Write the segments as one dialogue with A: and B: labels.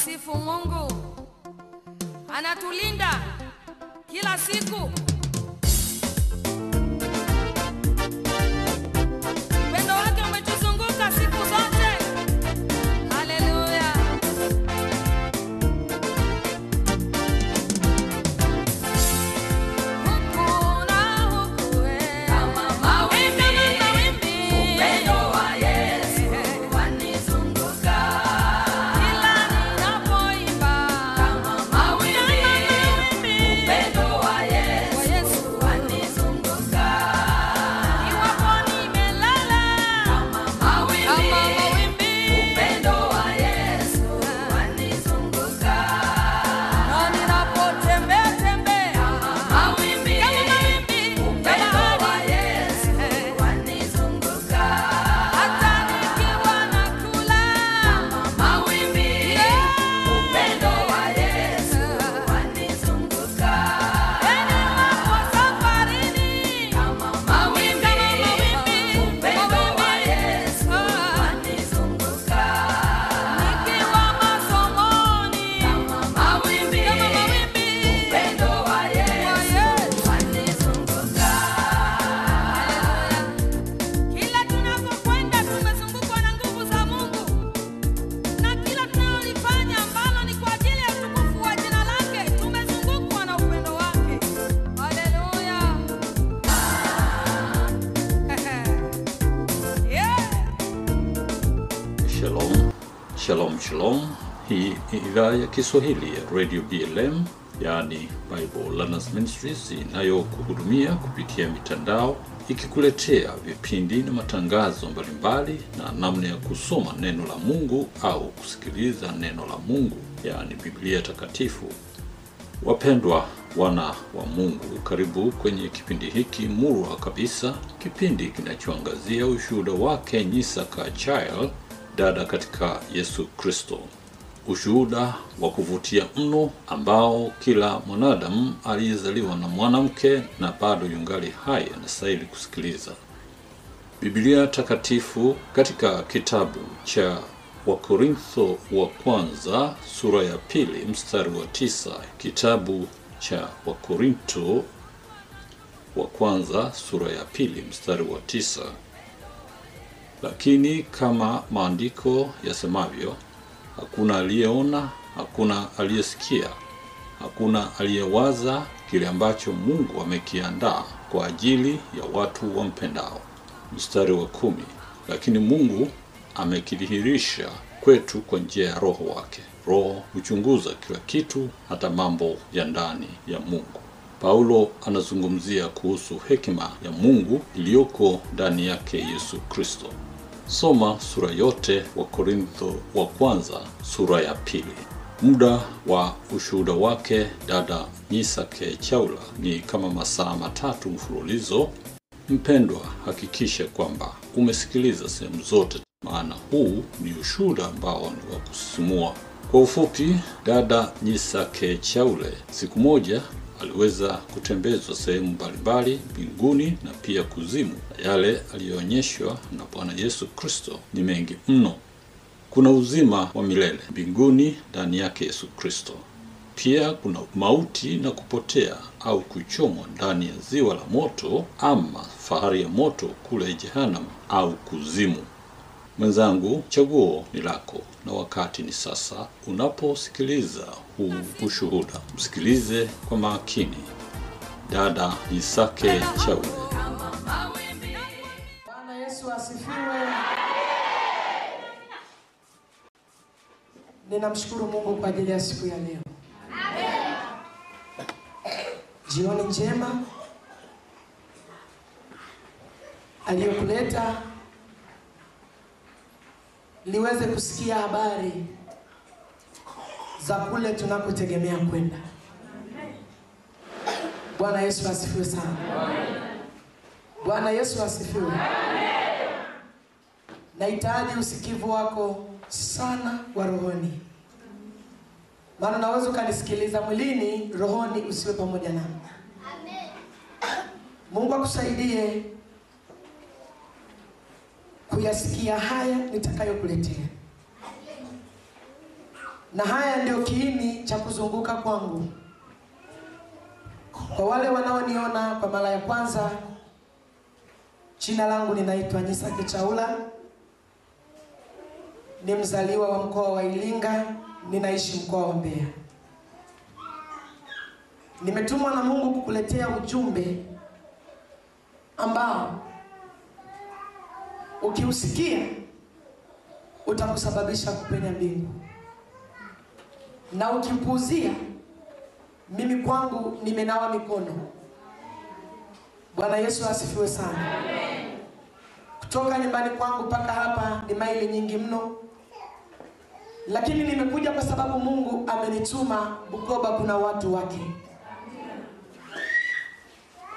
A: tunamsifu Mungu, anatulinda kila siku.
B: Idhaa ya Kiswahili ya Radio BLM, yaani Bible Learners Ministries inayokuhudumia kupitia mitandao ikikuletea vipindi na matangazo mbalimbali na namna ya kusoma neno la Mungu au kusikiliza neno la Mungu, yaani Biblia Takatifu. Wapendwa wana wa Mungu, karibu kwenye kipindi hiki murwa kabisa, kipindi kinachoangazia ushuhuda wake Nyisaka Child, dada katika Yesu Kristo, ushuhuda wa kuvutia mno ambao kila mwanadamu aliyezaliwa na mwanamke na bado yungali hai anastahili kusikiliza. Biblia takatifu katika kitabu cha Wakorintho wa kwanza sura ya pili mstari wa tisa. Kitabu cha Wakorintho wa kwanza sura ya pili mstari wa tisa. Lakini kama maandiko yasemavyo, hakuna aliyeona, hakuna aliyesikia, hakuna aliyewaza kile ambacho Mungu amekiandaa kwa ajili ya watu wampendao. Mstari wa kumi. Lakini Mungu amekidhihirisha kwetu kwa njia ya Roho wake. Roho huchunguza kila kitu, hata mambo ya ndani ya Mungu. Paulo anazungumzia kuhusu hekima ya Mungu iliyoko ndani yake Yesu Kristo. Soma sura yote wa Korintho wa kwanza sura ya pili. Muda wa ushuhuda wake dada Nyisake Chaula ni kama masaa matatu mfululizo. Mpendwa, hakikisha kwamba umesikiliza sehemu zote, maana huu ni ushuhuda ambao ni wa kusisimua. Kwa ufupi, dada Nyisake Chaule siku moja aliweza kutembezwa sehemu mbalimbali mbinguni na pia kuzimu, yale aliyoonyeshwa na Bwana Yesu Kristo ni mengi mno. Kuna uzima wa milele mbinguni ndani yake Yesu Kristo. Pia kuna mauti na kupotea au kuchomwa ndani ya ziwa la moto ama fahari ya moto kule Jehanamu au kuzimu. Mwenzangu, chaguo ni lako na wakati ni sasa. Unaposikiliza huu ushuhuda, msikilize kwa makini. Dada Isake Chaule.
C: Bwana. Ninamshukuru Mungu kwa ajili ya siku ya leo. Jioni njema aliyokuleta liweze kusikia habari za kule tunakotegemea kwenda. Bwana Yesu asifiwe sana. Bwana Yesu asifiwe. Nahitaji usikivu wako sana wa rohoni, maana unaweza ukanisikiliza mwilini, rohoni usiwe pamoja nami. Mungu akusaidie kuyasikia haya nitakayokuletea. na haya ndio kiini cha kuzunguka kwangu. Kwa wale wanaoniona kwa mara ya kwanza, jina langu ninaitwa Nyisaki Chaula, ni mzaliwa wa mkoa wa Iringa, ninaishi mkoa wa Mbeya. Nimetumwa na Mungu kukuletea ujumbe ambao ukiusikia utakusababisha kupenya mbingu, na ukipuuzia, mimi kwangu nimenawa mikono. Bwana Yesu asifiwe sana. Kutoka nyumbani kwangu mpaka hapa ni maili nyingi mno, lakini nimekuja kwa sababu Mungu amenituma Bukoba, kuna watu wake.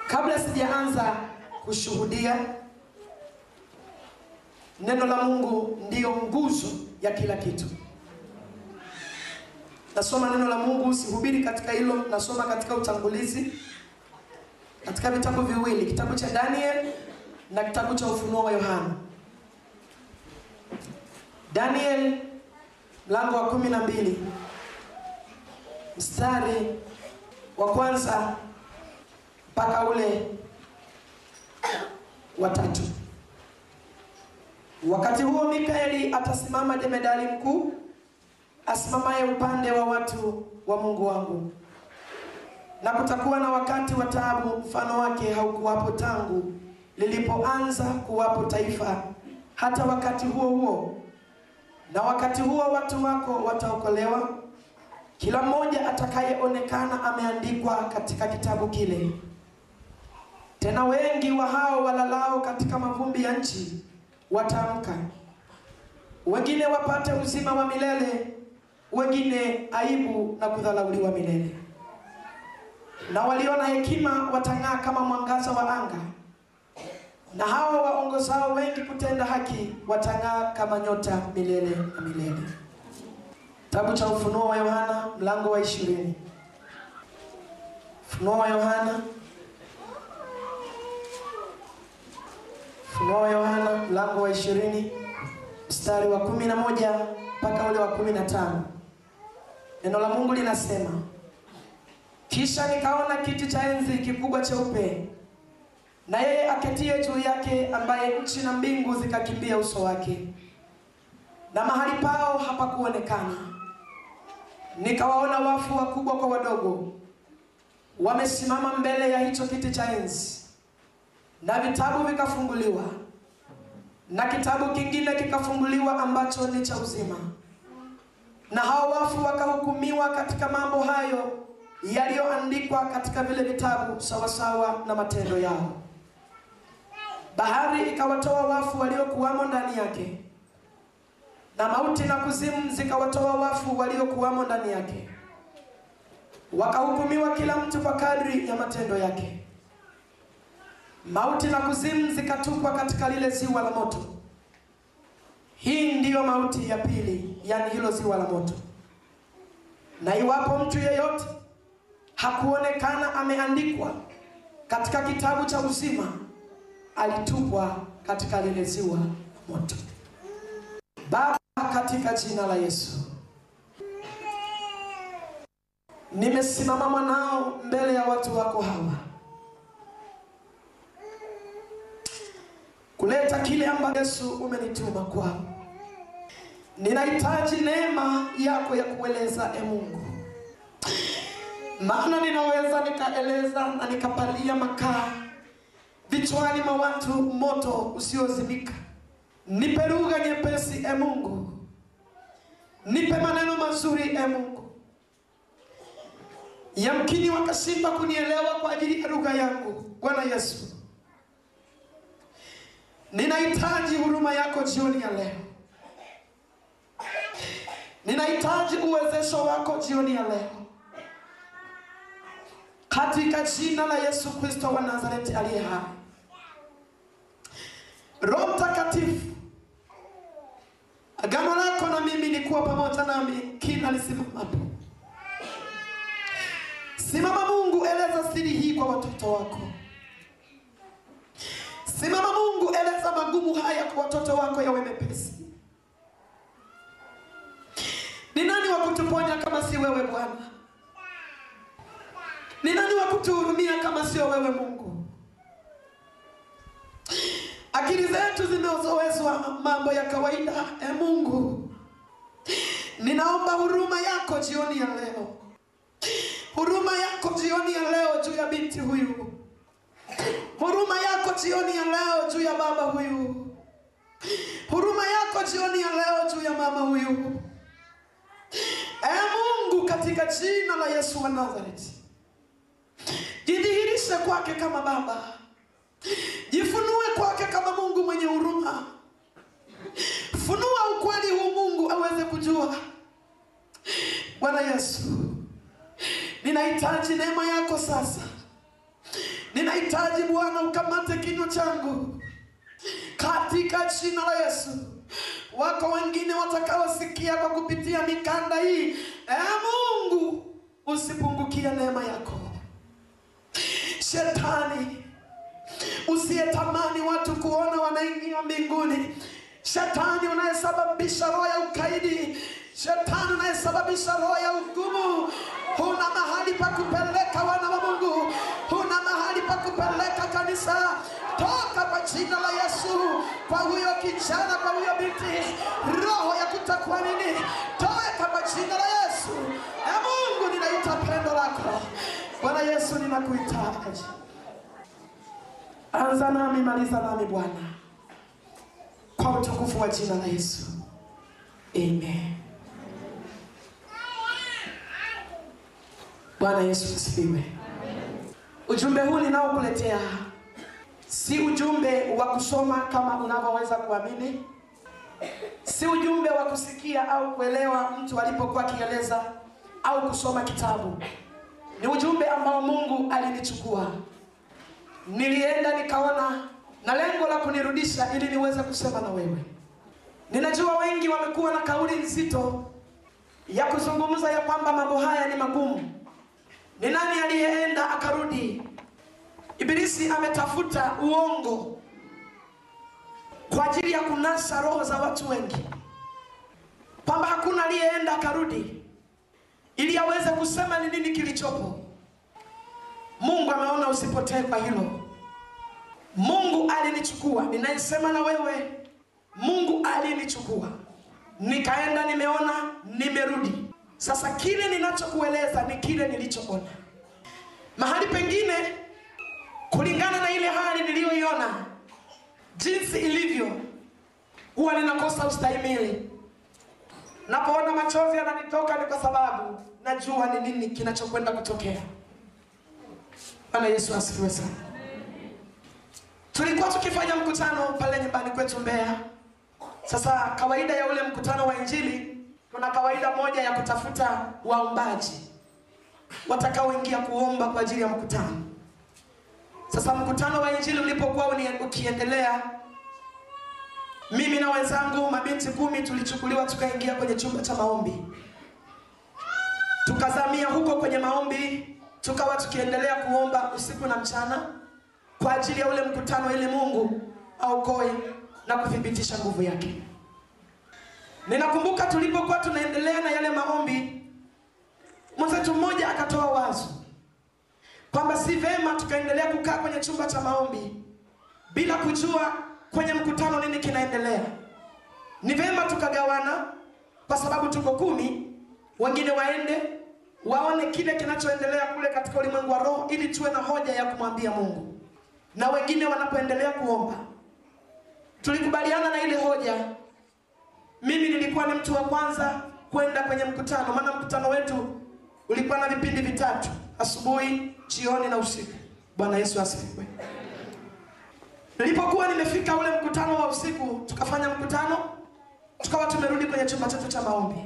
C: Kabla sijaanza kushuhudia, neno la Mungu ndiyo nguzo ya kila kitu. Nasoma neno la Mungu, sihubiri katika hilo, nasoma katika utangulizi, katika vitabu viwili, kitabu cha Daniel na kitabu cha Ufunuo wa Yohana. Daniel mlango wa kumi na mbili mstari wa kwanza mpaka ule wa tatu. Wakati huo Mikaeli atasimama jemedali mkuu, asimamaye upande wa watu wa Mungu wangu, na kutakuwa na wakati wa taabu, mfano wake haukuwapo tangu lilipoanza kuwapo taifa, hata wakati huo huo. Na wakati huo watu wako wataokolewa, kila mmoja atakayeonekana ameandikwa katika kitabu kile. Tena wengi wa hao walalao katika mavumbi ya nchi wataamka, wengine wapate uzima wa milele, wengine aibu na kudhalauliwa milele. Na walio na hekima watang'aa kama mwangaza wa anga, na hao waongozao wengi kutenda haki watang'aa kama nyota milele na milele. Kitabu cha Ufunuo wa Yohana mlango wa ishirini. Ufunuo wa Yohana Ufunuo wa Yohana mlango wa ishirini mstari wa kumi na moja mpaka ule wa kumi na tano. Neno la Mungu linasema, kisha nikaona kiti cha enzi kikubwa cheupe, na yeye aketie juu yake, ambaye nchi na mbingu zikakimbia uso wake, na mahali pao hapakuonekana. Nikawaona wafu wakubwa kwa wadogo, wamesimama mbele ya hicho kiti cha enzi na vitabu vikafunguliwa, na kitabu kingine kikafunguliwa ambacho ni cha uzima. Na hao wafu wakahukumiwa katika mambo hayo yaliyoandikwa katika vile vitabu sawasawa na matendo yao. Bahari ikawatoa wafu waliokuwamo ndani yake, na mauti na kuzimu zikawatoa wafu waliokuwamo ndani yake. Wakahukumiwa kila mtu kwa kadri ya matendo yake. Mauti na kuzimu zikatupwa katika lile ziwa la moto. Hii ndiyo mauti ya pili, yani hilo ziwa la moto. Na iwapo mtu yeyote hakuonekana ameandikwa katika kitabu cha uzima, alitupwa katika lile ziwa la moto. Baba, katika jina la Yesu, nimesimama mwanao mbele ya watu wako hawa kuleta kile ambacho Yesu umenituma kwao. Ninahitaji neema yako ya kueleza, e Mungu, maana ninaweza nikaeleza na nikapalia makaa vichwani mwa watu, moto usiozimika. Nipe lugha nyepesi, e Mungu, nipe maneno mazuri, e Mungu. Yamkini wakashindwa kunielewa kwa ajili ya lugha yangu. Bwana Yesu, Ninahitaji huruma yako jioni ya leo. Ninahitaji uwezesho wako jioni ya leo, katika jina la Yesu Kristo wa Nazareti aliye hai. Roho Mtakatifu, agano lako na mimi ni kuwa pamoja nami kila lisimamapo. Simama Mungu, eleza siri hii kwa watoto wako. Simama Mungu, eleza magumu haya kwa watoto wako yawe mepesi. Ni nani wa kutuponya kama si wewe Bwana? Ni nani wa kutuhurumia kama sio wewe Mungu? Akili zetu zimezoezwa mambo ya kawaida. E Mungu, ninaomba huruma yako jioni ya leo, huruma yako jioni ya leo juu ya binti huyu, huruma yako jioni ya leo juu ya baba huyu, huruma yako jioni ya leo juu ya mama huyu. E Mungu, katika jina la Yesu wa Nazareti, jidhihirishe kwake kama Baba, jifunue kwake kama Mungu mwenye huruma. Funua ukweli huu Mungu aweze kujua. Bwana Yesu, ninahitaji neema yako sasa. Ninahitaji Bwana ukamate kinywa changu katika jina la Yesu. Wako wengine watakaosikia kwa kupitia mikanda hii. E Mungu, usipungukie neema yako. Shetani usiyetamani watu kuona wanaingia mbinguni, shetani unayesababisha roho ya ukaidi, shetani unayesababisha roho ya hukumu, huna mahali pa kupeleka wana wa Mungu, huna kupeleka kanisa. Toka kwa jina la Yesu, kwa huyo kijana, kwa huyo binti, roho ya kutokuamini toka kwa jina la Yesu. E Mungu, ninaita pendo lako Bwana Yesu, ninakuhitaji. Anza nami, maliza nami Bwana, kwa utukufu wa jina la Yesu, amen. Bwana Yesu asifiwe. Ujumbe huu ninaokuletea si ujumbe wa kusoma kama unavyoweza kuamini, si ujumbe wa kusikia au kuelewa mtu alipokuwa akieleza au kusoma kitabu. Ni ujumbe ambao Mungu alinichukua nilienda nikaona na lengo la kunirudisha ili niweze kusema na wewe. Ninajua wengi wamekuwa na kauli nzito ya kuzungumza ya kwamba mambo haya ni magumu. Ni nani aliyeenda akarudi? Ibilisi ametafuta uongo kwa ajili ya kunasa roho za watu wengi, kwamba hakuna aliyeenda akarudi ili aweze kusema ni nini kilichopo. Mungu ameona usipotee kwa hilo. Mungu alinichukua, ninayesema na wewe, Mungu alinichukua, nikaenda, nimeona, nimerudi. Sasa kile ninachokueleza ni kile nilichoona. Mahali pengine, kulingana na ile hali niliyoiona, jinsi ilivyo, huwa ninakosa ustahimili. Napoona machozi yananitoka, ni kwa sababu najua ni nini kinachokwenda kutokea. Bwana Yesu asifiwe sana. Tulikuwa tukifanya mkutano pale nyumbani kwetu Mbeya. Sasa kawaida ya ule mkutano wa Injili, kuna kawaida moja ya kutafuta waombaji watakaoingia kuomba kwa ajili ya mkutano. Sasa mkutano wa Injili ulipokuwa ukiendelea, mimi na wenzangu mabinti kumi tulichukuliwa tukaingia kwenye chumba cha maombi, tukazamia huko kwenye maombi tukawa tukiendelea kuomba usiku na mchana kwa ajili ya ule mkutano, ili Mungu aokoe na kuthibitisha nguvu yake. Ninakumbuka tulipokuwa tunaendelea na yale maombi, mwenzetu mmoja akatoa wazo kwamba si vema tukaendelea kukaa kwenye chumba cha maombi bila kujua kwenye mkutano nini kinaendelea. Ni vema tukagawana, kwa sababu tuko kumi, wengine waende waone kile kinachoendelea kule katika ulimwengu wa roho, ili tuwe na hoja ya kumwambia Mungu, na wengine wanapoendelea kuomba. Tulikubaliana na ile hoja. Mimi nilikuwa ni mtu wa kwanza kwenda kwenye mkutano, maana mkutano wetu ulikuwa na vipindi vitatu: asubuhi, jioni na usiku. Bwana Yesu asifiwe. Nilipokuwa nimefika ule mkutano wa usiku, tukafanya mkutano, tukawa tumerudi kwenye chumba chetu cha maombi.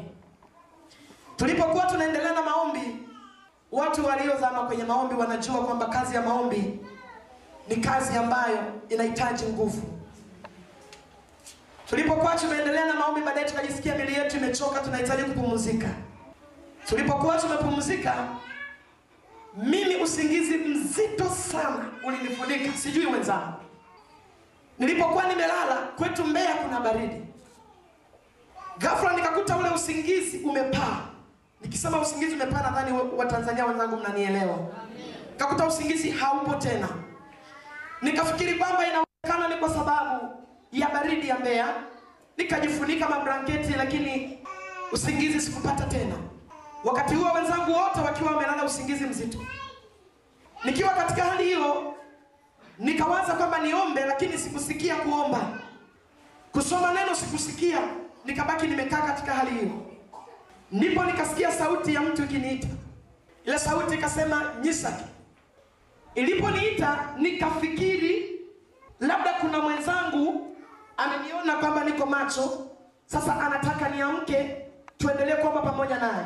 C: Tulipokuwa tunaendelea na maombi, watu waliozama kwenye maombi wanajua kwamba kazi ya maombi ni kazi ambayo inahitaji nguvu. Tulipokuwa tumeendelea na maombi, baadaye tukajisikia mili yetu imechoka, tunahitaji kupumzika. Tulipokuwa tumepumzika, mimi usingizi mzito sana ulinifunika, sijui wenzangu. Nilipokuwa nimelala, kwetu Mbeya kuna baridi. ghafla nikakuta ule usingizi umepaa. Nikisema usingizi umepaa, nadhani Watanzania wenzangu mnanielewa. Nikakuta usingizi haupo tena, nikafikiri kwamba inawezekana ni kwa sababu ya baridi ya Mbeya, nikajifunika mablanketi, lakini usingizi sikupata tena. Wakati huo wenzangu wote wakiwa wamelala usingizi mzito. Nikiwa katika hali hiyo, nikawaza kwamba niombe, lakini sikusikia kuomba. Kusoma neno sikusikia, nikabaki nimekaa katika hali hiyo. Ndipo nikasikia sauti ya mtu ikiniita. Ile sauti ikasema, Nyisaki. Iliponiita nikafikiri labda kuna mwenzangu ameniona kwamba niko macho, sasa anataka niamke tuendelee kuomba pamoja naye.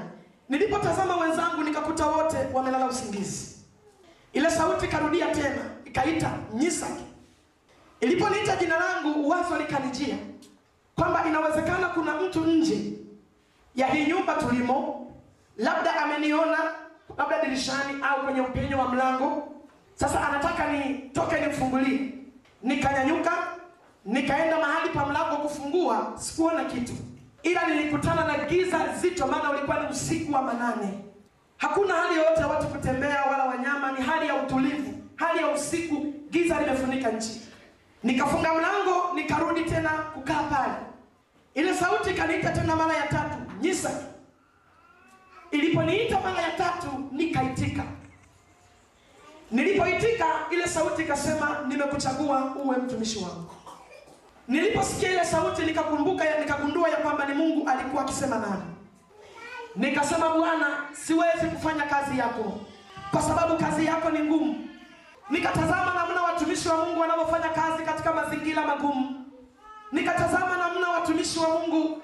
C: Nilipotazama wenzangu nikakuta wote wamelala usingizi. Ile sauti ikarudia tena, ikaita Nyisaki. Iliponiita jina langu, wazo likanijia kwamba inawezekana kuna mtu nje ya hii nyumba tulimo, labda ameniona labda dirishani au kwenye upenyo wa mlango. Sasa anataka nitoke nimfungulie. Nikanyanyuka nikaenda mahali pa mlango kufungua, sikuona kitu, ila nilikutana na giza zito, maana ulikuwa ni usiku wa manane. Hakuna hali yoyote watu kutembea wala wanyama, ni hali ya utulivu, hali ya usiku, giza limefunika nchi. Nikafunga mlango, nikarudi tena kukaa pale. Ile sauti ikaniita tena mara ya tatu, Nyisa. Iliponiita mara ya tatu, nikaitika. Nilipoitika, ile sauti ikasema, nimekuchagua uwe mtumishi wangu. Niliposikia ile sauti, nikakumbuka, nikagundua ya kwamba ni Mungu alikuwa akisema nami. Nikasema, Bwana, siwezi kufanya kazi yako kwa sababu kazi yako ni ngumu. Nikatazama namna watumishi wa Mungu wanavyofanya kazi katika mazingira magumu. Nikatazama namna watumishi wa Mungu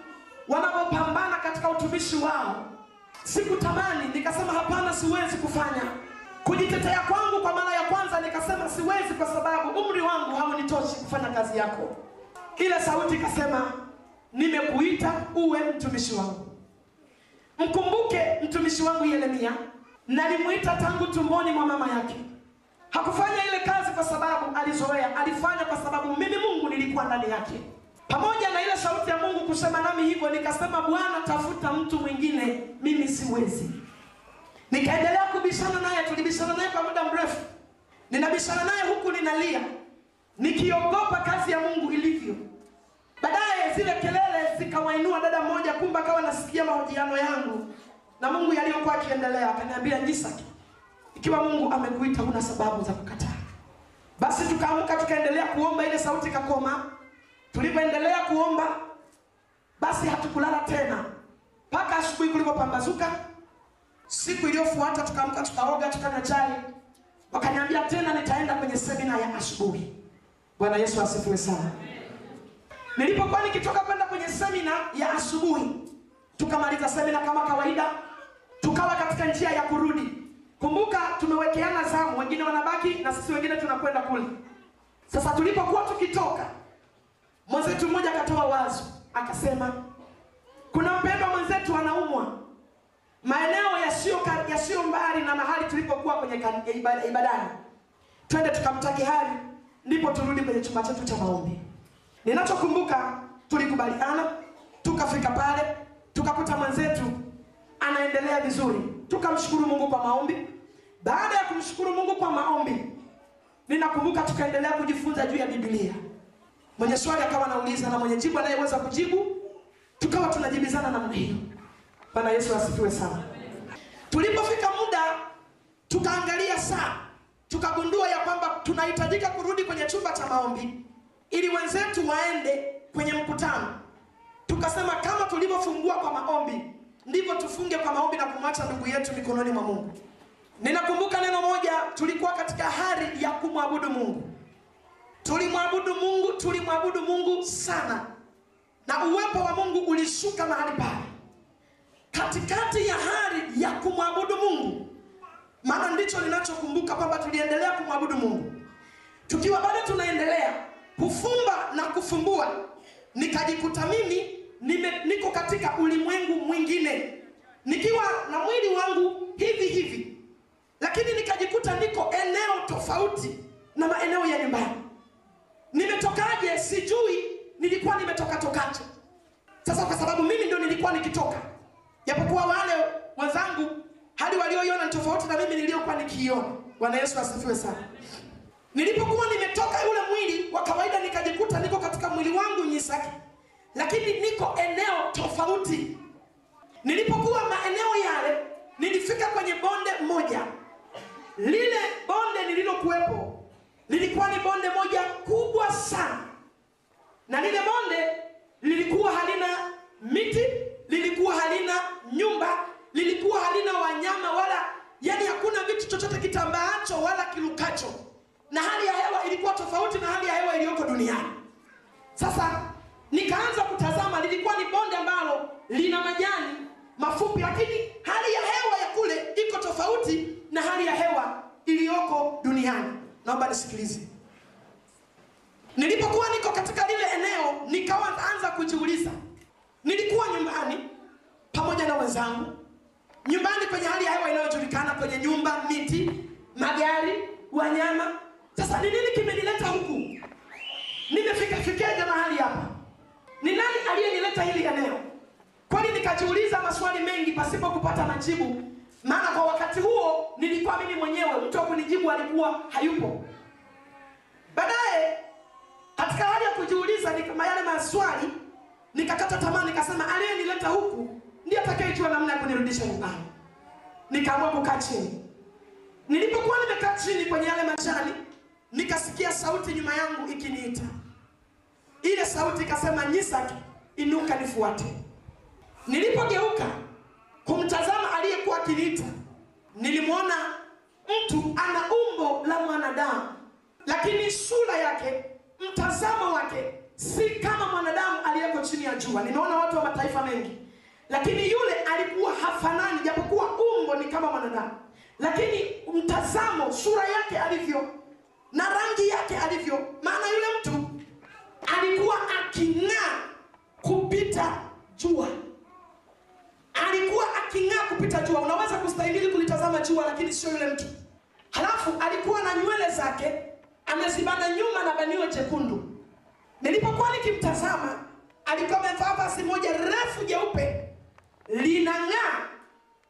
C: wanavyopambana katika utumishi wao. Sikutamani, nikasema hapana, siwezi kufanya. Kujitetea kwangu kwa mara ya kwanza, nikasema siwezi, kwa sababu umri wangu haunitoshi kufanya kazi yako. Ile sauti ikasema, nimekuita uwe mtumishi wangu. Mkumbuke mtumishi wangu Yeremia, nalimuita tangu tumboni mwa mama yake. Hakufanya ile kazi kwa sababu alizoea, alifanya kwa sababu mimi Mungu nilikuwa ndani yake. Pamoja na ile sauti ya Mungu kusema nami hivyo, nikasema Bwana, tafuta mtu mwingine, mimi siwezi. Nikaendelea kubishana naye, tulibishana naye kwa muda mrefu. Ninabishana naye huku ninalia, nikiogopa kazi ya Mungu ilivyo. Baadaye zile kelele zikawainua dada mmoja, kumbe akawa nasikia mahojiano yangu na Mungu yaliyokuwa akiendelea, akaniambia Jisaki, ikiwa Mungu amekuita huna sababu za kukataa. Basi tukaamka tukaendelea kuomba, ile sauti ikakoma. Tulipoendelea kuomba, basi hatukulala tena mpaka asubuhi kulipopambazuka. Siku iliyofuata tukaamka, tukaoga, tukanywa chai, wakaniambia tena nitaenda kwenye semina ya asubuhi. Bwana Yesu asifiwe sana. Nilipokuwa nikitoka kwenda kwenye semina ya asubuhi, tukamaliza semina kama kawaida, tukawa katika njia ya kurudi. Kumbuka tumewekeana zamu, wengine wanabaki na sisi wengine tunakwenda kule. Sasa tulipokuwa tukitoka, mwenzetu mmoja akatoa wazo, akasema kuna mpendwa mwenzetu anaumwa maeneo yasiyo yasiyo mbali na mahali tulipokuwa kwenye ibadani, twende tukamtaki hali, ndipo turudi kwenye chumba chetu cha maombi. Ninachokumbuka tulikubaliana, tukafika pale, tukakuta mwenzetu anaendelea vizuri, tukamshukuru Mungu kwa maombi. Baada ya kumshukuru Mungu kwa maombi, ninakumbuka tukaendelea kujifunza juu ya Biblia. Mwenye swali akawa anauliza na mwenye jibu anayeweza kujibu, tukawa tunajibizana namna hiyo. Bwana Yesu asifiwe sana. Tulipofika muda, tukaangalia saa, tukagundua ya kwamba tunahitajika kurudi kwenye chumba cha maombi ili wenzetu waende kwenye mkutano. Tukasema kama tulivyofungua kwa maombi, ndivyo tufunge kwa maombi na kumwacha ndugu yetu mikononi mwa Mungu. Ninakumbuka neno moja, tulikuwa katika hali ya kumwabudu Mungu. Tulimwabudu Mungu, tulimwabudu Mungu sana, na uwepo wa Mungu ulishuka mahali pale katikati ya hali ya kumwabudu Mungu, maana ndicho ninachokumbuka kwamba tuliendelea kumwabudu Mungu. Tukiwa bado tunaendelea kufumba na kufumbua, nikajikuta mimi nime, niko katika ulimwengu mwingine nikiwa na mwili wangu hivi hivi, lakini nikajikuta niko eneo tofauti na maeneo ya nyumbani. Nimetokaje? Sijui, nilikuwa nimetoka. Sasa kwa sababu mimi ndio nilikuwa nikitoka, japokuwa wale wenzangu hali walioiona ni tofauti na mimi niliyokuwa nikiiona. Bwana Yesu asifiwe sana. Nilipokuwa nimetoka yule mwili wa kawaida, nikajikuta niko katika mwili wangu Nyisaki, lakini niko eneo tofauti. Nilipokuwa maeneo yale, nilifika kwenye bonde moja. Lile bonde nililokuwepo lilikuwa ni bonde moja kubwa sana, na lile bonde lilikuwa halina miti, lilikuwa halina nyumba, lilikuwa halina wanyama wala, yani hakuna vitu chochote kitambaacho wala kilukacho, na hali ya hewa ilikuwa tofauti na hali ya hewa iliyoko duniani. Sasa nikaanza kutazama, lilikuwa ni bonde ambalo lina majani mafupi, lakini hali ya hewa ya kule iko tofauti na hali ya hewa iliyoko duniani. Naomba nisikilize. Nilipokuwa niko katika lile eneo, nikawa anza kujiuliza. Nilikuwa nyumbani pamoja na wenzangu, nyumbani kwenye hali ya hewa inayojulikana, kwenye nyumba, miti, magari, wanyama. Sasa ni nini kimenileta huku? Nimefika mahali hapa? Ni nani aliyenileta hili eneo? Kwani nikajiuliza maswali mengi pasipo kupata majibu, maana kwa wakati huo nilikuwa mimi mwenyewe, mtu wa alikuwa hayupo. Baadaye katika hali ya kujiuliza yale maswali, nikakata tamaa, nikasema aliyenileta huku ndiye atakayejua namna ya kunirudisha nyumbani. Nikaamua kukaa chini. Nilipokuwa nimekaa chini kwenye yale majani, nikasikia sauti nyuma yangu ikiniita. Ile sauti ikasema, Nyisaki, inuka nifuate. Nilipogeuka kumtazama aliyekuwa akiniita, nilimwona mtu ana umbo la mwanadamu, lakini sura yake, mtazamo wake si kama mwanadamu aliyeko chini ya jua. Nimeona watu wa mataifa mengi, lakini yule alikuwa hafanani, japokuwa umbo ni kama mwanadamu, lakini mtazamo, sura yake alivyo na rangi yake alivyo, maana yule mtu alikuwa aking'aa kupita jua alikuwa aking'aa kupita jua. Unaweza kustahimili kulitazama jua, lakini sio yule mtu. Halafu alikuwa na nywele zake amezibana nyuma na banio jekundu. Nilipokuwa nikimtazama, alikuwa amevaa vazi moja refu jeupe linang'aa,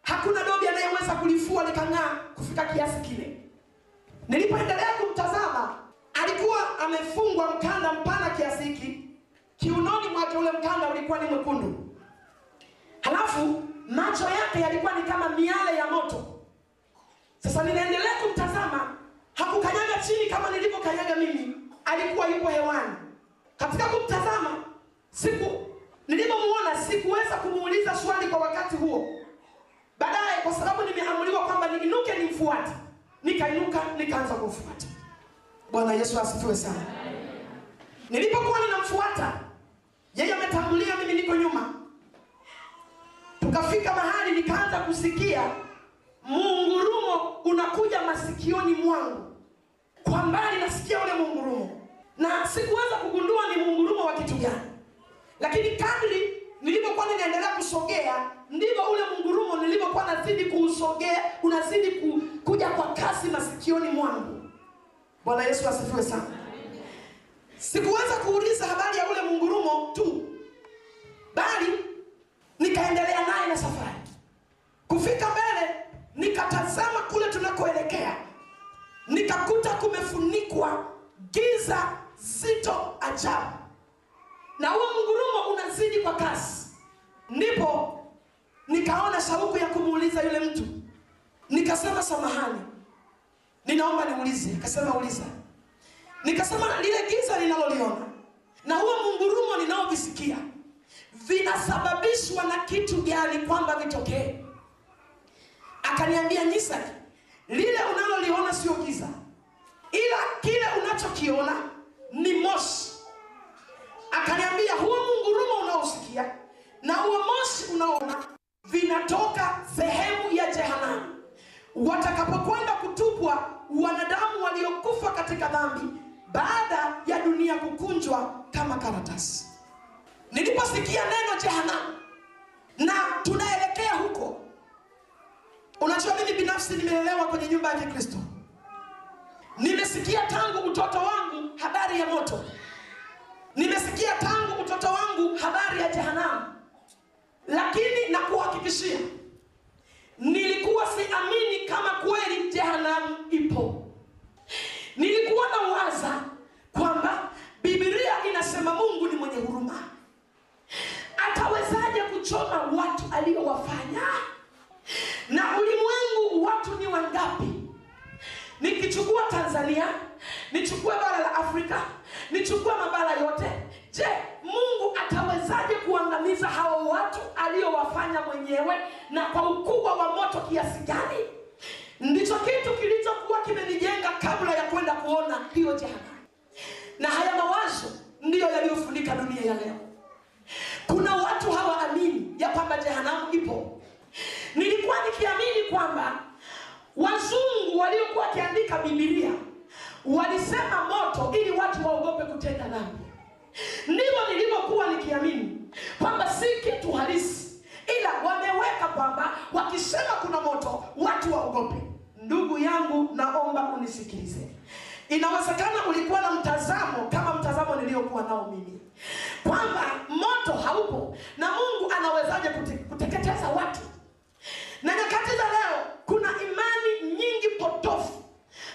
C: hakuna dobi anayeweza kulifua likang'aa kufika kiasi kile. Nilipoendelea kumtazama, alikuwa amefungwa mkanda mpana kiasi hiki kiunoni mwake, ule mkanda ulikuwa ni mwekundu halafu macho yake yalikuwa ni kama miale ya moto. Sasa ninaendelea kumtazama, hakukanyaga chini kama nilivyokanyaga mimi, alikuwa yupo hewani. Katika kumtazama, siku nilivyomuona, sikuweza kumuuliza swali kwa wakati huo. Baadaye, kwa sababu nimeamuliwa kwamba niinuke nimfuate, nikainuka nikaanza kumfuata. Bwana Yesu asifiwe sana. Nilipokuwa ninamfuata yeye, ametangulia, mimi niko nyuma tukafika mahali nikaanza kusikia muungurumo unakuja masikioni mwangu. Kwa mbali nasikia ule muungurumo, na sikuweza kugundua ni muungurumo wa kitu gani, lakini kadri nilivyokuwa ninaendelea kusogea, ndivyo ule mungurumo nilivyokuwa nazidi kuusogea, unazidi ku, kuja kwa kasi masikioni mwangu. Bwana Yesu asifiwe sana. Sikuweza kuuliza habari ya ule mungurumo tu, bali nikaendelea naye na safari. Kufika mbele, nikatazama kule tunakoelekea, nikakuta kumefunikwa giza zito ajabu, na huo mgurumo unazidi kwa kasi. Ndipo nikaona shauku ya kumuuliza yule mtu, nikasema samahani, ninaomba niulize. Akasema uliza. Nikasema lile giza ninaloliona na huo mungurumo ninaovisikia vinasababishwa na kitu gani kwamba vitokee? Akaniambia, Nyisaki, lile unaloliona sio giza, ila kile unachokiona ni moshi. Akaniambia, huo mungurumo unaosikia na huo moshi unaona vinatoka sehemu ya jehanamu, watakapokwenda kutupwa wanadamu waliokufa katika dhambi baada ya dunia kukunjwa kama karatasi. Niliposikia neno jehanamu na tunaelekea huko, unajua mimi binafsi nimelelewa kwenye nyumba ya Kikristo. Nimesikia tangu utoto wangu habari ya moto, nimesikia tangu mtoto wangu habari ya jehanamu, ninakuhakikishia nilikuwa siamini kama kweli jehanamu ipo. Nilikuwa na waza kwamba bibilia inasema mungu ni mwenye huruma. Atawezaje kuchoma watu aliyowafanya na ulimwengu watu ni wangapi nikichukua tanzania nichukue bara la afrika nichukue mabara yote je mungu atawezaje kuangamiza hao watu aliyowafanya mwenyewe na kwa ukubwa wa moto kiasi gani? Ndicho kitu kilichokuwa kimenijenga kabla ya kwenda kuona hiyo jehanamu na haya mawazo ndiyo yaliyofunika dunia ya leo. Kuna watu hawaamini ya kwamba jehanamu ipo. Nilikuwa nikiamini kwamba wazungu waliokuwa wakiandika bibilia walisema moto ili watu waogope kutenda dhambi. Ndivyo nilivyokuwa nikiamini kwamba si kitu halisi ila wameweka kwamba wakisema kuna moto watu waogope. Ndugu yangu naomba unisikilize. Inawezekana ulikuwa na mtazamo kama mtazamo niliyokuwa nao mimi kwamba moto haupo na mungu anawezaje kute, kuteketeza watu na nyakati za leo kuna imani nyingi potofu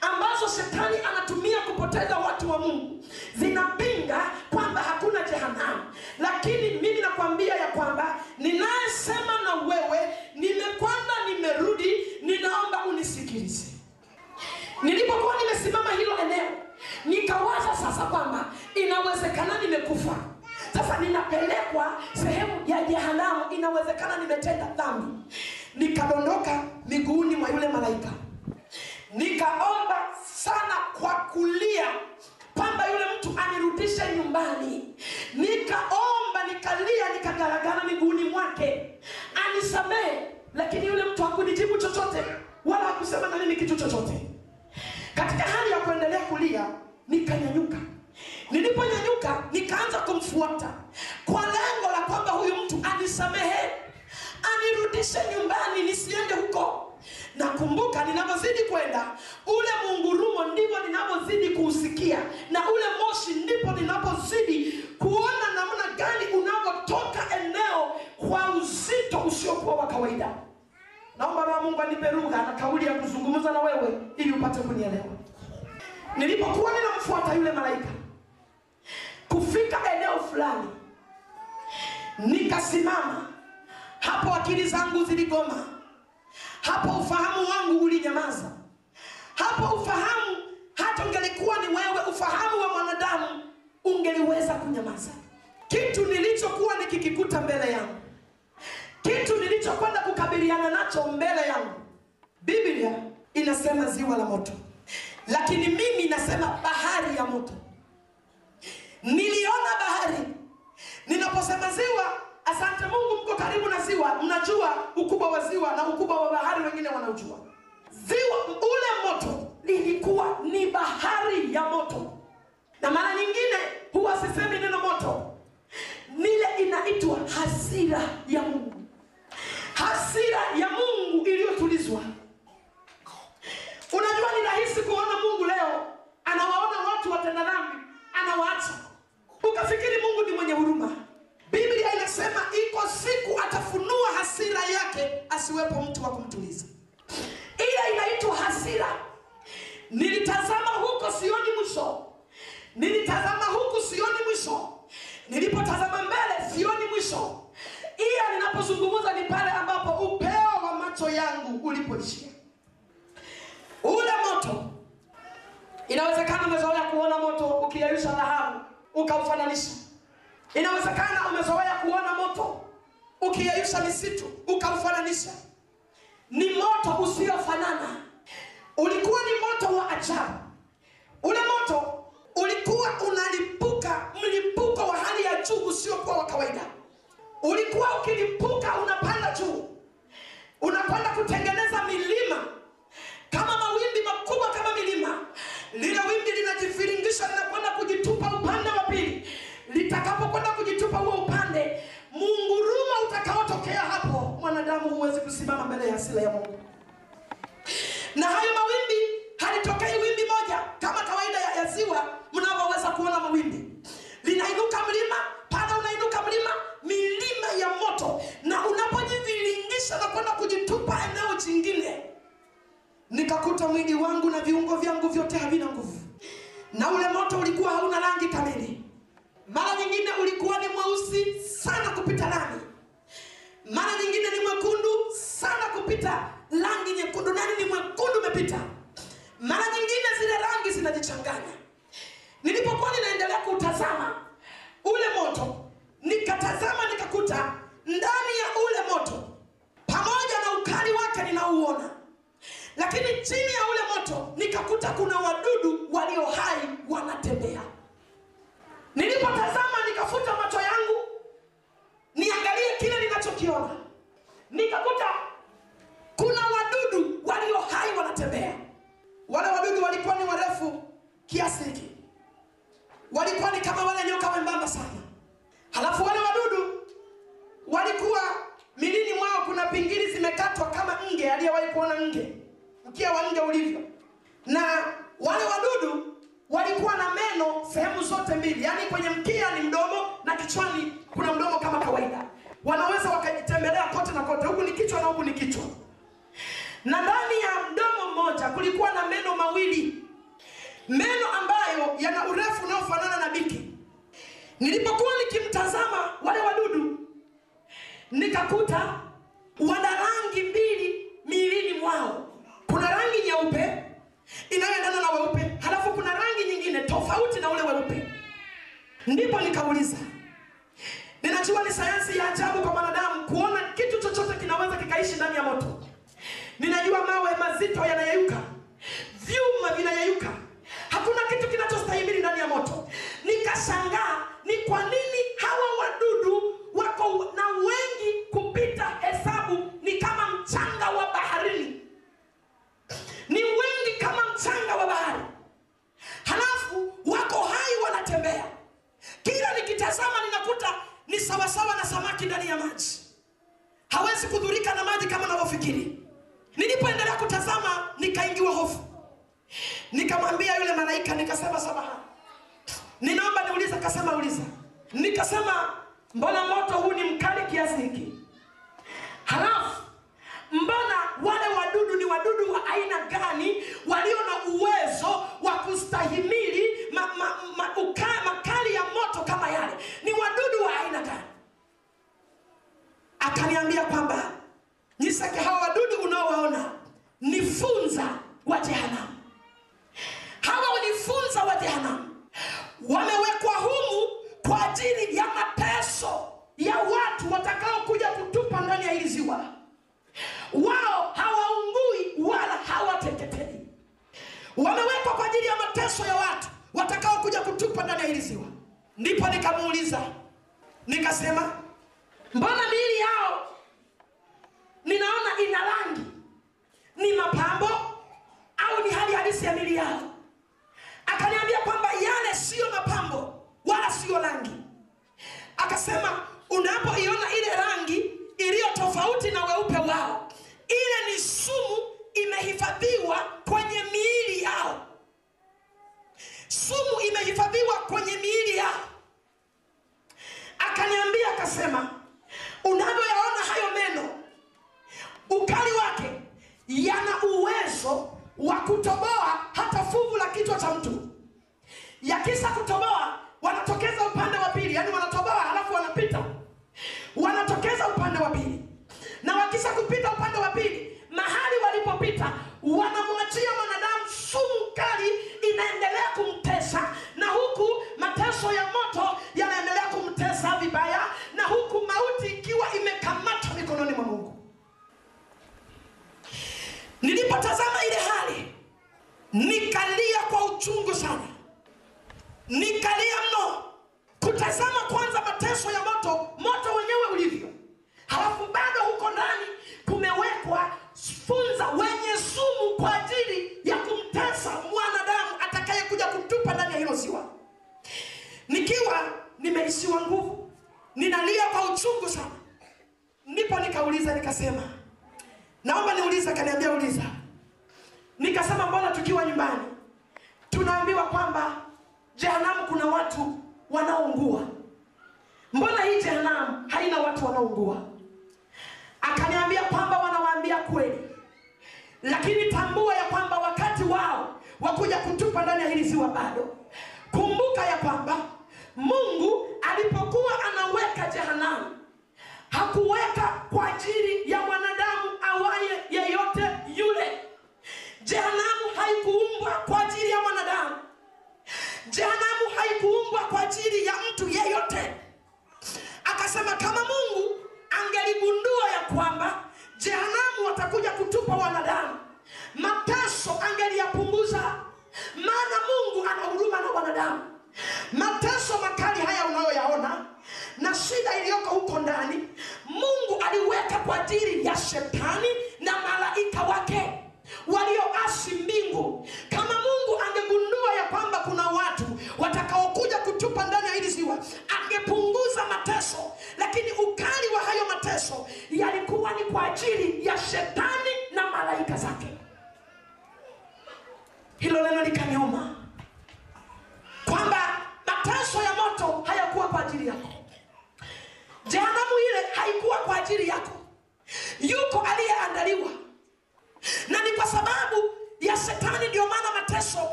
C: ambazo shetani anatumia kupoteza watu wa mungu. Zinapinga kwamba hakuna jehanamu. Lakini mimi nakwambia ya kwamba ninayesema na wewe nimekwenda nimerudi ninaomba unisikilize. Nilipokuwa nimesimama hilo eneo nikawaza sasa kwamba inawezekana nimekufa. Sasa ninapelekwa sehemu ya jehanamu inawezekana nimetenda dhambi nikadondoka miguuni mwa yule malaika. Nikaomba sana kwa kulia kwamba yule mtu anirudishe nyumbani. Nikaomba nikalia nikagaragara miguuni mwake. Anisamehe lakini yule mtu hakunijibu chochote wala hakusema na mimi kitu chochote. Katika hali ya kuendelea kulia nikanyanyuka. Niliponyanyuka nikaanza kumfuata anirudishe nyumbani nisiende huko. Nakumbuka ninavyozidi kwenda ule mungurumo ndivyo ninavyozidi kuusikia na ule moshi ndipo ninapozidi kuona namna gani unavyotoka eneo kwa uzito usiokuwa wa kawaida. Naomba roho mungu anipe lugha na kauli ya kuzungumza na wewe ili upate kunielewa. Nilipokuwa ninamfuata yule malaika kufika eneo fulani nikasimama hapo akili zangu ziligoma. Hapo ufahamu wangu ulinyamaza. Hapo ufahamu hata ungelikuwa ni wewe ufahamu wa mwanadamu ungeliweza kunyamaza. Kitu nilichokuwa nikikikuta mbele yangu. Kitu nilichokwenda kukabiliana nacho mbele yangu. Biblia inasema ziwa la moto. Lakini mimi nasema bahari ya moto. Niliona bahari. Ninaposema ziwa asante mungu mko karibu na ziwa. Mnajua ukubwa wa ziwa na ukubwa wa bahari wengine wanaujua. Ziwa ule moto lilikuwa ni bahari ya moto. Na mara nyingine huwa sisemi neno moto. Nile inaitwa hasira ya mungu. Hasira ya mungu iliyotulizwa. Unajua ni rahisi kuona mungu leo anawaona watu watenda dhambi anawaacha. Ukafikiri mungu ni mwenye huruma biblia inasema iko siku atafunua hasira yake asiwepo mtu wa kumtuliza. Ile inaitwa hasira. Nilitazama huko sioni mwisho. Nilitazama huku sioni mwisho. Nilipotazama mbele sioni mwisho. Ila ninapozungumza ni pale ambapo upeo wa macho yangu ulipoishia. Ule moto. Inawezekana umezoea kuona moto ukiyeyusha dhahabu ukaufananisha inawezekana umezoea kuona moto ukiyeyusha misitu ukaufananisha ni moto usiofanana. Ulikuwa ni moto wa ajabu. Ule moto ulikuwa unalipuka mlipuko wa hali ya juu usiokuwa wa kawaida. Ulikuwa ukilipuka unapanda juu. Unakwenda kutengeneza milima. Kama mawimbi makubwa kama milima lile wimbi linajiviringisha linakwenda kujitupa itakapokwenda kujitupa huo upande, munguruma utakaotokea hapo, mwanadamu huwezi kusimama mbele ya hasira ya Mungu. Na hayo mawimbi halitokei wimbi moja kama kawaida ya, ya ziwa mnavyoweza kuona mawimbi, linainuka mlima pale, unainuka mlima, milima ya moto, na unapojivilingisha na kwenda kujitupa eneo jingine, nikakuta mwingi wangu na viungo vyangu vyote havina nguvu, na ule moto ulikuwa hauna rangi kamili mara nyingine ulikuwa ni mweusi sana kupita rangi. Mara nyingine ni mwekundu sana kupita rangi nyekundu. Nani ni mwekundu umepita? Mara nyingine zile rangi zinajichanganya. Nilipokuwa ninaendelea kutazama ule moto nikatazama nikakuta ndani ya ule moto pamoja na ukali wake ninauona. Lakini chini ya ule moto nikakuta kuna wadudu walio hai wanatembea nilipotazama nikafuta macho yangu niangalie kile ninachokiona. Nikakuta kuna wadudu walio hai wanatembea. Wale wadudu walikuwa ni warefu kiasi hiki. Walikuwa ni kama wale nyoka wembamba sana. Halafu wale wadudu walikuwa milini mwao kuna pingili zimekatwa kama nge aliyewahi kuona nge mkia wa nge ulivyo. Na wale wadudu walikuwa na meno sehemu zote mbili. Yaani kwenye mkia ni mdomo na kichwani kuna mdomo kama kawaida. Wanaweza wakajitembelea kote na kote. Huku ni kichwa na huku ni kichwa. Na ndani ya mdomo mmoja kulikuwa na meno mawili. Meno ambayo yana urefu unaofanana na biki. Nilipokuwa nikimtazama wale wadudu nikakuta wana rangi mbili miilini mwao. Kuna rangi nyeupe inayoendana na weupe. Halafu kuna rangi nyingine tofauti na ule weupe. Ndipo nikauliza ninajua ni sayansi ya ajabu kwa mwanadamu kuona kitu chochote kinaweza kikaishi ndani ya moto. Ninajua mawe mazito yanayeyuka vyuma vinayeyuka. Hakuna kitu kinachostahimili ndani ya moto. Nikashangaa ni kwa nini hawa wadudu wako na wengi kupita hesabu ni kama mchanga wa baharini ni wengi kama mchanga wa bahari. Halafu wako hai wanatembea. Kila nikitazama ninakuta ni sawasawa na samaki ndani ya maji. Hawezi kudhurika na maji kama unavyofikiri nilipoendelea kutazama nikaingiwa hofu. Nikamwambia yule malaika nikasema samahani. Ninaomba niulize akasema uliza. Nikasema mbona moto huu ni mkali kiasi hiki? Halafu mbona wale wadudu ni wadudu wa aina gani walio na uwezo wa kustahimili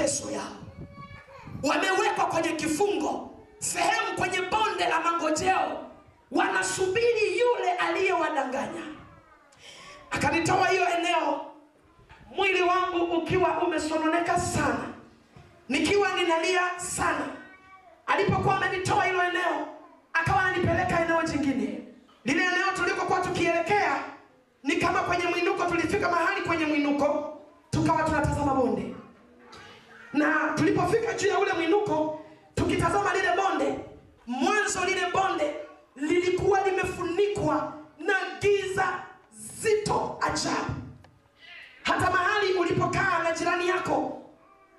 C: mateso yao. Wamewekwa kwenye kifungo sehemu kwenye bonde la mangojeo. Wanasubiri yule aliyewadanganya. Akanitoa hiyo eneo mwili wangu ukiwa umesononeka sana nikiwa ninalia sana. Alipokuwa amenitoa hilo eneo akawa ananipeleka eneo jingine. Lile eneo tulikokuwa tukielekea ni kama kwenye mwinuko tulifika mahali kwenye mwinuko tukawa tunatazama bonde na tulipofika juu ya ule mwinuko tukitazama lile bonde mwanzo lile bonde lilikuwa limefunikwa na giza zito ajabu. Hata mahali ulipokaa na jirani yako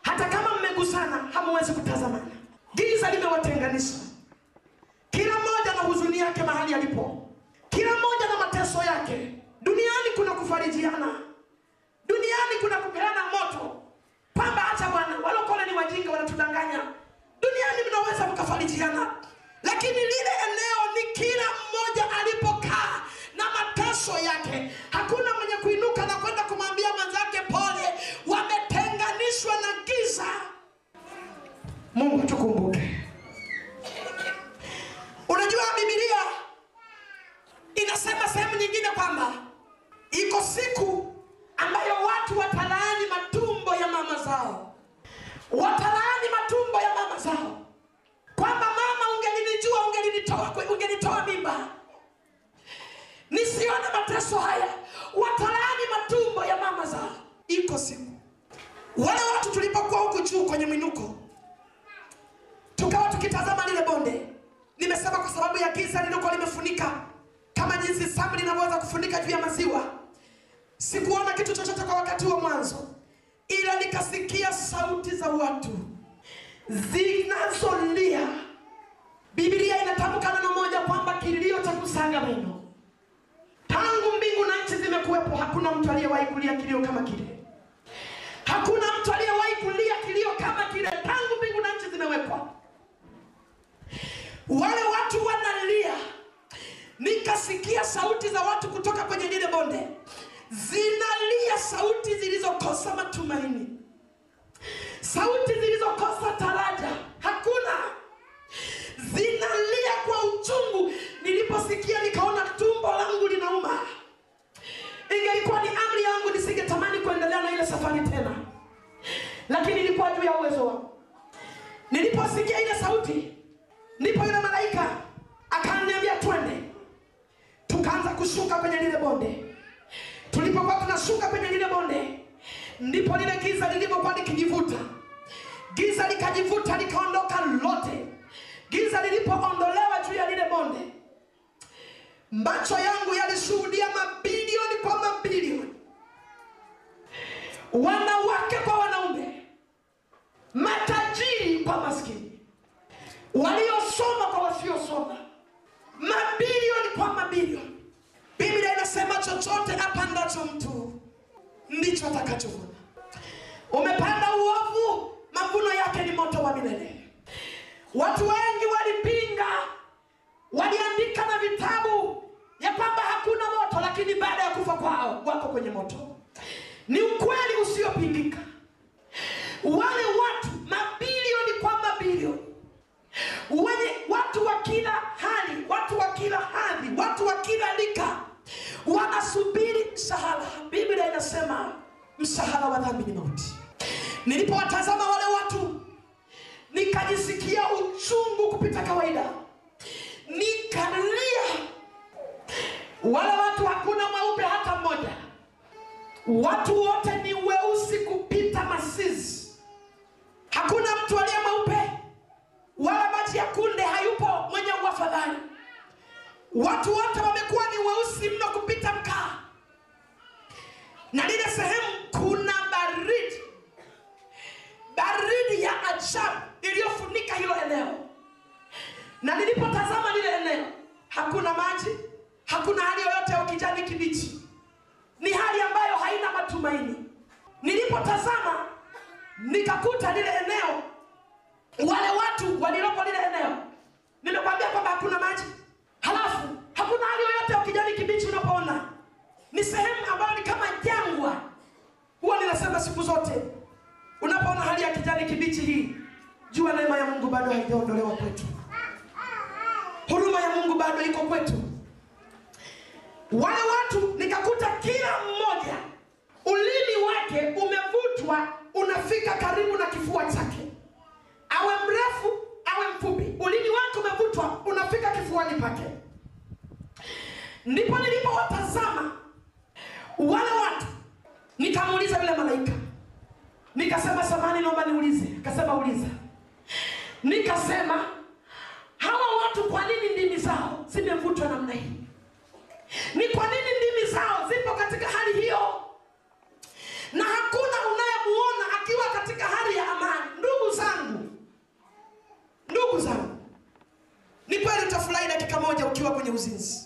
C: hata kama mmegusana hamuwezi kutazamana. Giza limewatenganisha. Kila mmoja na huzuni yake mahali alipo. Kila mmoja na mateso yake. Duniani kuna kufarijiana. Duniani kuna kupeana moto kwamba hata bwana. Walokole ni wajinga wanatudanganya. Duniani mnaweza mkafarijiana. Lakini lile eneo ni kila mmoja alipokaa na mateso yake. Hakuna mwenye kuinuka na kwenda kumwambia mwenzake pole. Wametenganishwa na giza. Mungu tukumbuke. Unajua bibilia inasema sehemu nyingine kwamba iko siku ambayo watu watalaani matumbo ya mama zao. Watalaani matumbo ya mama zao. Kwamba mama ungelinijua ungelinitoa ungenitoa mimba. Nisione mateso haya. Watalaani matumbo ya mama zao. Iko siku wale watu tulipokuwa huku juu kwenye mwinuko tukawa tukitazama lile bonde. Nimesema kwa sababu ya giza lilikuwa limefunika, kama jinsi samli linavyoweza kufunika juu ya maziwa. Sikuona kitu chochote kwa wakati wa mwanzo, ila nikasikia sauti za watu zinazolia. Biblia inatamka neno moja kwamba kilio cha kusaga meno. Tangu mbingu na nchi zimekuwepo, hakuna mtu aliyewahi kulia kilio kama kile. Hakuna mtu aliyewahi kulia kilio kama kile tangu mbingu na nchi zimewekwa. Wale watu wanalia, nikasikia sauti za watu kutoka kwenye lile bonde zinalia, sauti zilizokosa matumaini, sauti zilizokosa taraja. Hakuna, zinalia kwa uchungu. Niliposikia nikaona tumbo langu linauma. Ingelikuwa ni amri yangu, nisingetamani kuendelea na ile safari tena, lakini ilikuwa juu ya uwezo wangu. Niliposikia ile sauti, ndipo yule malaika akaniambia twende. Tukaanza kushuka kwenye lile bonde. Tulipokuwa tunashuka kwenye lile bonde, ndipo lile giza lilivyokuwa likijivuta. Giza likajivuta likaondoka lote. Giza lilipoondolewa juu ya lile bonde, macho yangu yalishuhudia mabilioni kwa mabilioni, wanawake kwa wanaume, matajiri kwa maskini, waliosoma kwa wasiosoma, mabilioni kwa mabilioni. Biblia inasema chochote apandacho mtu ndicho atakachovuna. Umepanda uovu, mavuno yake ni moto wa milele. Watu wengi walipinga, waliandika na vitabu ya kwamba hakuna moto, lakini baada ya kufa kwao wako kwenye moto. Ni ukweli usiopingika. Wale watu mabilioni kwa mabilioni, wenye watu wa kila hali, watu wa kila hadhi, watu wa kila lika, wanasubiri mshahara. Biblia inasema mshahara wa dhambi ni mauti. Nilipowatazama wale watu nikajisikia uchungu kupita kawaida, nikalia. Wale watu hakuna mweupe hata mmoja, watu wote ni weusi kupita masizi. Hakuna mtu aliye mweupe wala maji ya kunde hayupo mwenye uafadhali. Watu wote wamekuwa ni weusi mno kupita mkaa, na lile sehemu kuna baridi. Baridi ya ajabu iliyofunika hilo eneo, na nilipotazama lile eneo hakuna maji, hakuna hali yoyote ya ukijani kibichi, ni hali ambayo haina matumaini. Nilipotazama nikakuta lile eneo, wale watu walilopo lile eneo, nimekwambia kwamba hakuna maji, halafu hakuna hali yoyote ya kijani kibichi. Unapoona ni sehemu ambayo ni kama jangwa, huwa ninasema siku zote Unapoona hali ya kijani kibichi hii, jua neema ya Mungu bado haijaondolewa kwetu, huruma ya Mungu bado iko kwetu. Wale watu nikakuta kila mmoja ulimi wake umevutwa unafika karibu na kifua chake, awe mrefu awe mfupi, ulimi wake umevutwa unafika kifuani pake. Ndipo nilipowatazama wale watu, nikamuuliza yule malaika Nikasema samani, naomba niulize. Akasema uliza. Nikasema hawa watu kwa nini ndimi zao zimevutwa namna hii? Ni kwa nini ndimi zao zipo katika hali hiyo, na hakuna unayemuona akiwa katika hali ya amani? Ndugu zangu, ndugu zangu, ni kweli utafurahi dakika moja ukiwa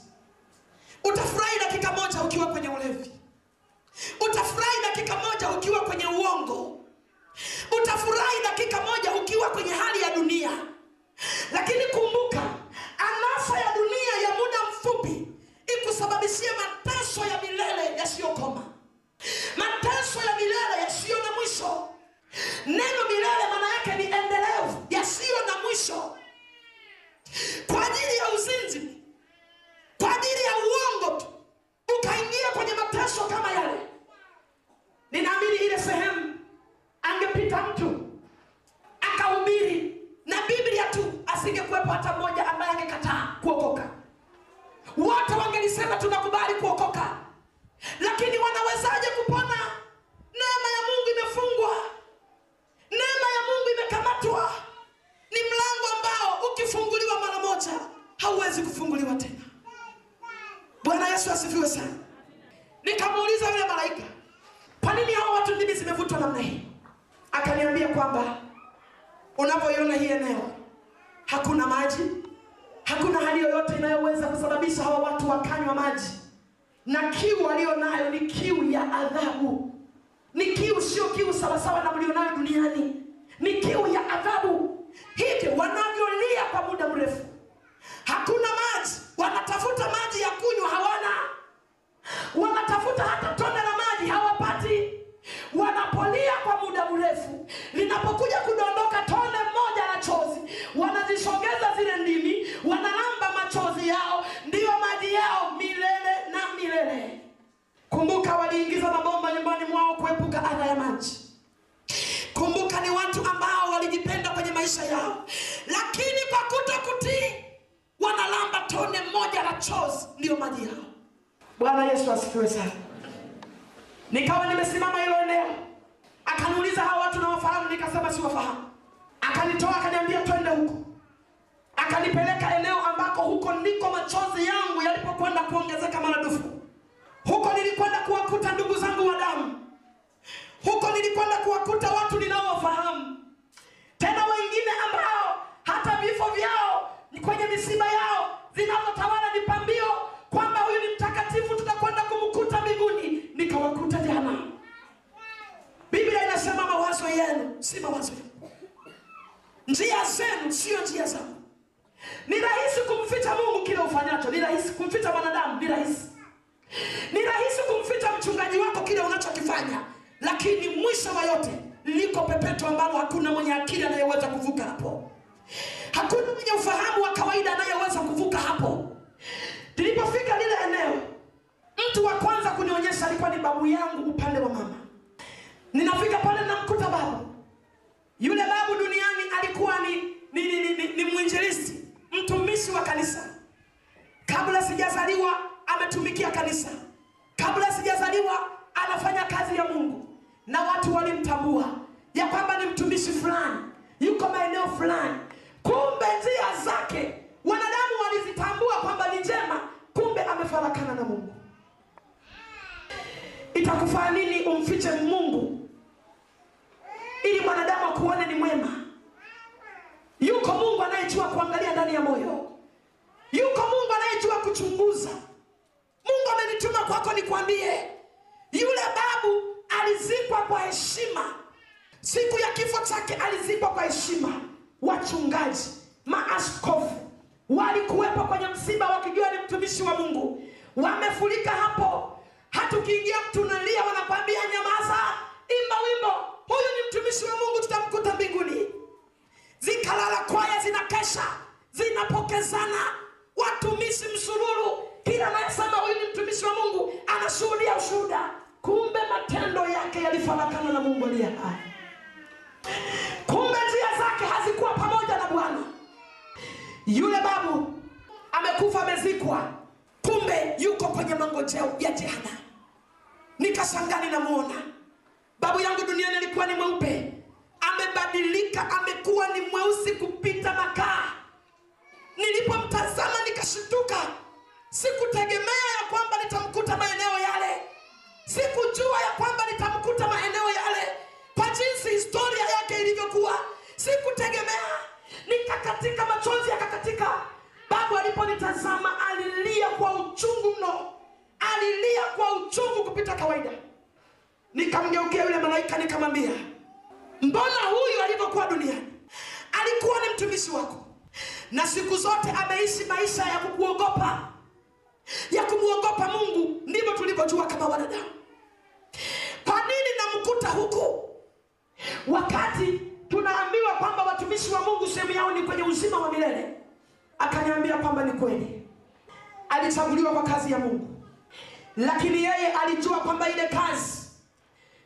C: malaika nikamwambia, mbona huyu alivyokuwa duniani alikuwa ni mtumishi wako, na siku zote ameishi maisha ya kukuogopa, ya kumwogopa Mungu. Ndivyo tulivyojua kama wanadamu. Kwa nini namkuta huku wakati tunaambiwa kwamba watumishi wa Mungu sehemu yao ni kwenye uzima wa milele? Akaniambia kwamba ni kweli, alichaguliwa kwa kazi ya Mungu, lakini yeye alijua kwamba ile kazi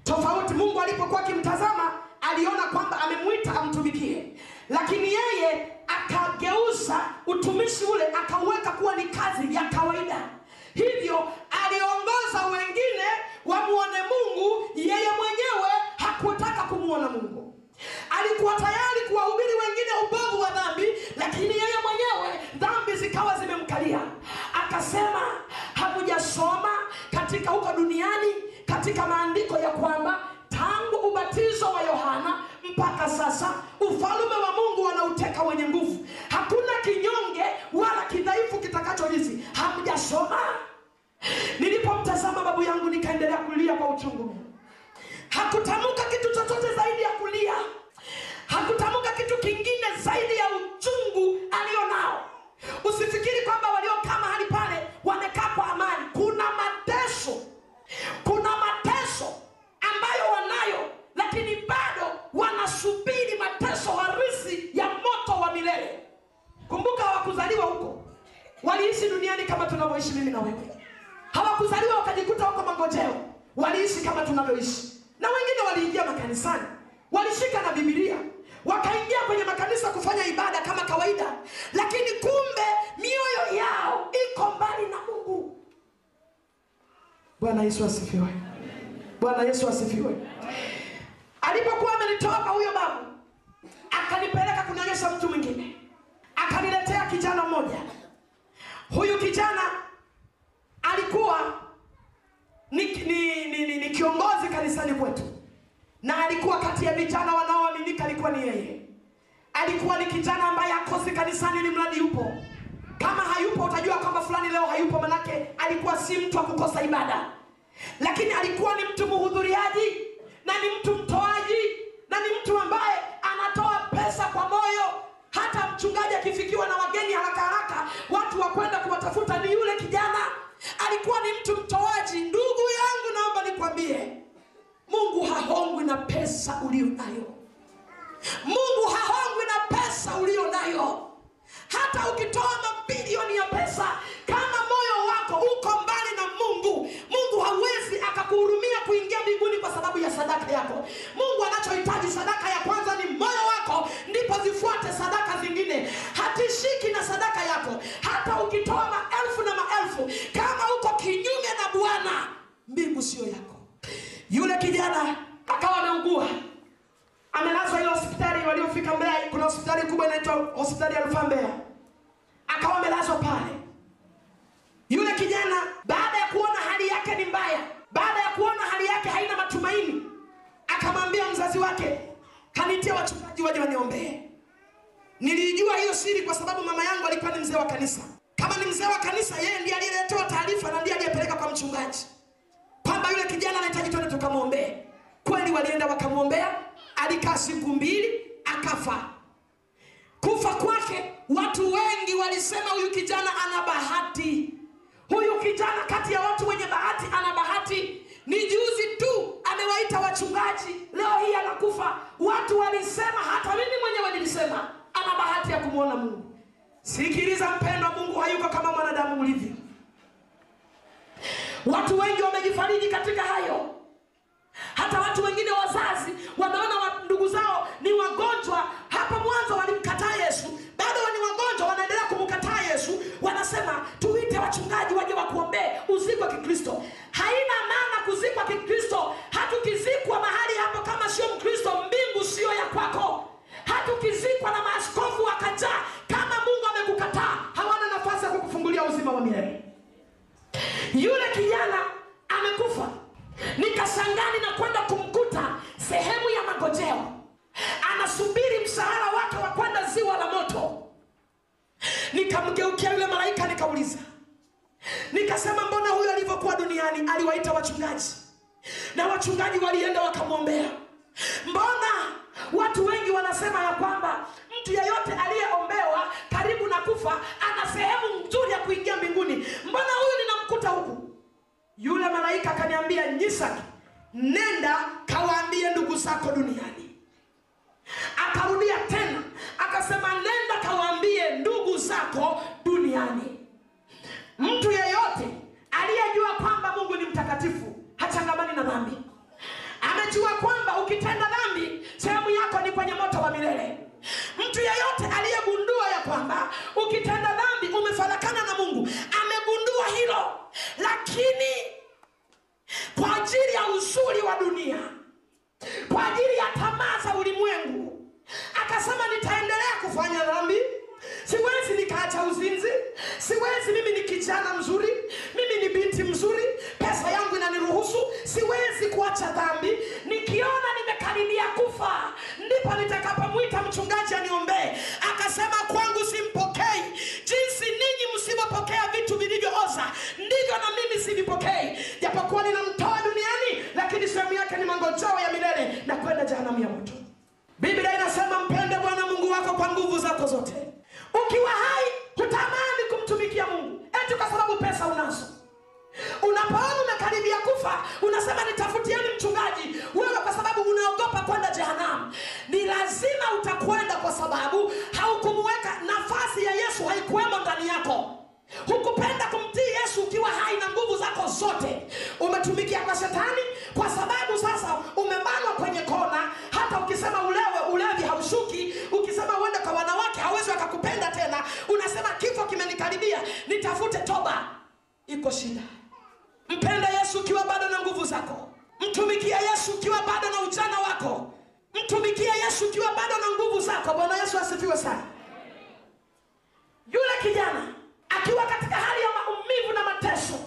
C: tofauti. Mungu alipokuwa akimtazama aliona kwamba amemwita amtumikie, lakini yeye akageuza utumishi ule akauweka kuwa ni kazi ya kawaida, hivyo aliongoza wengine wamuone Mungu, yeye mwenyewe hakutaka kumwona Mungu. Alikuwa tayari kuwahubiri wengine ubovu wa dhambi, lakini yeye mwenyewe dhambi zikawa zimemkalia, akasema hamjasoma katika huko duniani katika maandiko ya kwamba tangu ubatizo wa Yohana mpaka sasa ufalume wa Mungu wanauteka wenye nguvu, hakuna kinyonge wala kidhaifu kitakacho hizi. Hamjasoma. Nilipomtazama babu yangu nikaendelea kulia kwa uchungu hakutamka kitu chochote zaidi ya kulia. Hakutamka kitu kingine zaidi ya uchungu alio nao. Usifikiri kwamba waliokaa mahali pale wamekaa kwa amani. Kuna mateso. Kuna mateso ambayo wanayo lakini bado wanasubiri mateso harisi ya moto wa milele. Kumbuka hawakuzaliwa huko. Waliishi duniani kama tunavyoishi mimi na wewe. Hawakuzaliwa wakajikuta huko mangojeo. Waliishi kama tunavyoishi na wengine waliingia makanisani walishika na bibilia wakaingia kwenye makanisa kufanya ibada kama kawaida lakini kumbe mioyo yao iko mbali na mungu. Bwana yesu asifiwe. Bwana yesu asifiwe. Alipokuwa amenitoka huyo babu akanipeleka kunionyesha mtu mwingine akaniletea kijana mmoja. Huyu kijana alikuwa ni, ni, ni, ni, ni kiongozi kanisani kwetu. Na alikuwa kati ya vijana wanaoaminika alikuwa ni yeye. Alikuwa ni kijana ambaye akosi kanisani ni mradi yupo. Kama hayupo utajua kwamba fulani leo hayupo manake alikuwa si mtu wa kukosa ibada. Lakini alikuwa ni mtu mhudhuriaji na ni mtu mtoaji na ni mtu ambaye anatoa pesa kwa moyo. Hata mchungaji akifikiwa na wageni haraka haraka watu wakwenda kuwatafuta ni yule kijana alikuwa ni mtu mtoaji. Ndugu yangu naomba nikwambie mungu hahongwi na pesa ulio nayo mungu hahongwi na pesa ulio nayo hata ukitoa mabilioni ya pesa kama moyo wako uko mbali na mungu mungu hawezi akakuhurumia kuingia mbinguni kwa sababu ya sadaka yako. Mungu anachohitaji sadaka ya kwanza ni moyo wako ndipo zifuate sadaka zingine. Hatishiki na sadaka yako. Hata ukitoa maelfu na maelfu kama uko kinyume na bwana mbingu sio yako. Yule kijana akawa ameugua amelazwa ile hospitali waliofika Mbeya. Kuna hospitali kubwa inaitwa hospitali ya rufaa Mbeya, akawa amelazwa pale. Yule kijana baada ya kuona hali yake ni mbaya, baada ya kuona hali yake haina matumaini, akamwambia mzazi wake, kanitia wachungaji waje waniombee. Nilijua hiyo siri kwa sababu mama yangu alikuwa ni mzee wa kanisa. Kama ni mzee wa kanisa, yeye ndiye aliyeletewa taarifa na ndiye aliyepeleka kwa mchungaji kwamba yule kijana anahitaji twende tukamwombee. Kweli walienda wakamwombea, alikaa siku mbili akafa. Kufa kwake watu wengi walisema huyu kijana ana bahati, huyu kijana kati ya watu wenye bahati ana bahati. Ni juzi tu amewaita wachungaji, leo hii anakufa. Watu walisema, hata mimi mwenyewe nilisema ana bahati ya kumwona Mungu. Sikiliza mpendwa, Mungu hayuko kama mwanadamu ulivyo. Watu wengi wamejifariji katika hayo hata watu wengine wazazi wameona wa- ndugu zao ni wagonjwa. Hapa mwanzo walimkataa yesu. Bado ni wagonjwa wanaendelea kumkataa yesu. Wanasema tuite wachungaji waje wakuombee uzikwa kikristo. Haina maana kuzikwa kikristo. Hatukizikwa mahali hapo kama sio mkristo. Mbingu sio ya kwako. Hatukizikwa na maaskofu wakajaa kama mungu amekukataa. Hawana nafasi ya kukufungulia uzima wa milele. Yule kijana amekufa nikashangani na kwenda kumkuta sehemu ya magojeo. Anasubiri mshahara wake wa kwenda ziwa la moto. Nikamgeukia yule malaika nikauliza. Nikasema mbona huyo alivyokuwa duniani aliwaita wachungaji? Na wachungaji walienda wakamwombea. Mbona watu wengi wanasema ya kwamba mtu yeyote aliyeombewa karibu na kufa ana sehemu nzuri ya kuingia mbinguni? Mbona huyu ninamkuta huku yule malaika akaniambia nyisaki nenda kawaambie ndugu zako duniani uzuri wa dunia. Kwa ajili ya tamaa za ulimwengu. Akasema nitaendelea kufanya dhambi. Siwezi nikaacha uzinzi. Siwezi mimi ni kijana mzuri. Mimi ni binti mzuri. Pesa yangu kuacha dhambi. Nikiona nimekaribia kufa ndipo nitakapomwita mchungaji aniombee. Akasema kwangu simpokei. Jinsi ninyi msivyopokea vitu vilivyooza ndivyo na mimi sivipokei. Japokuwa nina yake ni mangojao ya milele na kwenda jehanamu ya moto biblia inasema mpende bwana mungu wako kwa nguvu zako zote. Ukiwa hai hutamani kumtumikia mungu. Eti kwa sababu pesa unazo. Unapoona umekaribia kufa unasema nitafutieni mchungaji. Wewe kwa sababu unaogopa kwenda jehanamu ni lazima utakwenda kwa sababu haukumuweka nafasi ya yesu haikuwemo ndani yako. Hukupenda kumtii yesu ukiwa hai na nguvu zako zote umetumikia kwa shetani kwa sababu sasa umebanwa kwenye kona. Hata ukisema ulewe ulevi haushuki. Ukisema uende kwa wanawake hawezi wakakupenda tena. Unasema kifo kimenikaribia nitafute toba. Iko shida. Mpende yesu ukiwa bado na nguvu zako. Mtumikie yesu ukiwa bado na ujana wako. Mtumikie yesu ukiwa bado na nguvu zako. Bwana yesu asifiwe sana. Yule kijana akiwa katika hali ya maumivu na mateso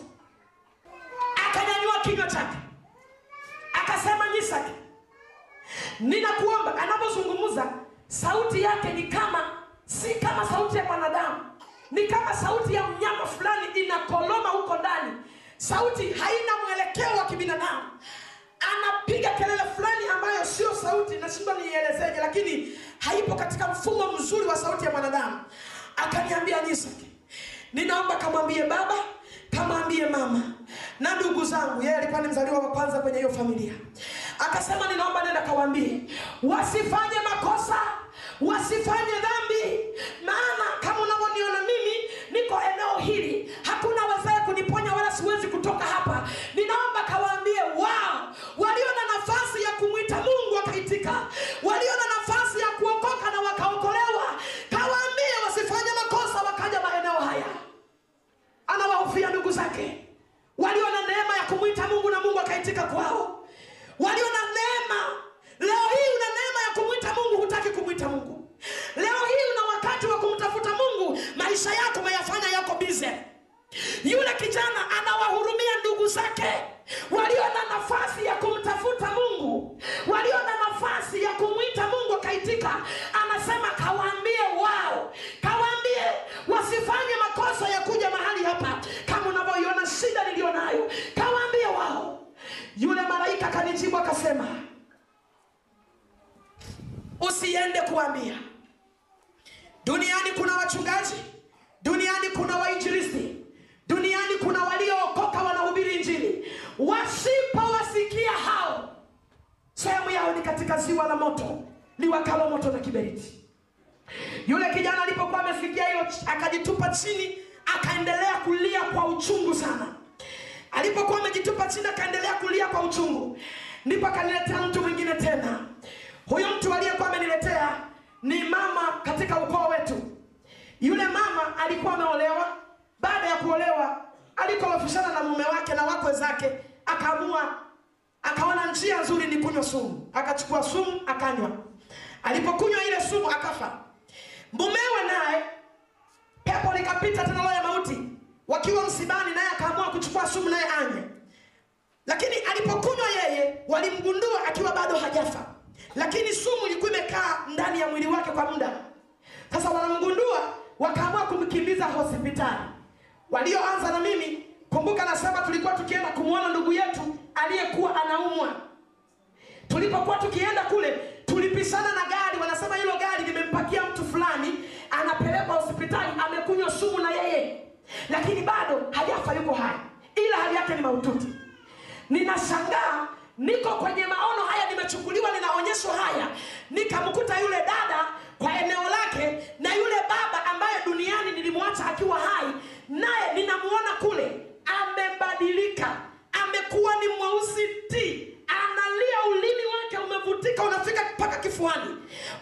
C: akanyanyua kinywa chake akasema nyisaki ninakuomba. Anapozungumza sauti yake ni kama si kama sauti ya mwanadamu ni kama sauti ya mnyama fulani inakoloma huko ndani. Sauti haina mwelekeo wa kibinadamu. Anapiga kelele fulani ambayo sio sauti nashindwa niielezeje lakini haipo katika mfumo mzuri wa sauti ya mwanadamu. Akaniambia nyisaki ninaomba kamwambie baba kamwambie mama na ndugu zangu yeye alikuwa ni mzaliwa wa kwanza kwenye hiyo familia. Akasema ninaomba nenda kawaambie wasifanye makosa wasifanye dhambi. Maana kama unavyoniona mimi niko eneo hili hakuna wezaye kuniponya wala siwezi kutoka hapa. Ninaomba kawaambie wao walio na nafasi ya kumwita mungu wakaitika walio na nafasi ya kuokoka na wakaokolewa anawahofia ndugu zake. Walio na neema ya kumwita mungu na mungu akaitika kwao. Walio na neema leo hii una neema ya kumwita mungu hutaki kumwita mungu. Leo hii una wakati wa kumtafuta mungu maisha yako umeyafanya yako bize. Yule kijana anawahurumia ndugu zake. Walio na nafasi ya kumtafuta mungu walio na nafasi ya kumwita mungu akaitika anasema kawaambie wao kawaambie wasifanye makosa ya kuja mahali hapa shida niliyo nayo kawaambie wao. Yule malaika akanijibu akasema usiende kuambia. Duniani kuna wachungaji duniani kuna wainjilisti duniani kuna waliookoka wanahubiri injili. Wasipowasikia hao. Sehemu yao ni katika ziwa la moto liwakalo moto na kiberiti. Yule kijana alipokuwa amesikia hiyo, akajitupa chini akaendelea kulia kwa uchungu sana. Alipokuwa amejitupa chini akaendelea kulia kwa uchungu. Ndipo akaniletea mtu mwingine tena. Huyo mtu aliyekuwa ameniletea ni mama katika ukoo wetu. Yule mama alikuwa ameolewa. Baada ya kuolewa alikorofishana na mume wake na wakwe zake akaamua akaona njia nzuri ni kunywa sumu. Akachukua sumu akanywa. Alipokunywa ile sumu akafa. Mumewe naye pepo likapita tena roho ya mauti. Wakiwa msibani naye akaamua kuchukua sumu naye anywe lakini alipokunywa yeye walimgundua akiwa bado hajafa. Lakini sumu ilikuwa imekaa ndani ya mwili wake kwa muda. Sasa wanamgundua wakaamua kumkimbiza hospitali. Walioanza na mimi kumbuka nasema tulikuwa tukienda kumwona ndugu yetu aliyekuwa anaumwa. Tulipokuwa tukienda kule tulipishana na gari wanasema hilo gari limempakia mtu anapelekwa hospitali amekunywa sumu na yeye lakini bado hajafa yuko hai ila hali yake ni mahututi. Ninashangaa niko kwenye maono haya nimechukuliwa ninaonyeshwa haya nikamkuta yule dada kwa eneo lake na yule baba ambaye duniani nilimwacha akiwa hai naye ninamuona kule amebadilika amekuwa ni mweusi ti analia ulimi wake umevutika unafika mpaka kifuani.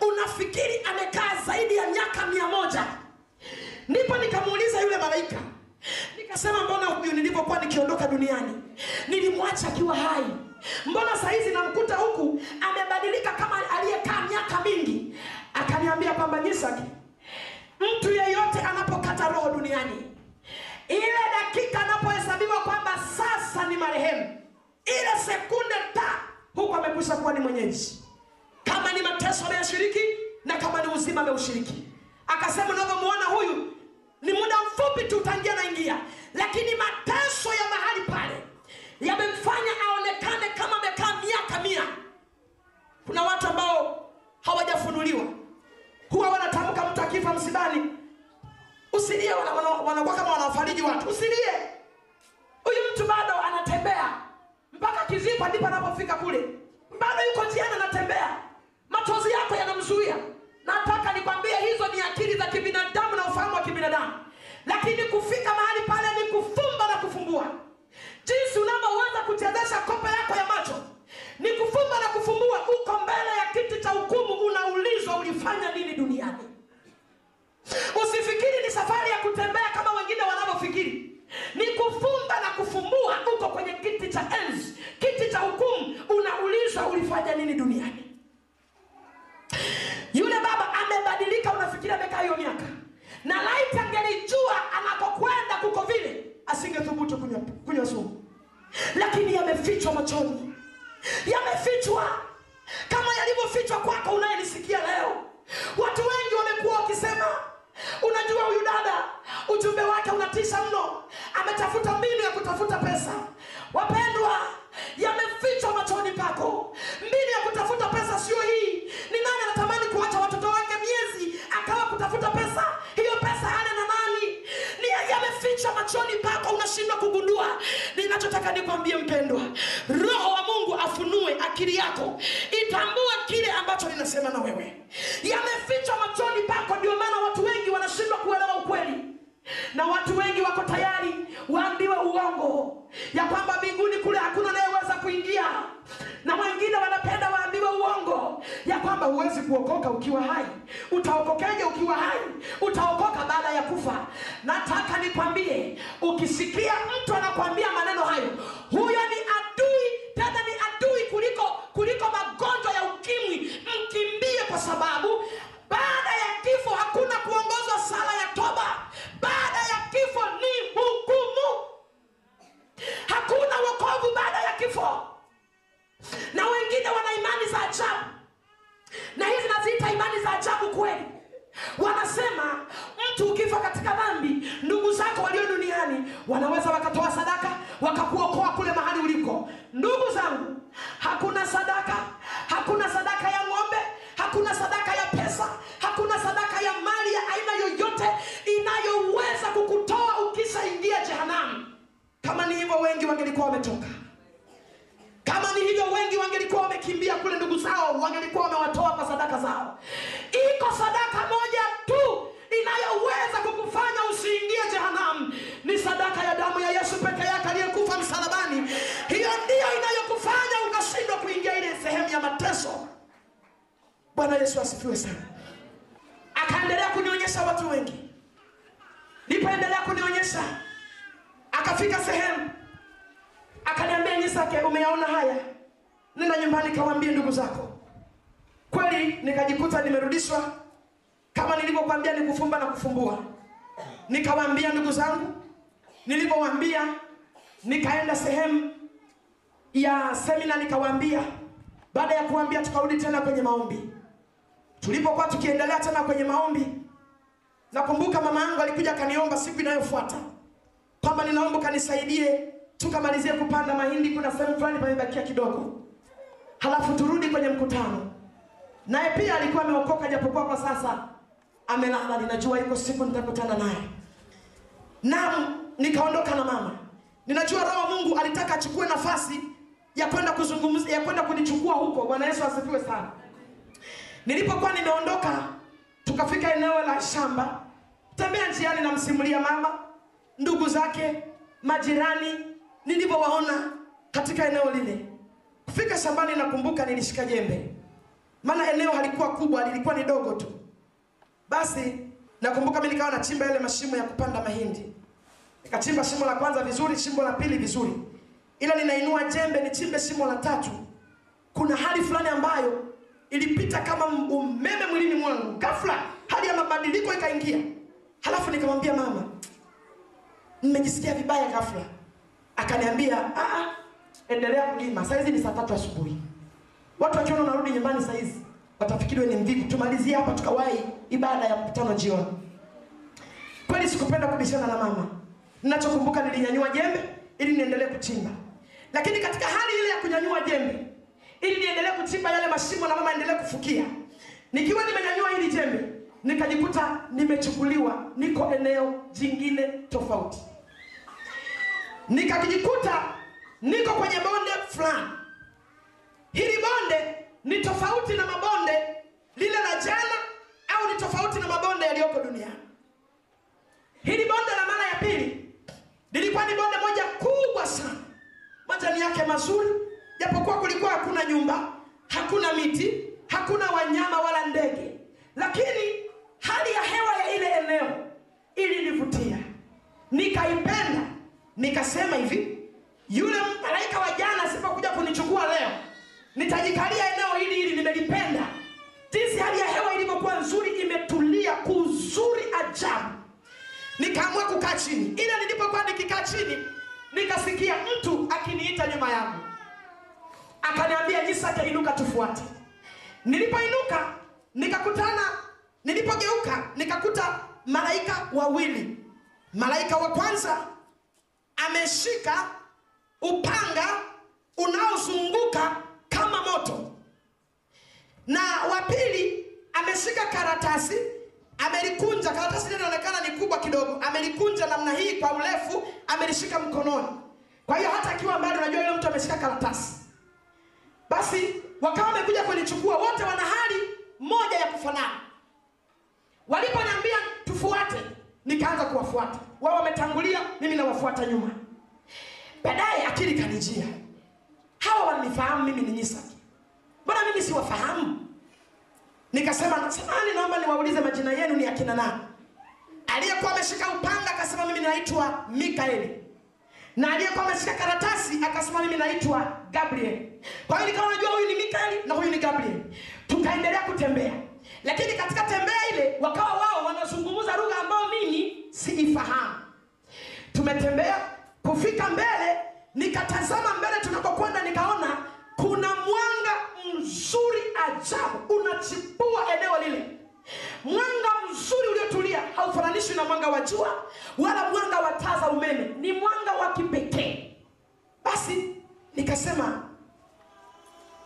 C: Unafikiri amekaa zaidi ya miaka mia moja. Ndipo nikamuuliza yule malaika. Nikasema mbona huyu nilivyokuwa nikiondoka duniani nilimwacha akiwa hai? Mbona sahizi namkuta huku amebadilika kama aliyekaa miaka mingi? Akaniambia kwamba nyisaki mtu yeyote anapokata roho duniani ile dakika anapohesabiwa kwamba sasa ni marehemu ile sekunde atakuwa ni mwenyeji. Kama ni mateso ameyashiriki na kama ni uzima ameushiriki. Akasema unavyomuona huyu. Ni muda mfupi tu tangia naingia. Lakini mateso ya mahali pale yamemfanya aonekane kama amekaa miaka mia. Kuna watu ambao hawajafunuliwa. Huwa wanatamka mtu akifa msibani usilie wanakuwa wana, kama wanafariji watu. Usilie. Huyu mtu bado anatembea. Mpaka kizipa ndipo anapofika kule bado yuko njiani anatembea machozi yako yanamzuia. Nataka nikwambie hizo ni akili za kibinadamu na ufahamu wa kibinadamu. Lakini kufika mahali pale ni kufumba na kufumbua. Jinsi unavyoweza kuchezesha kope yako ya macho ni kufumba na kufumbua. Uko mbele ya kiti cha hukumu unaulizwa ulifanya nini duniani. Usifikiri ni safari ya kutembea kama wengine wanavyofikiri ni kufumba na kufumbua uko kwenye kiti cha enzi. Kiti cha hukumu unaulizwa ulifanya nini duniani? Yule baba amebadilika unafikiri amekaa hiyo miaka. Na laiti angelijua anakokwenda kuko vile asingethubutu kunywa sumu. Lakini yamefichwa machoni. Yamefichwa. Kama yalivyofichwa kwako unayenisikia leo. Watu wengi wamekuwa wakisema unajua huyu dada ujumbe wake unatisha mno. Ametafuta mbinu ya kutafuta pesa. Wapendwa yamefichwa machoni pako. Mbinu ya kutafuta pesa sio hii. Ni nani anatamani kuacha watoto wake miezi akawa kutafuta pesa? Hiyo pesa hana na ni yamefichwa machoni pako unashindwa kugundua. Ninachotaka nikwambie mpendwa roho wa mungu afunue akili yako itambue kile ambacho ninasema na wewe. Yamefichwa machoni pako ndio maana watu wengi wanashindwa kuelewa ukweli na watu wengi wako tayari waambiwe uongo ya kwamba mbinguni kule hakuna anayeweza kuingia. Na wengine wanapenda waambiwe uongo ya kwamba huwezi kuokoka ukiwa hai. Utaokokeje ukiwa hai? Utaokoka baada ya kufa. Nataka nikwambie ukisikia mtu anakwambia maneno hayo huyo ni adui tena ni adui kuliko kuliko magonjwa ya ukimwi. Mkimbie kwa sababu baada ya kifo hakuna kuongozwa sala ya toba. Baada ya kifo ni hukumu. Hakuna wokovu baada ya kifo. Na wengine wana imani za ajabu. Na hizi naziita imani za ajabu kweli. Wanasema mtu ukifa katika dhambi ndugu zako walio duniani wanaweza wakatoa sadaka wakakuokoa kule mahali uliko. Ndugu zangu hakuna sadaka hakuna sadaka ya ng'ombe hakuna sadaka ya pesa hakuna sadaka ya mali ya aina yoyote inayoweza kukutoa ukishaingia jehanamu. Kama ni hivyo wengi wangelikuwa wametoka. Kama ni hivyo wengi wangelikuwa wamekimbia kule ndugu zao wangelikuwa wamewatoa kwa sadaka zao. Iko sadaka moja tu inayoweza kukufanya usiingie jehanamu. Ni sadaka ya damu ya yesu peke yake aliyekufa msalabani. Hiyo ndiyo inayokufanya ukashindwa kuingia ile sehemu ya mateso bwana yesu asifiwe sana. Akaendelea kunionyesha watu wengi. Nipoendelea kunionyesha akafika sehemu akaniambia nyisake umeyaona haya? Nenda nyumbani kawaambie ndugu zako. Kweli nikajikuta nimerudishwa. Kama nilivyokwambia ni kufumba na kufumbua. Nikawaambia ndugu zangu. Nilivyowaambia nikaenda sehemu ya semina nikawaambia. Baada ya kuambia tukarudi tena kwenye maombi tulipokuwa tukiendelea tena kwenye maombi nakumbuka mama yangu alikuja akaniomba siku inayofuata kwamba ninaomba kanisaidie tukamalizie kupanda mahindi kuna sehemu fulani pamebakia kidogo. Halafu turudi kwenye mkutano. Naye pia alikuwa ameokoka japokuwa kwa sasa amelala. Ninajua iko siku nitakutana naye. Nam nikaondoka na mama. Ninajua roho mungu alitaka achukue nafasi ya kwenda kuzungumza ya kwenda kunichukua huko. Bwana yesu asifiwe sana nilipokuwa nimeondoka tukafika eneo la shamba. Tembea njiani namsimulia mama ndugu zake majirani nilivyowaona katika eneo lile. Kufika shambani nakumbuka nilishika jembe. Maana eneo halikuwa kubwa lilikuwa ni dogo tu. Basi nakumbuka mi nikawa nachimba yale mashimo ya kupanda mahindi. Nikachimba shimo la kwanza vizuri shimo la pili vizuri. Ila ninainua jembe nichimbe shimo la tatu. Kuna hali fulani ambayo ilipita kama umeme mwilini mwangu. Ghafla hali ya mabadiliko ikaingia. Halafu nikamwambia mama nimejisikia vibaya ghafla. Akaniambia "Ah, ah, endelea kulima. Saizi ni saa tatu asubuhi. Watu wakiona unarudi nyumbani saa hizi watafikiri ni mvivu. Tumalizie hapa tukawahi ibada ya mkutano jioni. Kweli sikupenda kubishana na mama. Ninachokumbuka nilinyanyua jembe ili niendelee kuchimba. Lakini katika hali ile ya kunyanyua jembe ili niendelee kuchimba yale mashimo na mama endelee kufukia. Nikiwa nimenyanyua hili jembe nikajikuta nimechukuliwa niko eneo jingine tofauti. Nikajikuta niko kwenye bonde fulani. Hili bonde ni tofauti na mabonde lile la jana au ni tofauti na mabonde yaliyoko duniani. Hili bonde la mara ya pili lilikuwa ni bonde moja kubwa sana. Majani yake mazuri japokuwa kulikuwa hakuna nyumba hakuna miti hakuna wanyama wala ndege. Lakini hali ya hewa ya ile eneo ilinivutia. Nikaipenda nikasema hivi yule malaika wa jana asipokuja kunichukua leo nitajikalia eneo hili hili nimelipenda. Jinsi hali ya hewa ilivyokuwa nzuri imetulia kuzuri ajabu. Nikaamua kukaa chini. Ila nilipokuwa nikikaa chini nikasikia mtu akiniita nyuma yangu akaniambia jisake inuka tufuate. Nilipoinuka nikakutana nilipogeuka nikakuta malaika wawili. Malaika wa kwanza ameshika upanga unaozunguka kama moto na wa pili ameshika karatasi amelikunja. Karatasi ile ni kubwa kidogo amelikunja namna hii kwa urefu amelishika mkononi. Kwa hiyo hata akiwa mbali unajua yule mtu ameshika karatasi basi wakawa wamekuja kunichukua wote wana hali moja ya kufanana. Waliponiambia tufuate nikaanza kuwafuata. Wao wametangulia mimi nawafuata nyuma. Baadaye akili kanijia hawa wananifahamu mimi ni nyisaki. Mbona mimi siwafahamu? Nikasema samani naomba niwaulize majina yenu ni akina nani? Aliyekuwa ameshika upanga akasema mimi naitwa mikaeli na aliyekuwa ameshika karatasi akasema mimi naitwa gabriel. Kwa hiyo nikawa najua huyu ni mikaeli na huyu ni gabriel. Tukaendelea kutembea. Lakini katika tembea ile wakawa wao wanazungumza lugha ambayo mimi siifahamu. Tumetembea kufika mbele nikatazama mbele tunakokwenda, nikaona kuna mwanga mzuri ajabu unachipua eneo lile mwanga mzuri uliotulia haufananishwi na mwanga wa jua wala mwanga wa taa za umeme. Ni mwanga wa kipekee. Basi nikasema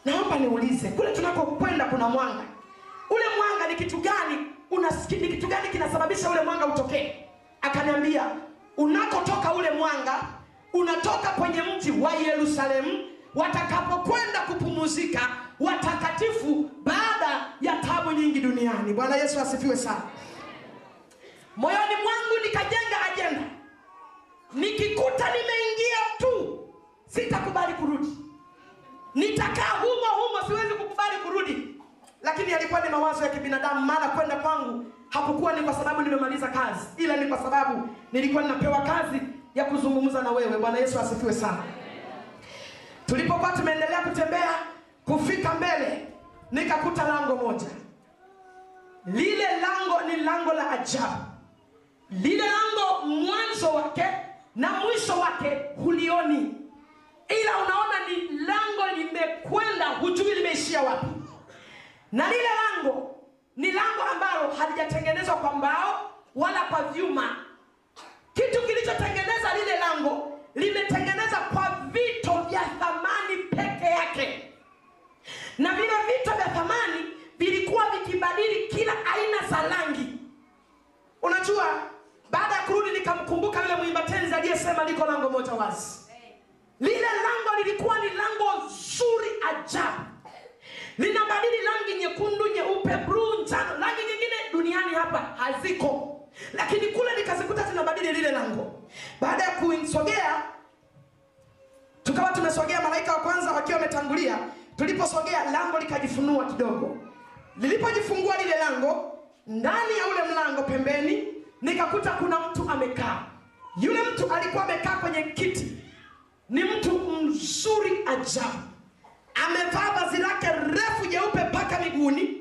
C: naomba niulize kule tunakokwenda kuna mwanga. Ule mwanga ni kitu gani ni kitu gani kinasababisha ule mwanga utokee? Akaniambia unakotoka ule mwanga unatoka kwenye mji wa yerusalemu watakapokwenda kupumuzika watakatifu baada ya tabu nyingi duniani. Bwana yesu asifiwe sana. Moyoni mwangu nikajenga ajenda. Nikikuta nimeingia tu sitakubali kurudi. Nitakaa humo humo siwezi kukubali kurudi. Lakini yalikuwa ni mawazo ya kibinadamu maana kwenda kwangu hakukuwa ni kwa sababu nimemaliza kazi ila ni kwa sababu nilikuwa ninapewa kazi ya kuzungumza na wewe. Bwana yesu asifiwe sana. Tulipokuwa tumeendelea kutembea kufika mbele nikakuta lango moja. Lile lango ni lango la ajabu. Lile lango mwanzo wake na mwisho wake hulioni. Ila unaona ni lango limekwenda hujui limeishia wapi. Na lile lango ni lango ambalo halijatengenezwa kwa mbao wala kwa vyuma. Kitu kilichotengeneza lile lango limetengeneza kwa vito vya thamani peke yake na vile vito vya thamani vilikuwa vikibadili kila aina za rangi. Unajua baada ya kurudi nikamkumbuka yule mwimba aliyesema liko lango moja wazi. Lile lango lilikuwa ni lango zuri ajabu. Linabadili rangi nyekundu nyeupe bluu njano. Rangi nyingine duniani hapa haziko. Lakini kule nikazikuta zinabadili lile lango. Baada ya kuisogea tukawa tumesogea malaika wa kwanza wakiwa wametangulia tuliposogea lango likajifunua kidogo. Lilipojifungua lile lango ndani ya ule mlango pembeni nikakuta kuna mtu amekaa. Yule mtu alikuwa amekaa kwenye kiti. Ni mtu mzuri ajabu. Amevaa vazi lake refu jeupe mpaka miguuni.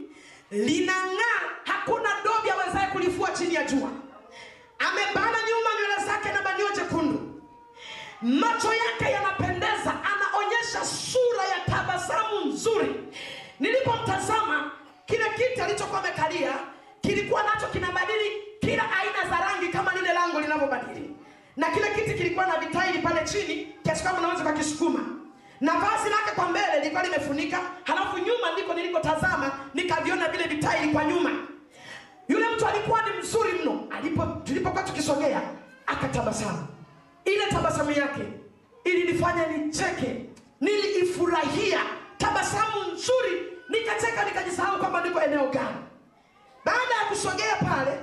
C: Linang'aa hakuna dobi awezaye kulifua chini ya jua. Amebana nyuma nywele zake na banio jekundu macho yake yanapendeza, anaonyesha sura ya tabasamu nzuri. Nilipomtazama, kile kiti alichokuwa amekalia kilikuwa nacho kinabadili kila aina za rangi kama lile lango linavyobadili, na kile kiti kilikuwa na vitairi pale chini kiasi kwamba unaweza kukisukuma, na vazi lake kwa mbele lilikuwa limefunika, halafu nyuma ndiko nilikotazama nikaviona vile vitairi kwa nyuma. Yule mtu alikuwa ni mzuri mno. Alipo tulipokuwa tukisogea, akatabasamu ile tabasamu yake ilinifanya nicheke. Niliifurahia. Tabasamu nzuri. Nikacheka nikajisahau kwamba niko eneo gani. Baada ya kusogea pale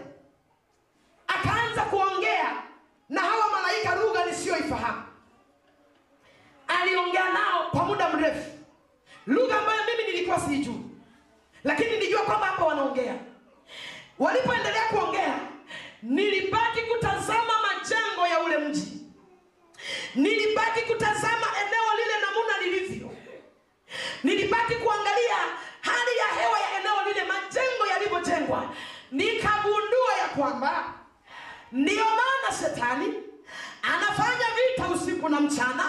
C: akaanza kuongea na hawa malaika lugha nisiyoifahamu. Aliongea nao kwa muda mrefu. Lugha ambayo mimi nilikuwa siijui lakini nilijua kwamba hapa wanaongea. Walipoendelea kuongea nilibaki kutazama majengo ya ule mji nilibaki kutazama eneo lile namuna lilivyo nilibaki kuangalia hali ya hewa ya eneo lile majengo yalivyojengwa nikagundua ya kwamba ndiyo maana shetani anafanya vita usiku na mchana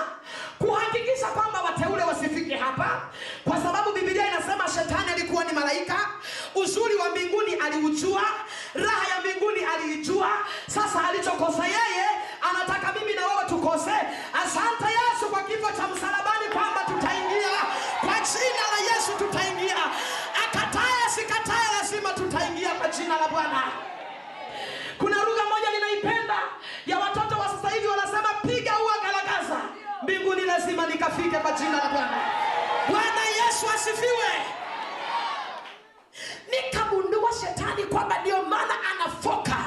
C: kuhakikisha kwamba wateule wasifike hapa kwa sababu bibilia inasema shetani alikuwa ni malaika. Uzuri wa mbinguni aliujua raha ya mbinguni aliijua. Sasa alichokosa yeye anataka mimi na wewe tukose. Asante yesu kwa kifo cha msalabani kwamba lazima nikafike kwa jina la bwana. Bwana yesu asifiwe. Nikagundua shetani kwamba ndio maana anafoka.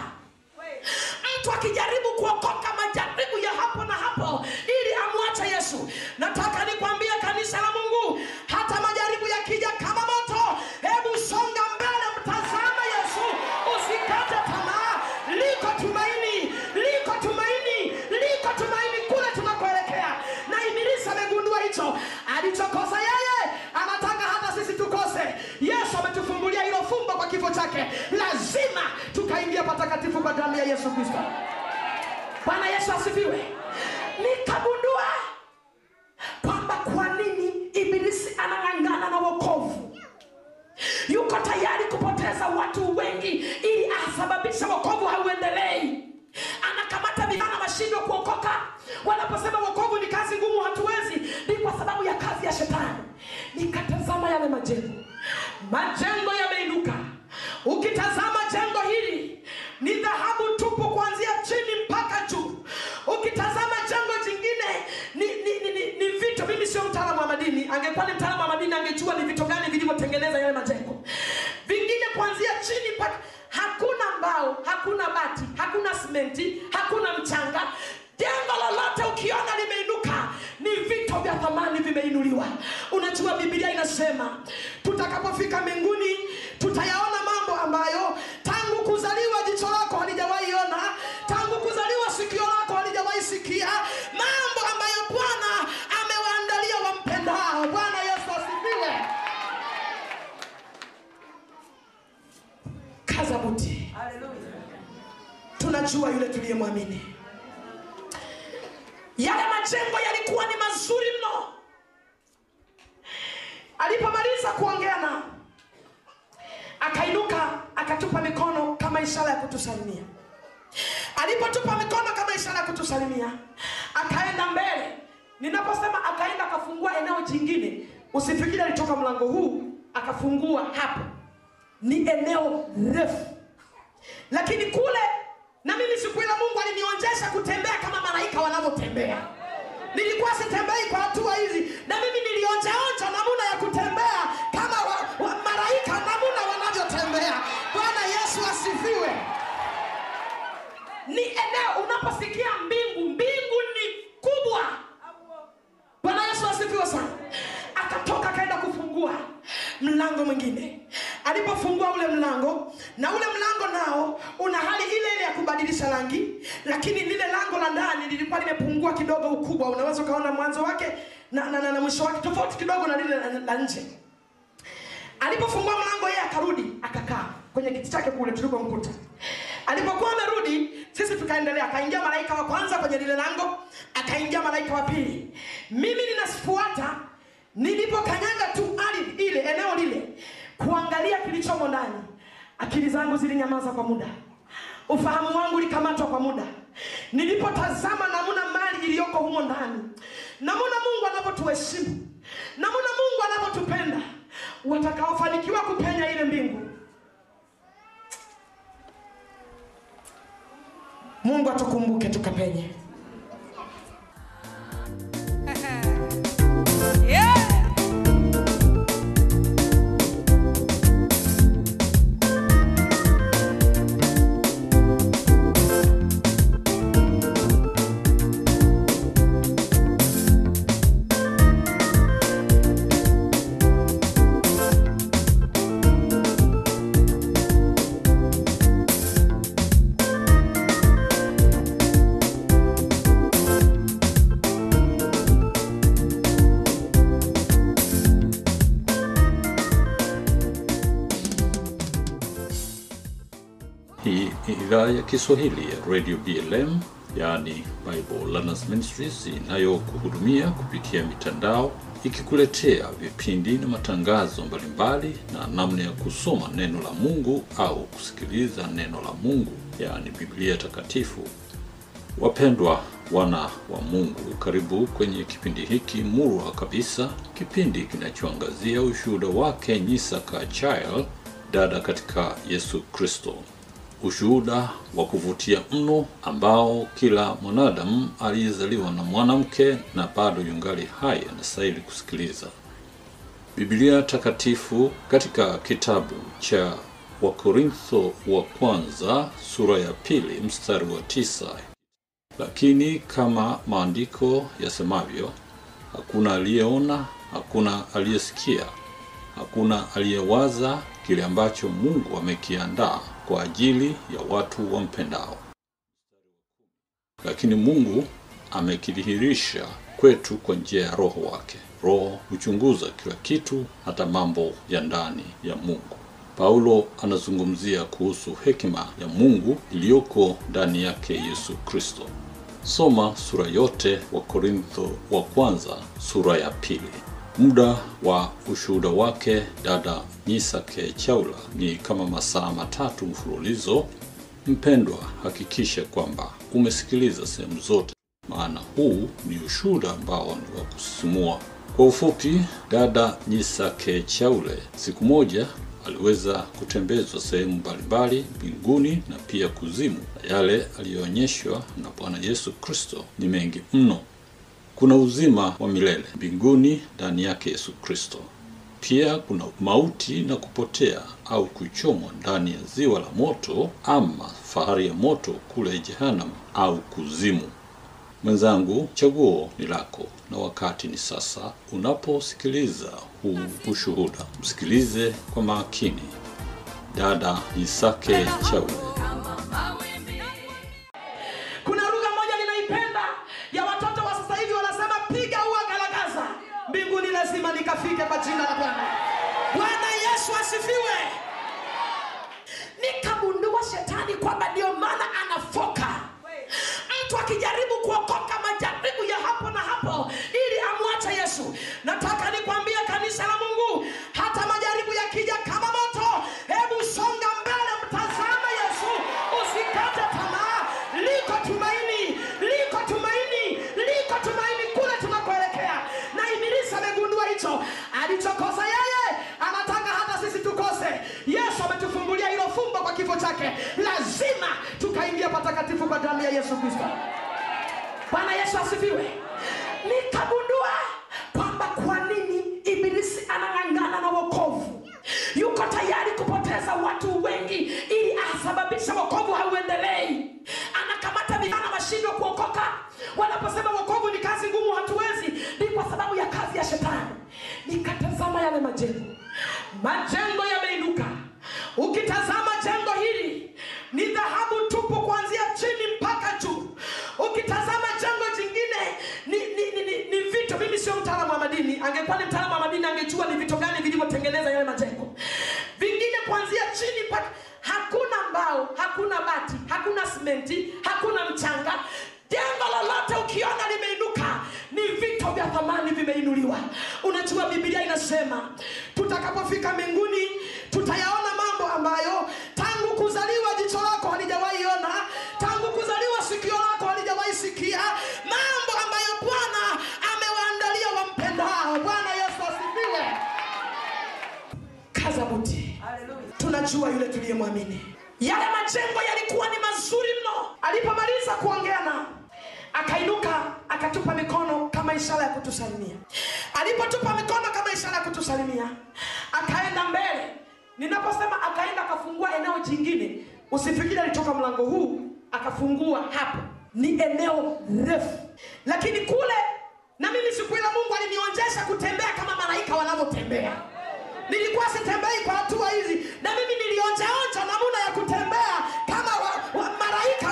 C: Mtu akijaribu kuokoka majaribu ya hapo na hapo chake lazima tukaingia patakatifu kwa damu ya yesu kristo. Bwana yesu asifiwe. Nikagundua kwamba kwa nini ibilisi anang'ang'ana na wokovu. Yuko tayari kupoteza watu wengi ili asababishe wokovu hauendelei. Anakamata vijana washindwa kuokoka. Wanaposema wokovu ni kazi ngumu hatuwezi. Ni kwa sababu ya kazi ya shetani. Nikatazama yale majengo. Majengo yameinuka ukitazama jengo hili ni dhahabu tupu kuanzia chini mpaka juu. Ukitazama jengo jingine ni, ni, ni, ni, ni vito. Mimi sio mtaalamu wa madini. Angekuwa ni mtaalamu wa madini angejua ni vito gani vilivyotengeneza yale majengo. Vingine kuanzia chini mpaka hakuna mbao hakuna bati hakuna simenti hakuna mchanga jengo lolote ukiona limeinuka ni vito vya thamani vimeinuliwa. Unajua bibilia inasema tutakapofika mbinguni tutayaona mambo ambayo tangu kuzaliwa jicho lako halijawahi ona tangu kuzaliwa sikio lako halijawahi sikia mambo ambayo bwana amewaandalia wampendao. Bwana yesu asifiwe. Kaza buti. Tunajua yule tuliyemwamini yale majengo yalikuwa ni mazuri mno. Alipomaliza kuongea na akainuka akatupa mikono kama ishara ya kutusalimia. Alipotupa mikono kama ishara ya kutusalimia akaenda mbele. Ninaposema akaenda akafungua eneo jingine. Usifikiri alitoka mlango huu akafungua hapo. Ni eneo refu. Lakini kule na mimi siku ile mungu alinionjesha kutembea kama malaika wanavyotembea. Nilikuwa sitembei kwa hatua hizi. Na mimi nilionjaonja namuna ya kutembea kama wa, wa, malaika namuna wanavyotembea. Bwana yesu asifiwe. Ni eneo unaposikia mbingu. Mbingu ni kubwa. Bwana yesu asifiwe sana akatoka akaenda kufungua mlango mwingine. Alipofungua ule mlango na ule mlango nao una hali ile ile ya kubadilisha rangi lakini lile lango la ndani lilikuwa limepungua kidogo ukubwa. Unaweza ukaona mwanzo wake na, na, na, na mwisho wake tofauti kidogo na lile la, nje. Alipofungua mlango yeye akarudi akakaa kwenye kiti chake kule tulipomkuta alipokuwa amerudi sisi tukaendelea. Akaingia malaika wa kwanza kwenye lile lango akaingia malaika wa pili. Mimi ninafuata nilipokanyaga tu ardhi ile eneo lile kuangalia kilichomo ndani akili zangu zilinyamaza kwa muda, ufahamu wangu ulikamatwa kwa muda, nilipotazama namuna mali iliyoko humo ndani, namuna Mungu anavyotuheshimu, namuna Mungu anavyotupenda, watakaofanikiwa kupenya ile mbingu. Mungu atukumbuke tukapenye.
B: Ya Kiswahili ya Radio BLM, yaani Bible Learners Ministries inayokuhudumia kupitia mitandao ikikuletea vipindi na matangazo mbalimbali na namna ya kusoma neno la Mungu au kusikiliza neno la Mungu, yaani Biblia Takatifu. Wapendwa wana wa Mungu, karibu kwenye kipindi hiki murwa kabisa, kipindi kinachoangazia ushuhuda wake Nyisaka Child, dada katika Yesu Kristo, ushuhuda wa kuvutia mno ambao kila mwanadamu aliyezaliwa na mwanamke na bado yungali hai anastahili kusikiliza. Biblia Takatifu katika kitabu cha Wakorintho wa kwanza sura ya pili mstari wa tisa lakini kama maandiko yasemavyo, hakuna aliyeona, hakuna aliyesikia, hakuna aliyewaza kile ambacho Mungu amekiandaa kwa ajili ya watu wampendao. Lakini Mungu amekidhihirisha kwetu kwa njia ya Roho wake. Roho huchunguza kila kitu, hata mambo ya ndani ya Mungu. Paulo anazungumzia kuhusu hekima ya Mungu iliyoko ndani yake Yesu Kristo. Soma sura yote wa Korintho wa kwanza sura ya pili. Muda wa ushuhuda wake dada Misake Chaula ni kama masaa matatu mfululizo. Mpendwa, hakikisha kwamba umesikiliza sehemu zote, maana huu ni ushuhuda ambao ni wa kusisimua. Kwa ufupi, dada Misake Chaule siku moja aliweza kutembezwa sehemu mbalimbali mbinguni na pia kuzimu, yale aliyoonyeshwa na Bwana Yesu Kristo ni mengi mno. Kuna uzima wa milele mbinguni ndani yake Yesu Kristo. Pia kuna mauti na kupotea au kuchomwa ndani ya ziwa la moto ama fahari ya moto kule Jehanamu au kuzimu. Mwenzangu, chaguo ni lako na wakati ni sasa. Unaposikiliza huu ushuhuda, msikilize kwa makini. Dada Isake Chaule.
C: Mbinguni lazima nikafike kwa jina la Bwana. Bwana Yesu asifiwe. Nikagundua shetani kwamba ndio maana anafoka mtu akijaribu kuokoka majaribu ya hapo na hapo ili amwache Yesu. Nataka nikwambie chake, lazima tukaingia patakatifu kwa damu ya Yesu Kristo. Bwana Yesu asifiwe. Nikagundua kwamba kwa nini Ibilisi anang'ang'ana na wokovu, yuko tayari kupoteza watu wengi ili asababishe wokovu hauendelei. Anakamata vijana washindwe kuokoka. Wanaposema wokovu ni kazi ngumu, hatuwezi, ni kwa sababu ya kazi ya shetani. Nikatazama yale majengo, majengo yameinuka. Ukitazama jengo hili ni dhahabu tupu kuanzia chini mpaka juu. Ukitazama jengo jingine ni, ni, ni, ni, ni vito. Mimi sio mtaalamu wa madini, angekuwa ni mtaalamu wa madini angejua ni vito gani vilivyotengeneza yale majengo. Vingine kuanzia chini mpaka, hakuna mbao, hakuna bati, hakuna simenti, hakuna mchanga. Jambo lolote ukiona limeinuka, ni vito vya thamani vimeinuliwa. Unajua bibilia inasema tutakapofika mbinguni tutayaona mambo ambayo tangu kuzaliwa jicho lako halijawaiona tangu kuzaliwa sikio lako halijawaisikia mambo ambayo Bwana amewaandalia wampendao. Bwana Yesu asifiwe. Kaza buti, tunajua yule tuliyemwamini. Yale majengo yalikuwa ni mazuri mno. Alipomaliza kuongea na akainuka akatupa mikono kama ishara ya kutusalimia. Alipotupa mikono kama ishara ya kutusalimia akaenda mbele. Ninaposema akaenda akafungua eneo jingine. Usifikiri alitoka mlango huu akafungua hapo. Ni eneo refu. Lakini kule na mimi siku ile mungu alinionjesha kutembea kama malaika wanavyotembea. Nilikuwa sitembei kwa hatua hizi. Na mimi nilionjaonja namuna ya kutembea kama wa, wa malaika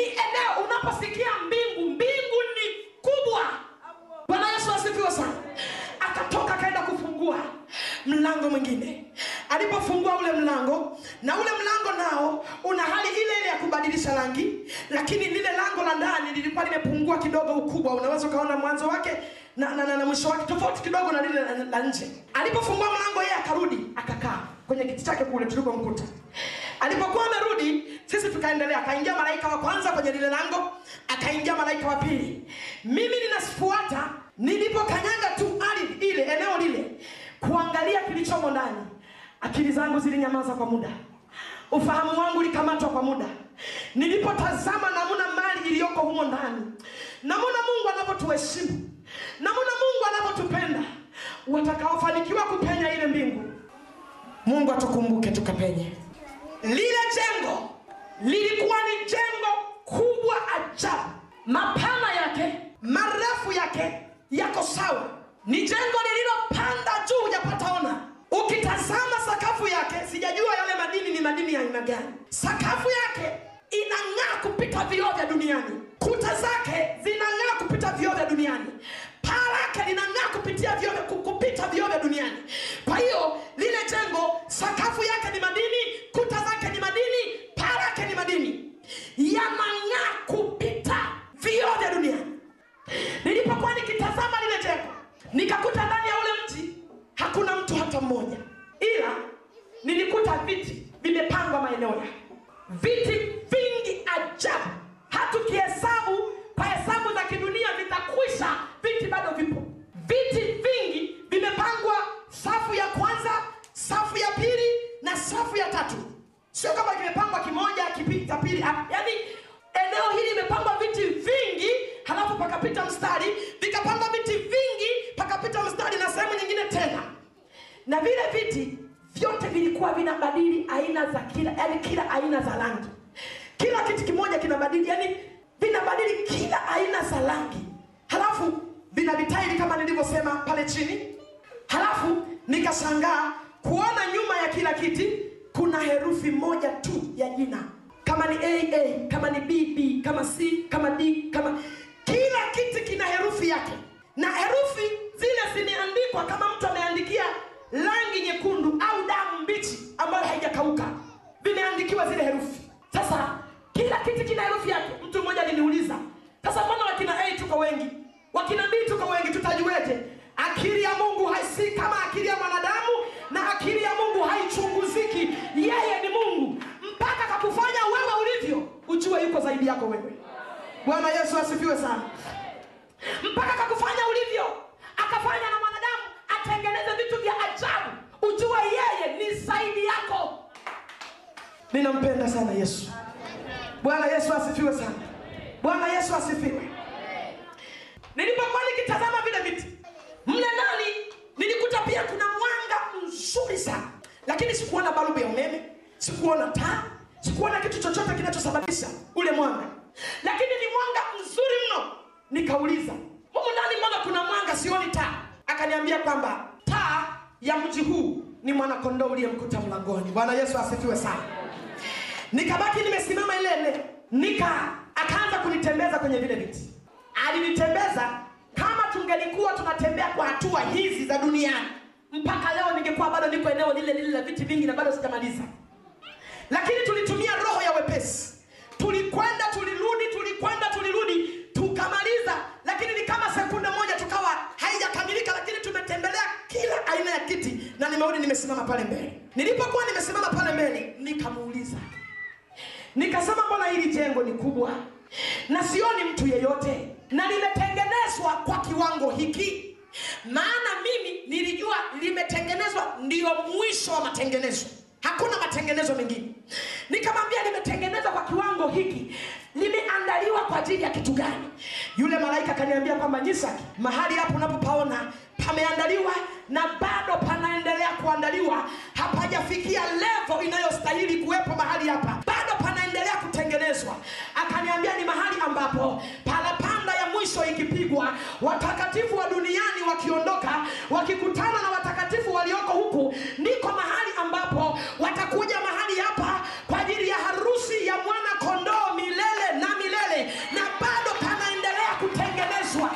C: ni eneo unaposikia mbingu mbingu ni kubwa. Bwana yesu asifiwe sana. Akatoka akaenda kufungua mlango mwingine. Alipofungua ule mlango na ule mlango nao una hali ile ile ya kubadilisha rangi lakini lile lango la ndani lilikuwa limepungua kidogo ukubwa. Unaweza ukaona mwanzo wake na, na, na, na mwisho wake tofauti kidogo na lile la, nje. Alipofungua mlango yeye akarudi akakaa kwenye kiti chake kule tulipomkuta alipokuwa amerudi sisi tukaendelea. Akaingia malaika wa kwanza kwenye lile lango akaingia malaika wa pili. Mimi ninasifuata, nilipokanyaga tu ardhi ile eneo lile kuangalia kilichomo ndani. Akili zangu zilinyamaza kwa muda. Ufahamu wangu ulikamatwa kwa muda. Nilipotazama namuna mali iliyoko humo ndani namuna mungu anavyotuheshimu namuna mungu anavyotupenda watakaofanikiwa kupenya ile mbingu. Mungu atukumbuke tukapenye lile jengo lilikuwa ni jengo kubwa ajabu. Mapana yake marefu yake yako sawa. Ni jengo lililopanda juu hujapataona. Ukitazama sakafu yake sijajua yale madini ni madini ya aina gani. Sakafu yake inang'aa kupita vioo vya duniani. Kuta zake zinang'aa kupita vioo vya duniani paa lake linang'aa kupitia vioo kupita vioo duniani. Kwa hiyo lile jengo sakafu yake ni madini kuta zake ni madini paa lake ni madini. Yanang'aa kupita vioo duniani. Nilipokuwa nikitazama lile jengo nikakuta ndani ya ule mji hakuna mtu hata mmoja. Ila nilikuta viti vimepangwa maeneo yake. Viti vingi ajabu. Hatukihesabu kwa hesabu za kidunia vitakwisha viti bado vipo. Viti vingi vimepangwa. Safu ya kwanza safu ya pili na safu ya tatu. Sio kama kimepangwa kimoja kipita pili. Ah, yaani eneo hili limepangwa viti vingi halafu pakapita mstari vikapangwa viti vingi pakapita mstari na sehemu nyingine tena. Na vile viti vyote vilikuwa vinabadili aina za kila yani kila aina za rangi. Kila kiti kimoja kinabadili yani vinabadili kila aina za rangi. Halafu vina vitairi kama nilivyosema pale chini. Halafu nikashangaa kuona nyuma ya kila kiti kuna herufi moja tu ya jina. Kama ni aa kama ni bb kama c kama d kama kila kiti kina herufi yake. Na herufi zile zimeandikwa kama mtu ameandikia rangi nyekundu au damu mbichi ambayo haijakauka. Vimeandikiwa zile herufi. Sasa kila kiti kina herufi yake. Mtu mmoja aliniuliza sasa mbona wakina a tuko wengi? Wakina b tuko wengi tutajueje? Akili ya mungu haisi kama akili ya mwanadamu na akili ya mungu haichunguziki. Yeye ni mungu. Mpaka kakufanya wewe ulivyo ujue yuko zaidi yako wewe. Bwana yesu asifiwe sana. Mpaka kakufanya ulivyo akafanya na mwanadamu atengeneze vitu vya ajabu ujue yeye ni zaidi yako. Ninampenda sana yesu bwana yesu asifiwe sana. Bwana yesu asifiwe. Nilipokuwa nikitazama vile viti mle ndani nilikuta pia kuna mwanga mzuri sana. Lakini sikuona balubu ya umeme sikuona taa sikuona kitu chochote kinachosababisha ule mwanga. Lakini ni mwanga mzuri mno. Nikauliza humu ndani mbona kuna mwanga? Sioni taa. Akaniambia kwamba taa ya mji huu ni mwanakondoo uliyemkuta mlangoni. Bwana yesu asifiwe sana nikabaki nimesimama ile ile nika akaanza kunitembeza kwenye vile viti. Alinitembeza kama tungelikuwa tunatembea kwa hatua hizi za duniani. Mpaka leo ningekuwa bado niko eneo lile lile la viti vingi na bado sijamaliza. Lakini tulitumia roho ya wepesi. Tulikwenda tulirudi tulikwenda tulirudi tukamaliza. Lakini ni kama sekunde moja tukawa haijakamilika lakini tumetembelea kila aina ya kiti. Na nimerudi nimesimama pale mbele. Nilipokuwa nimesimama pale mbele nikamuuliza nikasema mbona hili jengo ni kubwa? Na sioni mtu yeyote. Na limetengenezwa kwa kiwango hiki. Maana mimi nilijua limetengenezwa ndio mwisho wa matengenezo. Hakuna matengenezo mengine. Nikamwambia limetengenezwa kwa kiwango hiki. Limeandaliwa kwa ajili ya kitu gani? Yule malaika akaniambia kwamba nyisaki mahali hapo unapopaona pameandaliwa na bado panaendelea kuandaliwa. Hapajafikia levo inayostahili kuwepo mahali hapa. Bado panaendelea kutengenezwa. Akaniambia ni mahali ambapo parapanda ya mwisho ikipigwa watakatifu wa duniani wakiondoka wakikutana na watakatifu walioko huku ndiko mahali ambapo watakuja mahali hapa kwa ajili ya harusi ya mwana kondoo milele na milele na bado panaendelea kutengenezwa.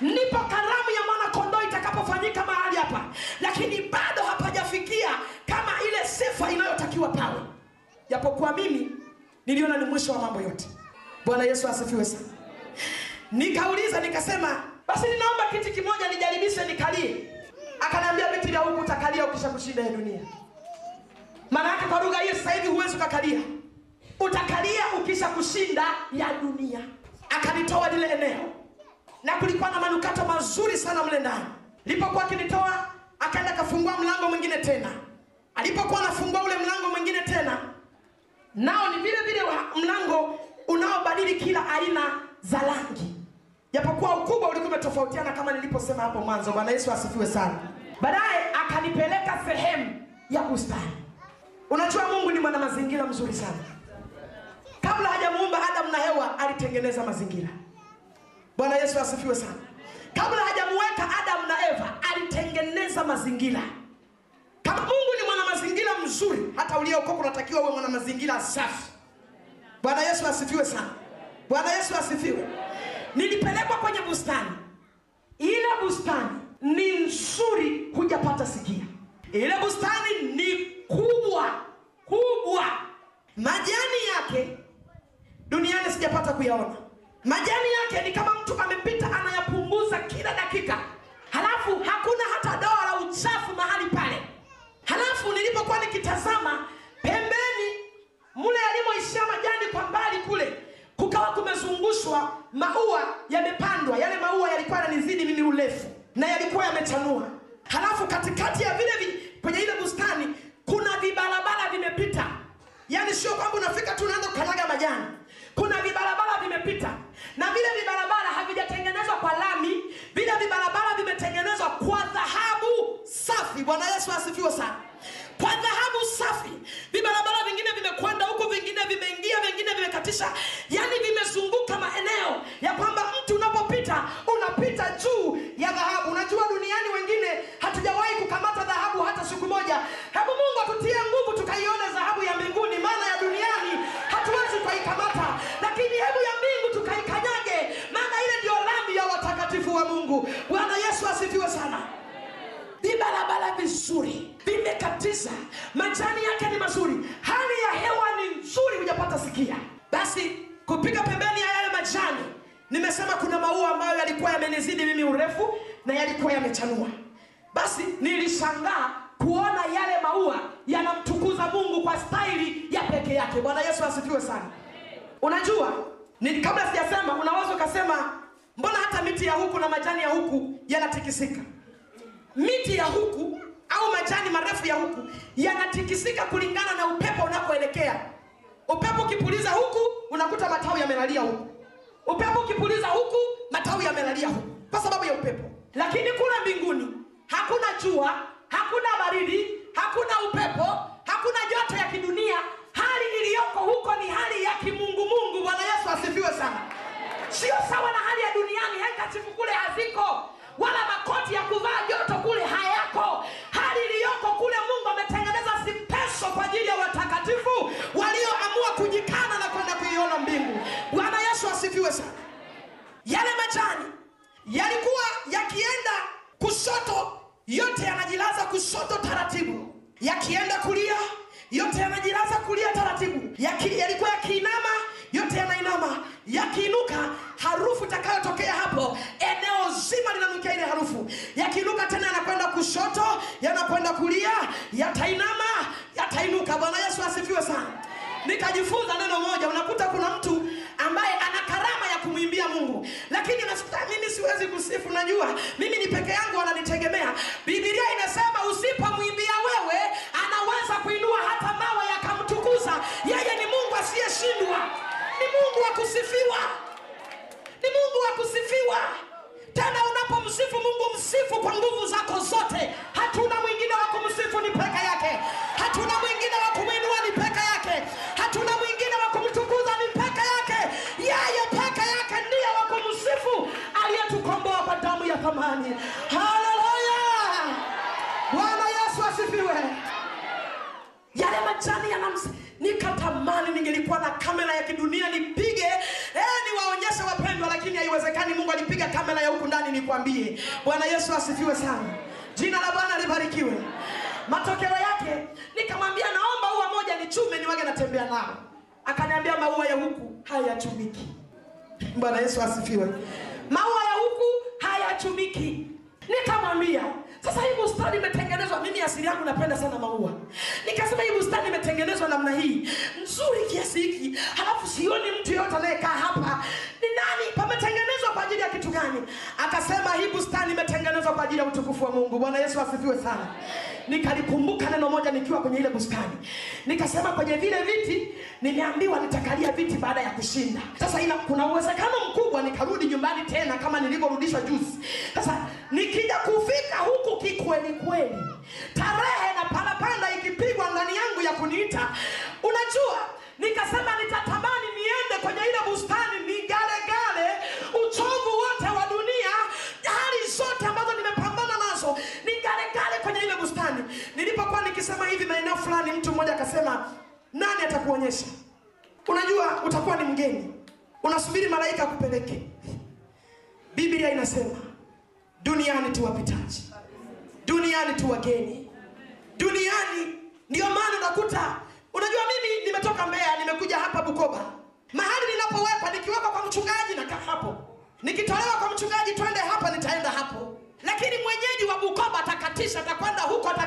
C: Ndipo karamu ya mwana kondoo itakapofanyika mahali hapa lakini bado hapajafikia kama ile sifa inayotakiwa pawe japokuwa mimi niliona ni mwisho wa mambo yote. Bwana yesu asifiwe sana. Nikauliza nikasema basi ninaomba kiti kimoja nijaribishe nikalie. Akaniambia viti vya huku utakalia ukisha kushinda ya dunia. Maana yake kwa lugha hiyo sasa hivi huwezi ukakalia. Utakalia ukisha kushinda ya dunia. Akanitoa lile eneo. Na kulikuwa na manukato mazuri sana mle ndani. Lipokuwa akinitoa akaenda akafungua mlango mwingine tena. Alipokuwa anafungua ule mlango mwingine tena nao ni vile vile mlango unaobadili kila aina za rangi. Japokuwa ukubwa ulikuwa umetofautiana kama niliposema hapo mwanzo. Bwana yesu asifiwe sana. Baadaye akanipeleka sehemu ya bustani. Unajua mungu ni mwana mazingira mzuri sana. Kabla hajamuumba adamu na hewa alitengeneza mazingira. Bwana yesu asifiwe sana. Kabla hajamuweka adamu na eva alitengeneza mazingira kama mungu ni mwana mazingira mzuri hata uliokoka unatakiwa uwe mwana mazingira safi. Bwana yesu asifiwe sana. Bwana yesu asifiwe. Nilipelekwa kwenye bustani. Ile bustani ni nzuri hujapata sikia. Ile bustani ni kubwa kubwa. Majani yake duniani sijapata kuyaona. Majani yake ni kama mtu amepita anayapunguza kila dakika. Halafu hakuna hata doa la uchafu mahali pale nilipokuwa nikitazama pembeni mule alimoishia majani kwa mbali kule kukawa kumezungushwa maua yamepandwa. Yale maua yalikuwa yananizidi mimi urefu na yalikuwa yamechanua. Halafu katikati ya vile vi, kwenye ile bustani kuna vibarabara vimepita. Yaani sio kwamba unafika tu unaanza kukanyaga majani. Kuna vibarabara vimepita. Na vile vibarabara havijatengenezwa kwa lami vile vibarabara vimetengenezwa kwa dhahabu. Safi. Bwana yesu asifiwe sana kwa dhahabu safi. Vibarabara vingine vimekwenda huku vingine vimeingia vingine vimekatisha. Yani vimezunguka maeneo ya kwamba mtu unapopita unapita juu ya dhahabu. Unajua duniani wengine hatujawahi kukamata dhahabu hata siku moja. Hebu mungu atutie nguvu tukaione dhahabu ya mbinguni. Maana ya duniani hatuwezi tukaikamata lakini hebu ya mbingu tukaikanyage maana ile ndio lami ya watakatifu wa mungu. Bwana yesu asifiwe sana vibarabara vizuri vimekatiza majani yake ni mazuri hali ya hewa ni nzuri hujapata sikia. Basi kupiga pembeni ya yale majani nimesema kuna maua ambayo yalikuwa yamenizidi mimi urefu na yalikuwa yamechanua. Basi nilishangaa kuona yale maua yanamtukuza mungu kwa staili ya peke yake. Bwana yesu asifiwe sana. Unajua ni kabla sijasema unaweza ukasema mbona hata miti ya huku na majani ya huku yanatikisika miti ya huku au majani marefu ya huku yanatikisika kulingana na upepo unakoelekea upepo ukipuliza huku unakuta matawi yamelalia huku. Upepo ukipuliza huku matawi yamelalia huku kwa sababu ya upepo. Lakini kula mbinguni hakuna jua hakuna baridi hakuna upepo hakuna joto ya kidunia. Hali iliyoko huko ni hali ya kimungumungu. Bwana yesu asifiwe sana. Sio sawa na hali ya duniani. Handkerchief kule haziko wala makoti ya kuvaa joto kule hayako. Hali iliyoko kule mungu ametengeneza simpeso kwa ajili ya watakatifu walioamua kujikana na kwenda kuiona mbingu. Bwana yesu asifiwe sana. Yale majani yalikuwa yakienda kushoto yote yanajilaza kushoto taratibu. Yakienda kulia yote yanajilaza kulia taratibu. Yaki, yalikuwa yakiinama yote yanainama. Yakiinuka harufu itakayotokea hapo eneo zima linanukia ile harufu. Yakiinuka tena yanakwenda kushoto yanakwenda kulia yatainama yatainuka. Bwana yesu asifiwe sana nikajifunza neno moja unakuta kuna mtu ambaye ana karama ya kumwimbia mungu. Lakinimimi siwezi kusifu najua mimi ni peke yangu wananitegemea. Bibilia inasema usipomwimbia wewe anaweza kuinua hata mawe yakamtukuza. Yeye ni mungu asiyeshindwa. Ni mungu wa kusifiwa. Ni mungu wa kusifiwa. Tena unapomsifu mungu msifu kwa nguvu zako zote. Hatuna mwingine wa kumsifu ni peke yake. Hatuna mwingine wa kumwinua damu haleluya! Bwana yesu asifiwe. Yale majani yanams nikatamani ningelikuwa na kamera ya kidunia nipige. Eh, niwaonyeshe wapendwa lakini haiwezekani mungu alipiga kamera ya huku ndani nikwambie. Bwana yesu asifiwe sana. Jina la bwana libarikiwe. Matokeo yake nikamwambia naomba ua moja nichume niwage natembea nao. Akaniambia maua ya huku hayachumiki. Bwana yesu asifiwe. Maua ya huku hayachumiki nikamwambia sasa hii bustani imetengenezwa mimi asili yangu napenda sana maua. Nikasema hii bustani imetengenezwa namna hii nzuri kiasi hiki halafu sioni mtu yoyote anayekaa hapa. Ni nani? Pametengenezwa kwa ajili ya kitu gani? Akasema hii bustani imetengenezwa kwa ajili ya utukufu wa mungu. Bwana yesu asifiwe sana nikalikumbuka neno moja nikiwa kwenye ile bustani. Nikasema kwenye vile viti nimeambiwa nitakalia viti baada ya kushinda. Sasa ina, kuna uwezekano mkubwa nikarudi nyumbani tena kama nilivyorudishwa juzi. Sasa nikija kufika huku kikweli kweli tarehe na parapanda ikipigwa ndani yangu ya kuniita unajua nikasema nitatamani niende kwenye ile bustani nigalegale uchovu wa nikisema hivi maeneo fulani mtu mmoja akasema nani atakuonyesha? Unajua utakuwa ni mgeni. Unasubiri malaika akupeleke. Biblia inasema duniani tu wapitaji duniani tu duniani. Ndio maana unakuta unajua mimi nimetoka mbeya nimekuja hapa bukoba. Mahali ninapowekwa nikiwekwa kwa mchungaji nakaa hapo. Nikitolewa kwa mchungaji twende hapa nitaenda hapo. Lakini mwenyeji wa bukoba atakatisha atakwenda huko atakatisha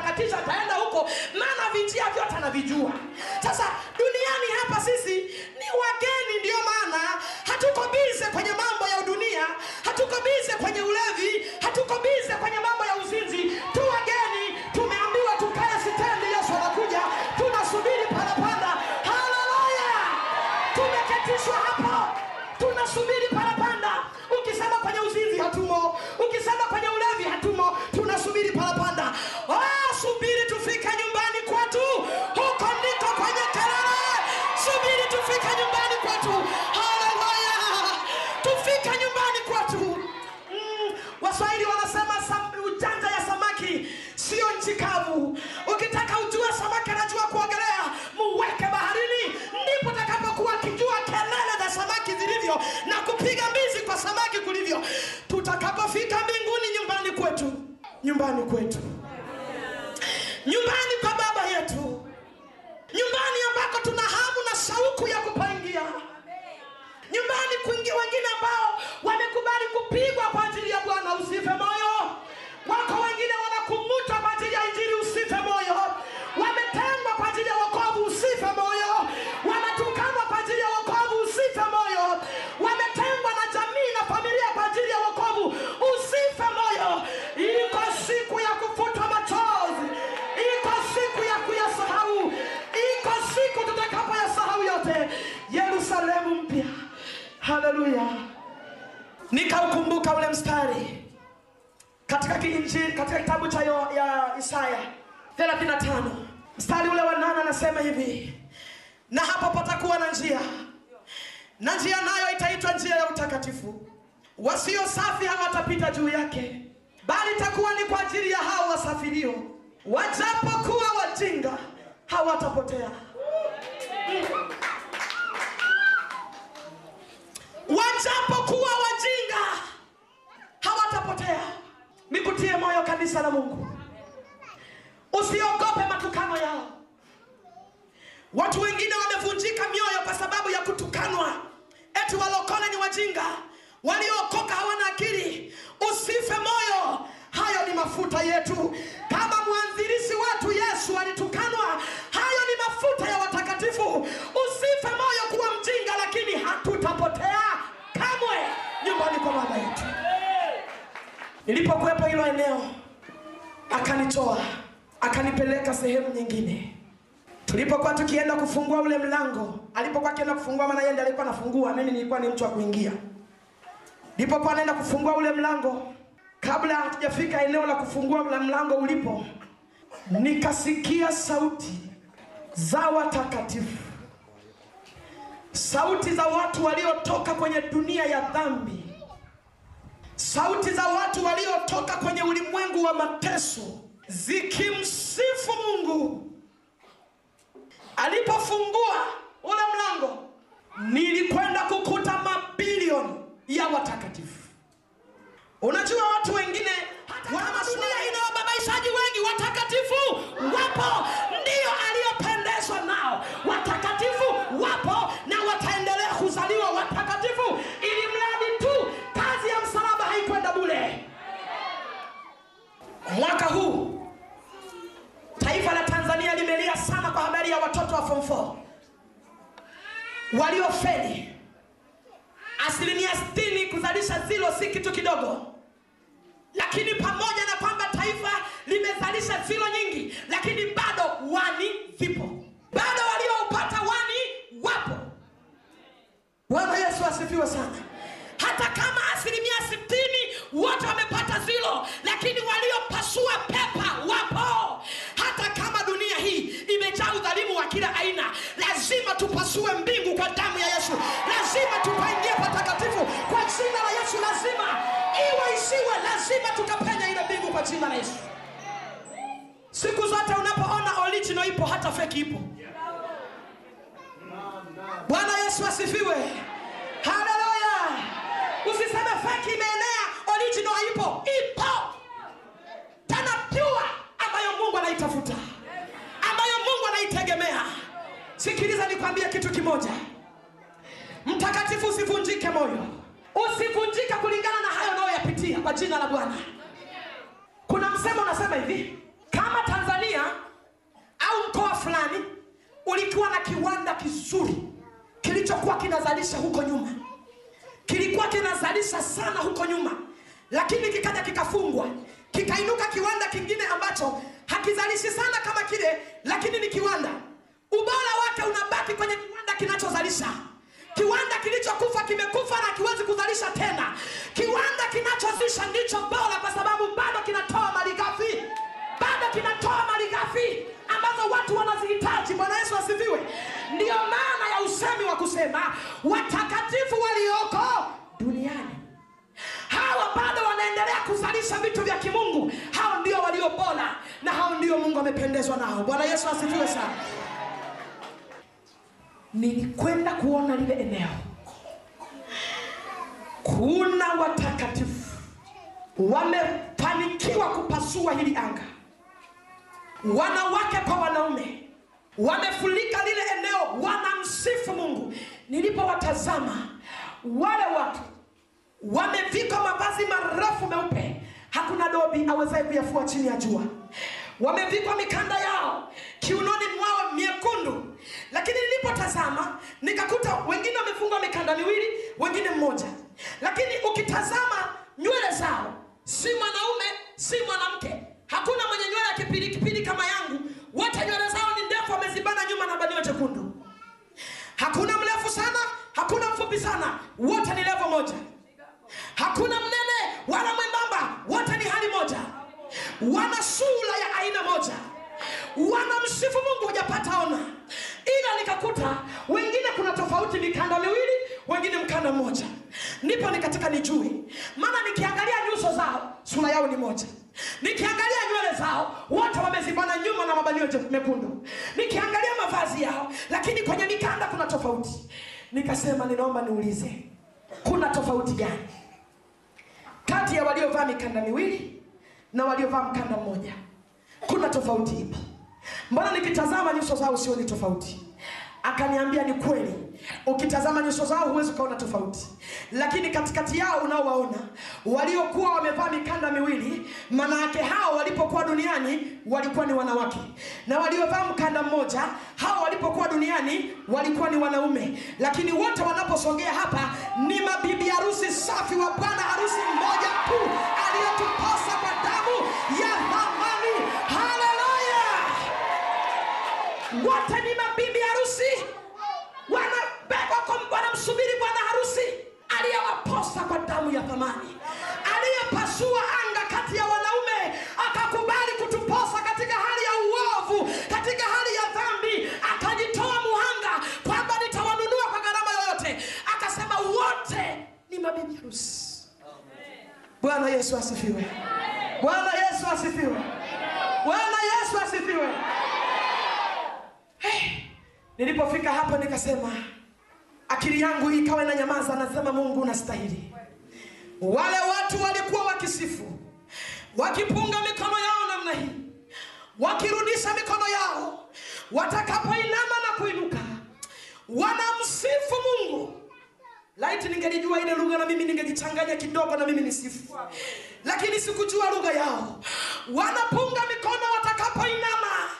C: kufungua ule mlango, kabla hatujafika eneo la kufungua la mlango ulipo, nikasikia sauti za watakatifu, sauti za watu waliotoka kwenye dunia ya dhambi, sauti za watu waliotoka kwenye ulimwengu wa mateso, zikimsifu Mungu. Alipofungua ule mlango, nilikwenda kukuta mabilioni ya watakatifu. Unajua watu wengine wana ina wababaishaji wengi. Watakatifu wapo, ndio aliyopendezwa nao. Watakatifu wapo na wataendelea kuzaliwa watakatifu, ili mradi tu kazi ya msalaba haikwenda bure. Mwaka huu taifa la Tanzania limelia sana kwa habari ya watoto wa form 4 waliofeli. Asilimia 60 kuzalisha zilo si kitu kidogo, lakini pamoja na kwamba taifa limezalisha zilo nyingi, lakini bado wani vipo, bado walioupata wani wapo. Bwana Yesu asifiwe sana. Hata kama asilimia 60 wote wamepata zilo, lakini waliopasua pepa wapo. Hata kama imejaa udhalimu wa kila aina, lazima tupasue mbingu kwa damu ya Yesu, lazima tupaingie patakatifu kwa jina la Yesu, lazima iwe isiwe, lazima tukapenya ile mbingu kwa jina la Yesu. Siku zote unapoona original ipo, hata feki ipo. Bwana Yesu asifiwe, haleluya. Usiseme feki imeenea, original haipo, ipo. Tena pure, ambayo Mungu anaitafuta, ambayo Mungu anaitegemea. Sikiliza nikwambie kitu kimoja, mtakatifu, usivunjike moyo, usivunjike kulingana na hayo unayoyapitia kwa jina la Bwana. Kuna msemo unasema hivi, kama Tanzania au mkoa fulani ulikuwa na kiwanda kizuri kilichokuwa kinazalisha huko nyuma, kilikuwa kinazalisha sana huko nyuma, lakini kikaja kikafungwa, kikainuka kiwanda kingine ambacho hakizalishi sana kama kile, lakini ni kiwanda. Ubora wake unabaki kwenye kiwanda kinachozalisha. Kiwanda kilichokufa kimekufa na kiwezi kuzalisha tena. Kiwanda kinachozalisha ndicho bora, kwa sababu bado kinatoa malighafi, bado kinatoa malighafi ambazo watu wanazihitaji. Bwana Yesu asifiwe. Ndiyo maana ya usemi wa kusema watakatifu walioko duniani hawa bado wanaendelea kuzalisha vitu vya kimungu. Hao ndio walio bora na hao ndio Mungu amependezwa nao. Bwana Yesu asifiwe sana. Nilikwenda kuona lile eneo, kuna watakatifu wamefanikiwa kupasua hili anga, wanawake kwa wanaume wamefurika lile eneo, wanamsifu Mungu. Nilipowatazama wale watu wamevikwa mavazi marefu meupe, hakuna dobi awezaye kuyafua chini ya jua. Wamevikwa mikanda yao kiunoni mwao miekundu, lakini nilipotazama nikakuta wengine wamefungwa mikanda miwili, wengine mmoja, lakini ukitazama nywele zao si mwanaume si mwanamke, hakuna mwenye nywele ya kipilikipili kama yangu, wote nywele zao ni ndefu, wamezibana nyuma na banio jekundu. Hakuna mrefu sana, hakuna mfupi sana, wote ni levo moja. Hakuna mnene wala mwembamba, wote ni hali moja, wana sura ya aina moja, wanamsifu Mungu, hujapata ona. Ila nikakuta wengine kuna tofauti, mikanda miwili, wengine mkanda mmoja. Ndipo nikatika nijue, maana nikiangalia nyuso zao sura yao ni moja, nikiangalia nywele zao wote wamezibana nyuma na mabanio mekundu, nikiangalia mavazi yao, lakini kwenye mikanda kuna tofauti. Nikasema ninaomba niulize, kuna tofauti gani kati ya waliovaa mikanda miwili na waliovaa mkanda mmoja? Kuna tofauti ipi? Mbona nikitazama nyuso zao sioni tofauti? Akaniambia ni kweli, ukitazama nyuso zao huwezi ukaona tofauti, lakini katikati yao unaowaona waliokuwa wamevaa mikanda miwili, maana yake hao walipokuwa duniani walikuwa ni wanawake, na waliovaa mkanda mmoja hao walipokuwa duniani walikuwa ni wanaume, lakini wote wanaposongea hapa ni mabibi harusi safi wa bwana harusi mmoja tu wote ni mabibi harusi, wanabeba, wanamsubiri bwana harusi aliyewaposa kwa damu ya thamani, aliyepasua anga kati ya wanaume akakubali kutuposa katika hali ya uovu, katika hali ya dhambi, akajitoa muhanga kwamba nitawanunua kwa gharama yoyote. Akasema wote ni mabibi harusi. Bwana Yesu asifiwe! Bwana Yesu asifiwe! Bwana Yesu asifiwe! Nilipofika hapo nikasema akili yangu ikawa na nyamaza nasema mungu unastahili. Wale watu walikuwa wakisifu wakipunga mikono yao namna hii wakirudisha mikono yao watakapoinama na kuinuka wanamsifu mungu. Laiti ningelijua ile lugha na mimi ningejichanganya kidogo na mimi nisifu. Lakini sikujua lugha yao. Wanapunga mikono watakapoinama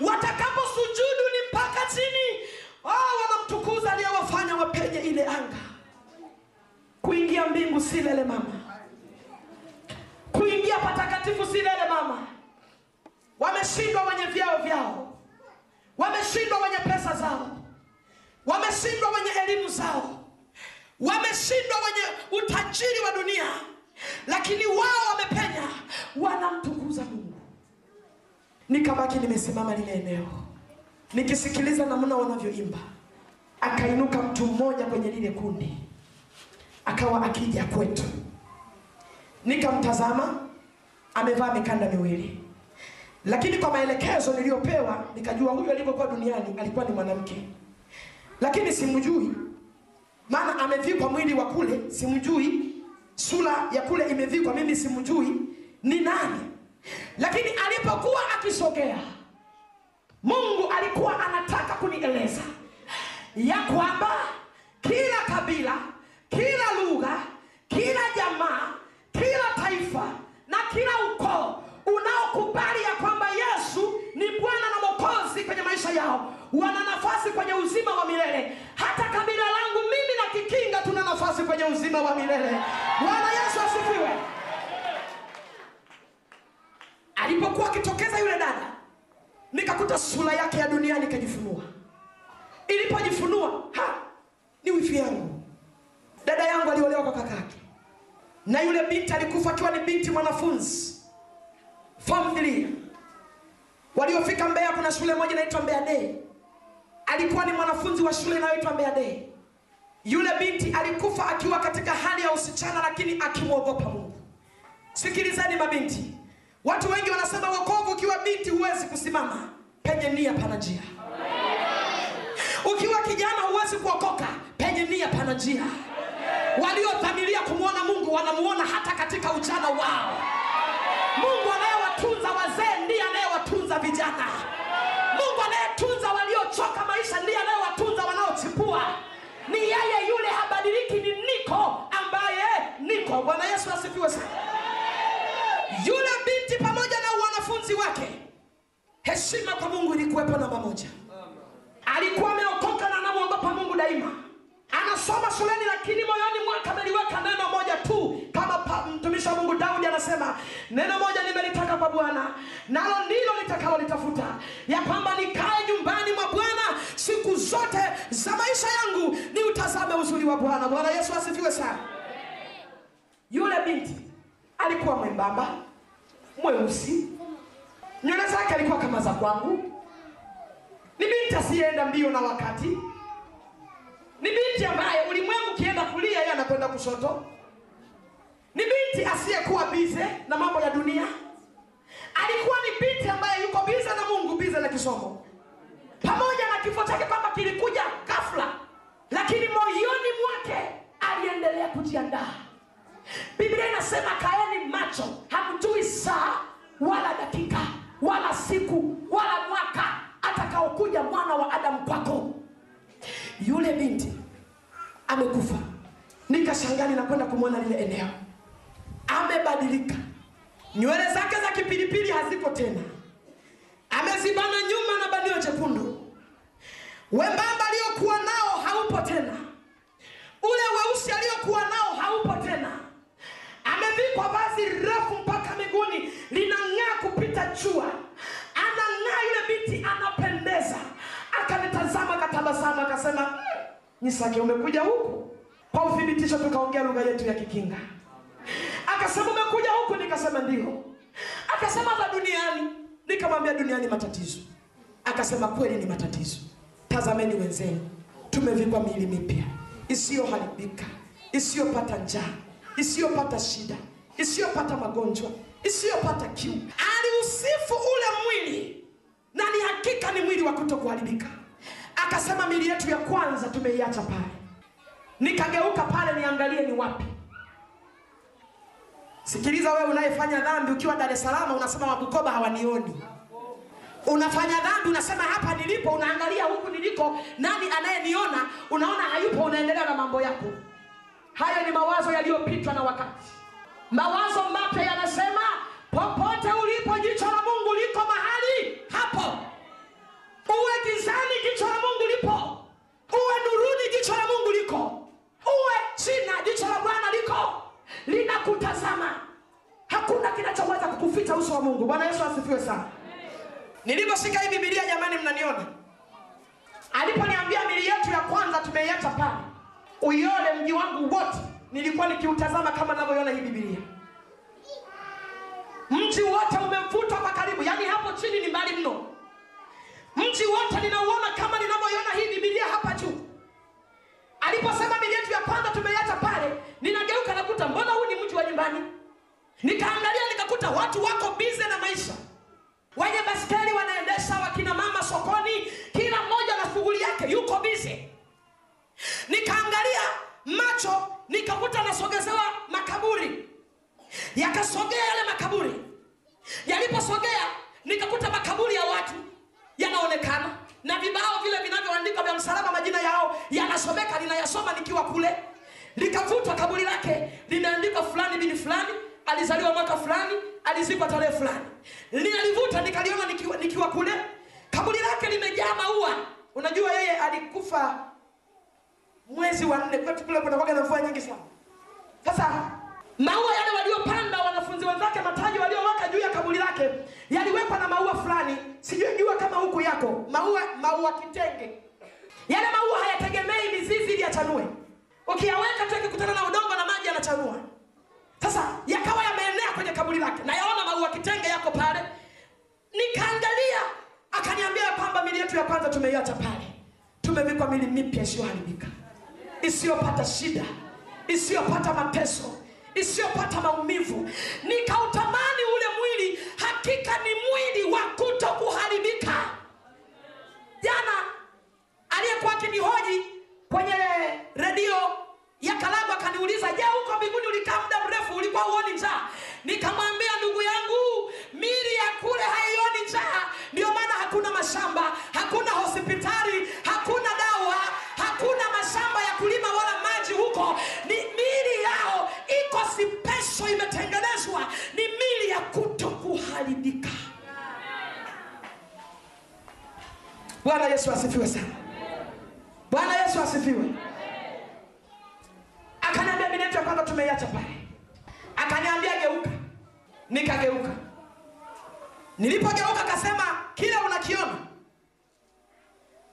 C: watakaposujudu ni mpaka chini. Oh, wanamtukuza aliyewafanya wapenye ile anga. Kuingia mbingu si lele mama. Kuingia patakatifu si lele mama. Wameshindwa wenye vyao vyao. Wameshindwa wenye pesa zao. Wameshindwa wenye elimu zao. Wameshindwa wenye utajiri wa dunia. Lakini wao wamepenya. Wanamtukuza mungu nikabaki nimesimama lile eneo. Nikisikiliza namna wanavyoimba akainuka mtu mmoja kwenye lile kundi akawa akija kwetu. Nikamtazama amevaa mikanda miwili. Lakini kwa maelekezo niliyopewa nikajua huyu alivyokuwa duniani alikuwa ni mwanamke. Lakini simjui maana amevikwa mwili wa kule simjui. Sura ya kule imevikwa mimi simjui. Ni nani lakini alipokuwa akisogea mungu alikuwa anataka kunieleza ya kwamba kila kabila kila lugha kila jamaa kila taifa na kila ukoo unaokubali ya kwamba yesu ni bwana na mokozi kwenye maisha yao wana nafasi kwenye uzima wa milele. Hata kabila langu mimi na kikinga tuna nafasi kwenye uzima wa milele. Bwana yesu asifiwe alipokuwa akitokeza yule dada nikakuta sura yake ya duniani ikajifunua ilipojifunua ni wifi yangu. Dada yangu aliolewa kwa kakake. Na yule binti alikufa akiwa ni binti mwanafunzi. Familia. Waliofika mbeya kuna shule moja inaitwa mbeya day. Alikuwa ni mwanafunzi wa shule inayoitwa mbeya day. Yule binti alikufa akiwa katika hali ya usichana lakini akimwogopa mungu. Sikilizeni mabinti watu wengi wanasema wokovu ukiwa binti huwezi kusimama. Penye nia pana njia. Ukiwa kijana huwezi kuokoka. Penye nia pana njia. Waliodhamiria kumwona mungu wanamuona hata katika ujana wao. Mungu anayewatunza wazee ndiye anayewatunza vijana. Mungu anayetunza waliochoka maisha ndiye anayewatunza wanaochipua. Ni yeye yule habadiliki ni niko ambaye niko. Bwana yesu asifiwe sana wanafunzi wake heshima kwa mungu ilikuwepo namba moja. Alikuwa ameokoka na anamwogopa mungu daima. Anasoma shuleni lakini moyoni mwake ameliweka neno moja tu. Kama mtumishi wa mungu daudi anasema neno moja nimelitaka kwa bwana nalo ndilo litakalolitafuta ya kwamba nikae nyumbani mwa bwana siku zote za maisha yangu ni utazame uzuri wa bwana. Bwana yesu asifiwe sana. Yule binti alikuwa mwembamba mweusi nywele zake alikuwa kama za kwangu. Ni binti asiyeenda mbio na wakati. Ni binti ambaye ulimwengu ukienda kulia yeye anakwenda kushoto. Ni binti asiyekuwa bize na mambo ya dunia. Alikuwa ni binti ambaye yuko bize na mungu bize na kisomo. Pamoja na kifo chake kwamba kilikuja ghafla lakini moyoni mwake aliendelea kujiandaa. Biblia inasema kaeni macho hamjui saa wala dakika wala siku wala mwaka atakaokuja mwana wa adamu kwako. Yule binti amekufa. Nikashangani na kwenda kumwona lile eneo. Amebadilika. Nywele zake za kipilipili hazipo tena. Amezibana nyuma na banio jekundu. Wembamba aliyokuwa nao haupo tena. Ule weusi aliyokuwa nao haupo tena amevikwa vazi refu mpaka miguuni linang'aa kupita jua. Anang'aa yule binti anapendeza. Akanitazama akatabasamu akasema mmm, nyisake umekuja huku. Kwa uthibitisho tukaongea lugha yetu ya kikinga. Akasema umekuja huku? Nikasema ndio. Akasema za duniani. Nikamwambia duniani matatizo. Akasema kweli ni matatizo. Tazameni wenzenu. Tumevikwa miili mipya. Isiyoharibika. Isiyopata njaa isiyopata shida isiyopata magonjwa isiyopata kiu. Aliusifu ule mwili na ni hakika ni mwili wa kutokuharibika. akasema mili yetu ya kwanza tumeiacha pale. Nikageuka pale niangalie ni wapi. Sikiliza wewe unayefanya dhambi ukiwa dar es salaam unasema wabukoba hawanioni. Unafanya dhambi unasema hapa nilipo unaangalia huku niliko nani anayeniona unaona hayupo unaendelea na mambo yako hayo ni mawazo yaliyopitwa na wakati. Mawazo mapya yanasema popote ulipo jicho la mungu liko mahali hapo. Uwe gizani jicho la mungu lipo. Uwe nuruni jicho la mungu liko. Uwe china jicho la bwana liko. Linakutazama. Hakuna kinachoweza kukuficha uso wa mungu. Bwana yesu asifiwe sana. Niliposhika hii bibilia jamani mnaniona. Aliponiambia mili yetu ya kwanza tumeiacha pale uyole mji wangu wote nilikuwa nikiutazama kama navyoiona hii bibilia mji wote umevutwa kwa karibu. Yaani hapo chini ni mbali mno. Mji wote ninauona kama ninavyoiona hii bibilia hapa juu. Aliposema yetu ya kwanza tumeiacha pale ninageuka nakuta mbona huu ni mji wa nyumbani? Nikaangalia nikakuta watu wako bize na maisha. Wenye baskeli wanaendesha wakina mama sokoni kila mmoja na shughuli yake yuko bize nikaangalia macho nikakuta nasogezewa makaburi. Yakasogea yale makaburi. Yaliposogea nikakuta makaburi ya watu yanaonekana na vibao vile vinavyoandikwa vya msalaba majina yao yanasomeka ninayasoma nikiwa kule. Likavutwa kaburi lake limeandikwa fulani bini fulani alizaliwa mwaka fulani alizikwa tarehe fulani. Linalivuta nikaliona nikiwa, nikiwa kule. Kaburi lake limejaa maua. Unajua yeye alikufa mwezi wa nne kwetu kule kunakuwa na mvua nyingi sana. Sasa maua yale waliopanda wanafunzi wenzake mataji walioweka juu ya kaburi lake yaliwekwa na maua fulani. Sijui jua kama huku yako. Maua maua kitenge. Yale maua hayategemei mizizi ili yachanue. Ukiyaweka tu yakikutana na udongo na maji yanachanua. Sasa yakawa yameenea kwenye kaburi lake na yaona maua kitenge yako pale. Nikaangalia akaniambia kwamba mili yetu ya kwanza tumeiacha pale. Tumevikwa mili mipya isiyoharibika isiyopata shida isiyopata mateso isiyopata maumivu. Nikautamani ule mwili hakika ni mwili wa kuto kuharibika jana aliyekuwa akinihoji kwenye redio ya kalabu akaniuliza je huko mbinguni ulikaa muda mrefu? Ulikuwa huoni njaa? Nikamwambia ndugu yangu mili ya kule haioni njaa. Ndio maana hakuna mashamba hakuna hospitali hakuna dawa hakuna kulima wala maji huko ni mili yao iko sipesho imetengenezwa ni mili ya kuto kuharibika bwana yesu asifiwe sana. Bwana yesu asifiwe. Akaniambia mili ya kwanza tumeiacha pale. Akaniambia geuka. Nikageuka. Nilipogeuka akasema kile unakiona.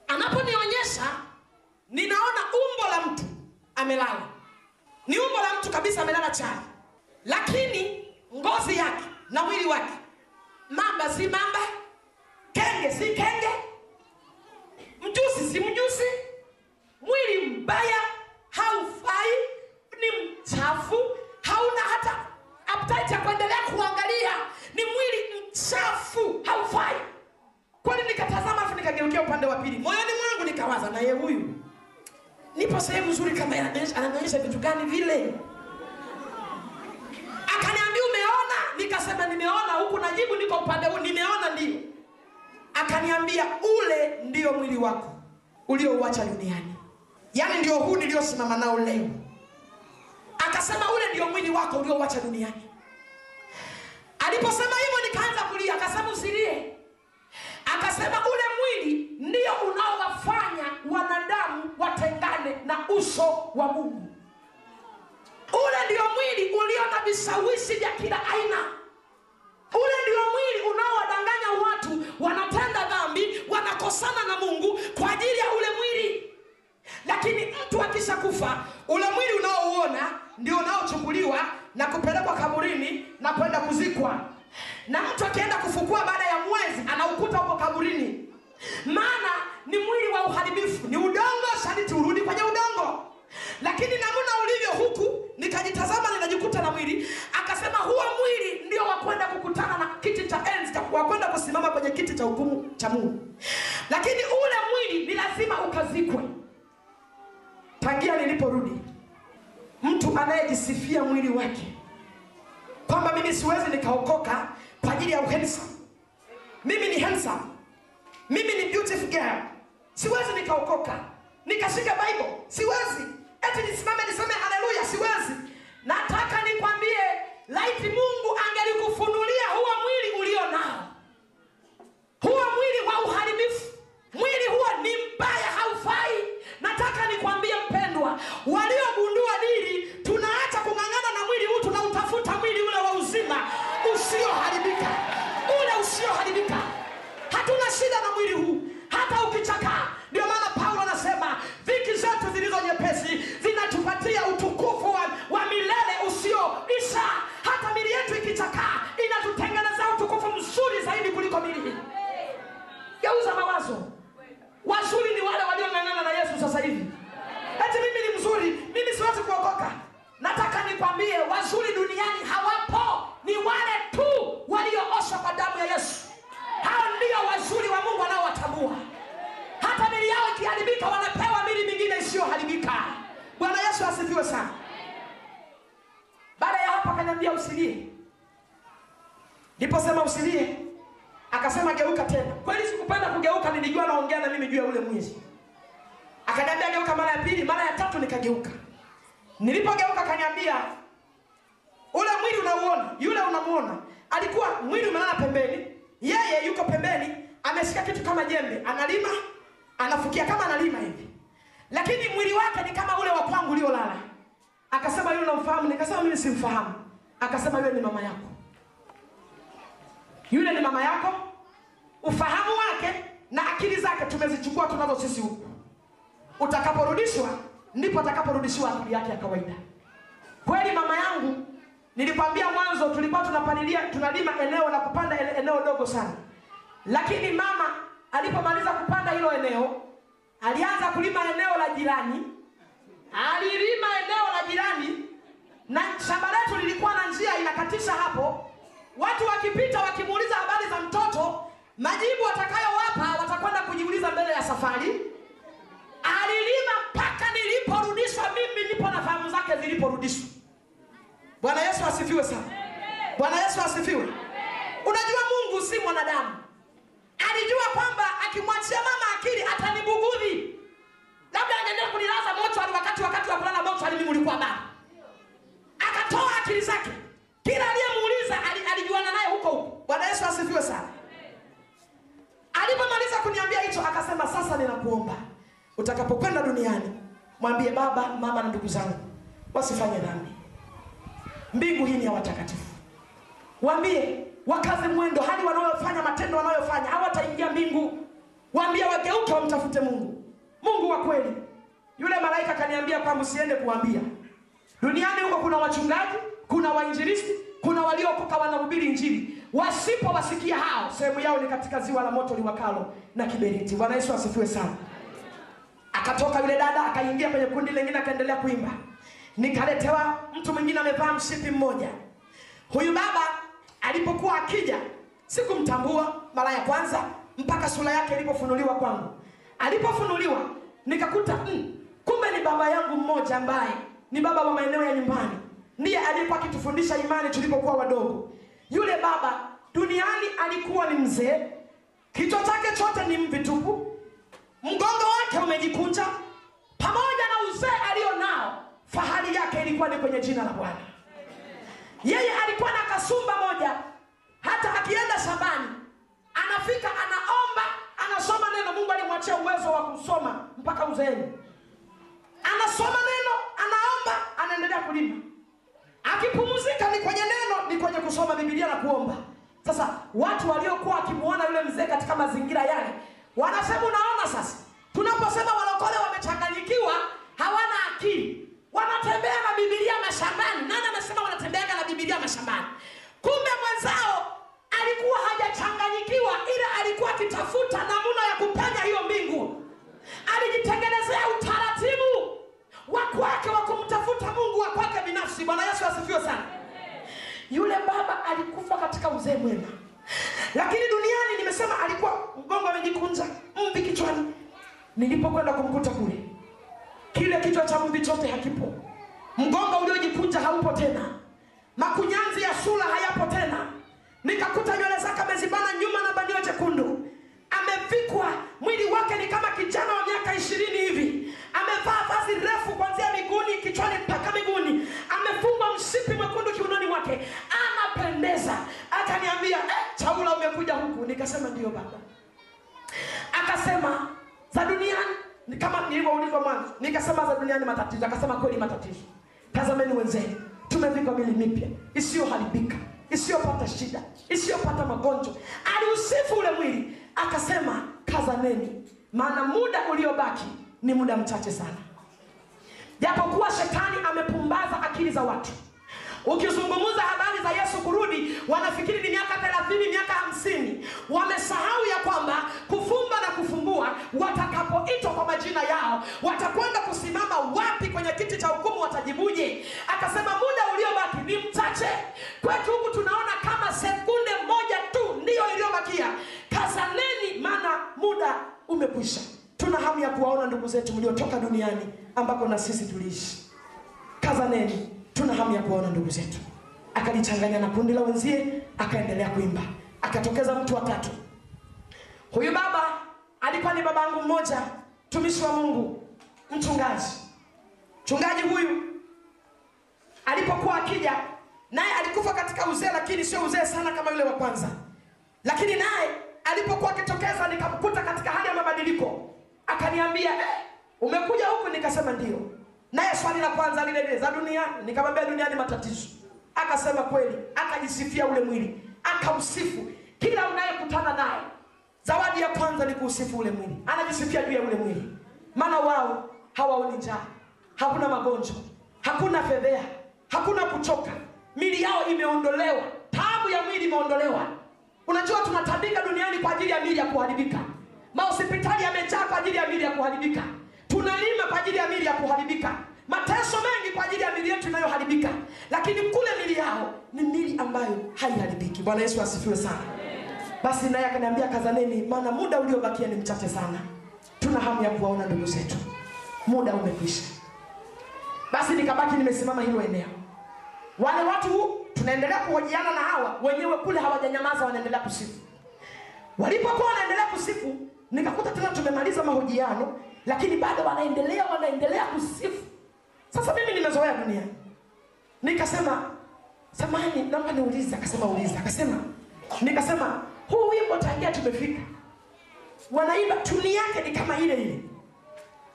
C: Anaponionyesha ninaona mtu amelala. Ni umbo la mtu kabisa amelala chali. Lakini ngozi yake na mwili wake mamba si mamba kenge si kenge mjusi si mjusi mwili mbaya haufai ni mchafu hauna hata appetite ya kuendelea kuangalia ni mwili mchafu haufai. Kwani nikatazama afu nikageukia upande wa pili? Moyoni mwangu nikawaza naye huyu nipo sehemu nzuri kama ananionyesha vitu gani vile? Akaniambia umeona? Nikasema nimeona. Huku najibu niko upande huu. Nimeona ndio. Akaniambia ule ndio mwili wako uliouacha duniani. Yaani ndio huu niliosimama nao leo. Akasema ule ndio mwili wako uliouacha duniani. Aliposema hivyo nikaanza kulia. Akasema usilie akasema ule mwili ndio unaowafanya wanadamu watengane na uso wa mungu. Ule ndio mwili ulio na vishawishi vya kila aina. Ule ndio mwili unaowadanganya watu wanatenda dhambi wanakosana na mungu kwa ajili ya ule mwili. Lakini mtu akishakufa ule mwili unaouona ndio unaochukuliwa na kupelekwa kaburini na kwenda kuzikwa na mtu akienda kufukua baada ya mwezi anaukuta huko kaburini. Maana ni mwili wa uharibifu. Ni udongo shariti urudi kwenye udongo. Lakini namna ulivyo huku nikajitazama ninajikuta na mwili. Akasema huo mwili ndio wakwenda kukutana na kiti cha enzi cha wa kusimama kwenye kiti cha hukumu cha mungu. Lakini ule mwili ni lazima ukazikwe. Tangia niliporudi mtu anayejisifia mwili wake kwamba mimi siwezi nikaokoka kwa ajili ya uhandsome mimi ni handsome mimi ni beautiful girl. Siwezi nikaokoka. Nikashika bible. Siwezi. Eti nisimame niseme haleluya siwezi. Nataka nikwambie laiti mungu angelikufunulia huo mwili ulio nao. Huo mwili wa uharibifu. Mwili huo ni mbaya haufai. Nataka nikwambie mpendwa waliogundua dili tunaacha kung'ang'ana na mwili huu tunautafuta mwili ule wa uzima usioharibika. Ule usioharibika. Hatuna shida na mwili huu. Hata ukichakaa ndio maana paulo anasema dhiki zetu zilizo nyepesi zinatupatia utukufu wa, wa milele usioisha. Hata mili yetu ikichakaa inatutengenezea utukufu mzuri zaidi kuliko mili hii. Geuza mawazo. Wazuri ni wale waliong'ang'ana na yesu sasa hivi. Eti mimi ni mzuri mimi siwezi kuokoka nataka nikwambie wazuri duniani hawapo. Ni wale tu waliooshwa kwa damu ya yesu. Hao ndio wazuri wa mungu wanaowatambua. Hata mili yao ikiharibika wanapewa mili mingine isiyoharibika. Bwana yesu asifiwe sana. Baada ya hapo akaniambia usilie. Niposema usilie akasema geuka tena. Kweli sikupenda kugeuka nilijua naongea na mimi juu ya ule mwizi akaniambia geuka mara ya pili mara ya tatu nikageuka nilipogeuka kaniambia, ule mwili unauona yule unamuona alikuwa mwili umelala pembeni yeye yuko pembeni ameshika kitu kama jembe analima anafukia kama analima hivi. Lakini mwili wake ni kama ule wa kwangu uliolala. Akasema yule unamfahamu? Nikasema mimi simfahamu. Akasema yule ni mama yako. Yule ni mama yako? Ufahamu wake na akili zake tumezichukua tunazo sisi huku. Utakaporudishwa ndipo atakaporudishiwa akili yake ya kawaida. Kweli mama yangu nilikwambia mwanzo tulikuwa tunapalilia tunalima eneo la kupanda eneo dogo sana. Lakini mama alipomaliza kupanda hilo eneo alianza kulima eneo la jirani. Alilima eneo la jirani na shamba letu lilikuwa na njia inakatisha hapo. Watu wakipita wakimuuliza habari za mtoto majibu watakayowapa watakwenda kujiuliza mbele ya safari alilima mpaka niliporudishwa mimi nipo na fahamu zake ziliporudishwa. Bwana yesu asifiwe sana. Bwana yesu asifiwe. Unajua mungu si mwanadamu. Alijua kwamba akimwachia mama akili atanibugudhi. Labda angeendelea kunilaza mochwari wakati wakati wa kulala mochwari mimi ulikuwa baba. Akatoa akili zake. Kila aliyemuuliza alijuana naye huko huko. Bwana yesu asifiwe sana. Alipomaliza kuniambia hicho akasema sasa ninakuomba utakapokwenda duniani mwambie baba mama na ndugu zangu wasifanye dhambi. Mbingu hii ni ya watakatifu. Waambie wakaze mwendo hali wanayofanya matendo wanayofanya hawataingia mbingu. Waambie wageuke wamtafute mungu. Mungu wa kweli. Yule malaika akaniambia kwamba usiende kuambia duniani huko kuna wachungaji kuna wainjilisti kuna waliokoka wanahubiri injili. Wasipowasikia hao sehemu yao ni katika ziwa la moto liwakalo na kiberiti bwana yesu asifiwe sana akatoka yule dada akaingia kwenye kundi lingine akaendelea kuimba. Nikaletewa mtu mwingine amevaa mshipi mmoja. Huyu baba alipokuwa akija sikumtambua mara ya kwanza mpaka sura yake ilipofunuliwa kwangu. Alipofunuliwa nikakuta mm, kumbe ni baba yangu mmoja ambaye ni baba wa maeneo ya nyumbani. Ndiye aliyekuwa akitufundisha imani tulipokuwa wadogo. Yule baba duniani alikuwa ni mzee. Kichwa chake chote ni mvitupu, mgongo wake umejikunja pamoja na uzee alio nao fahari yake ilikuwa ni kwenye jina la bwana. Yeye alikuwa na kasumba moja hata akienda shambani anafika anaomba anasoma neno. Mungu alimwachia uwezo wa kusoma mpaka uzeeni. Anasoma neno anaomba anaendelea kulima. Akipumzika ni kwenye neno ni kwenye kusoma bibilia na kuomba. Sasa watu waliokuwa wakimuona yule mzee katika mazingira yale wanasema unaona sasa Tunaposema walokole wamechanganyikiwa, hawana akili, wanatembea na Biblia mashambani. Nani anasema wanatembeaga na Biblia mashambani? Kumbe mwenzao alikuwa hajachanganyikiwa, ila alikuwa akitafuta namna ya kupenya hiyo mbingu. Alijitengenezea utaratibu wa kwake wa kumtafuta Mungu wa kwake binafsi. Bwana Yesu asifiwe sana. Yule baba alikufa katika uzee mwema, lakini duniani, nimesema alikuwa mgongo amejikunja, mvi kichwani nilipokwenda kumkuta kule kile kichwa cha mvi chote hakipo. Mgongo uliojikunja haupo tena. Makunyanzi ya sura hayapo tena. Nikakuta nywele zake amezibana nyuma na bandio jekundu. Amevikwa. Mwili wake ni kama kijana wa miaka ishirini hivi. Amevaa vazi refu kuanzia miguuni kichwani mpaka miguuni. Amefungwa mshipi mwekundu kiunoni mwake. Anapendeza. Akaniambia eh, chaula umekuja huku. Nikasema ndiyo baba. Akasema za duniani ni kama nilivyoulizwa mwanzo nikasema za duniani matatizo akasema kweli matatizo. Tazameni wenzenu tumevikwa mili mipya isiyoharibika isiyopata shida isiyopata magonjwa. Aliusifu ule mwili akasema kazaneni maana muda uliobaki ni muda mchache sana. Japokuwa shetani amepumbaza akili za watu ukizungumza habari za yesu kurudi wanafikiri ni miaka thelathini miaka hamsini. Wamesahau ya kwamba kufumba na kufumbua watakapoitwa kwa majina yao watakwenda kusimama wapi kwenye kiti cha hukumu watajibuje? Akasema muda uliobaki ni mchache. Kwetu huku tunaona kama sekunde moja tu ndiyo iliyobakia. Kazaneni maana muda umekwisha. Tuna hamu ya kuwaona ndugu zetu mliotoka duniani ambako na sisi tuliishi. Kazaneni tuna hamu ya kuwaona ndugu zetu. Akalichanganya na kundi la wenzie akaendelea kuimba. Akatokeza mtu wa tatu. Huyu baba alikuwa ni babangu mmoja mtumishi wa mungu mchungaji. Mchungaji huyu alipokuwa akija naye alikufa katika uzee lakini sio uzee sana kama yule wa kwanza. Lakini naye alipokuwa akitokeza nikamkuta katika hali ya mabadiliko. Akaniambia eh, umekuja huku? Nikasema ndio naye swali la kwanza lile lile za duniani nikamwambia duniani matatizo. Akasema kweli akajisifia ule mwili akamsifu kila unayekutana naye zawadi ya kwanza ni kuusifu ule mwili. Anajisifia juu ya ule mwili. Maana wao hawaoni njaa hakuna magonjwa hakuna fedhea hakuna kuchoka. Mili yao imeondolewa tabu ya mwili imeondolewa. Unajua tunatabika duniani kwa ajili ya mili ya kuharibika. Mahospitali yamejaa kwa ajili ya mili ya kuharibika tunalima kwa ajili ya mili ya kuharibika. Mateso mengi kwa ajili ya mili yetu inayoharibika. Lakini kule mili yao ni mili ambayo haiharibiki. Bwana yesu asifiwe sana. Basi naye akaniambia kazaneni maana muda uliobakia ni mchache sana. Tuna hamu ya kuwaona ndugu zetu. Muda umekwisha. Basi nikabaki nimesimama hilo eneo. Wale watu tunaendelea kuhojiana na hawa wenyewe kule hawajanyamaza wanaendelea kusifu. Walipokuwa wanaendelea kusifu nikakuta tena tumemaliza mahojiano lakini bado wanaendelea wanaendelea kusifu. Sasa mimi nimezoea dunia. Nikasema samani naomba niulize. Akasema uliza akasema nikasema huu wimbo tangia tumefika wanaimba tuni yake ni kama ile ile.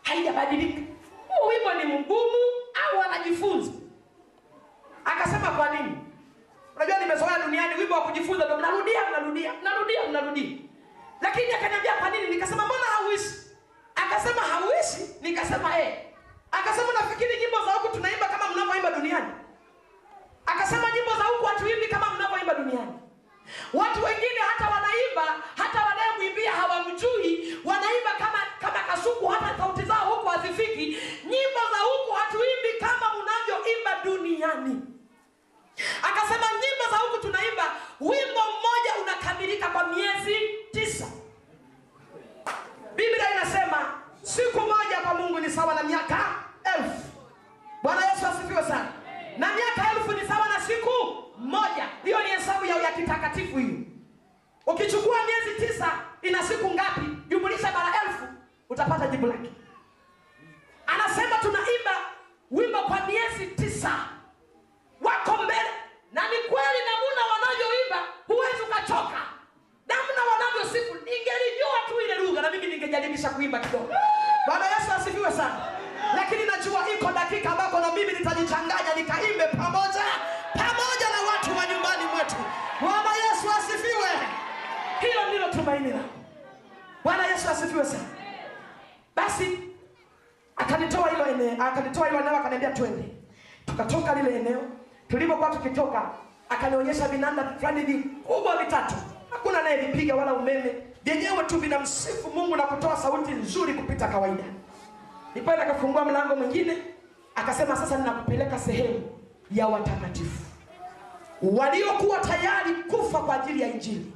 C: Haijabadilika. Huu wimbo ni mgumu au wanajifunza? Akasema kwa nini? Unajua nimezoea duniani wimbo wa kujifunza ndo mnarudia mnarudia mnarudia mnarudia. Lakini akaniambia kwa nini? Nikasema mbona hauishi akasema hauishi nikasema eh. Akasema nafikiri nyimbo za huku tunaimba kama mnavyoimba duniani. Akasema nyimbo za huku hatuimbi kama mnavyoimba duniani. Watu wengine hata wanaimba hata wanayemwimbia hawamjui. Wanaimba kama kama kasuku hata sauti zao huku hazifiki. Nyimbo za huku hatuimbi kama mnavyoimba duniani. Akasema nyimbo za huku tunaimba wimbo mmoja unakamilika kwa miezi tisa biblia inasema siku moja kwa mungu ni sawa na miaka elfu. Bwana yesu asifiwe sana. Na miaka elfu ni sawa na siku moja. Hiyo ni hesabu ya, ya kitakatifu hiyo. Ukichukua miezi tisa ina siku ngapi? Jumulisha mara elfu utapata jibu lake. Anasema tunaimba wimbo kwa miezi tisa wako mbele na ni kweli namuna wanavyoimba huwezi ukachoka namna wanavyosifu ningelijua tu ile ningejaribisha kuimba kidogo. Bwana yesu asifiwe sana. Lakini najua iko dakika ambako na mimi nitajichanganya nikaimbe pamoja pamoja na watu wa nyumbani mwetu. Bwana yesu asifiwe. Hilo ndilo tumaini langu. Bwana yesu asifiwe sana. Basi akanitoa hilo eneo akanitoa hilo eneo akaniambia twende. Tukatoka lile eneo. Tulipokuwa tukitoka akanionyesha vinanda fulani vikubwa vitatu. Hakuna anayevipiga wala umeme vyenyewe tu vinamsifu mungu na kutoa sauti nzuri kupita kawaida. Nipoenda akafungua mlango mwingine akasema sasa ninakupeleka sehemu ya watakatifu. Waliokuwa tayari kufa kwa ajili ya injili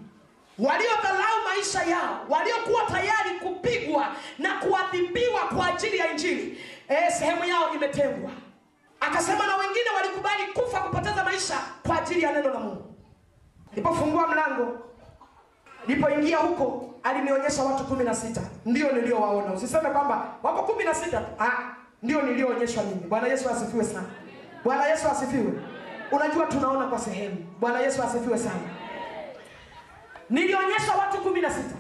C: waliodharau maisha yao waliokuwa tayari kupigwa na kuadhibiwa kwa ajili ya injili e, sehemu yao imetengwa. Akasema na wengine walikubali kufa kupoteza maisha kwa ajili ya neno la mungu. Nilipofungua mlango nilipoingia huko alinionyesha watu kumi na sita. Ndio niliowaona. Usiseme kwamba wako kumi na sita. Ah, ndio nilioonyeshwa mimi. Bwana yesu asifiwe sana. Bwana yesu asifiwe. Unajua tunaona kwa sehemu. Bwana yesu asifiwe sana. Nilionyesha watu kumi na sita.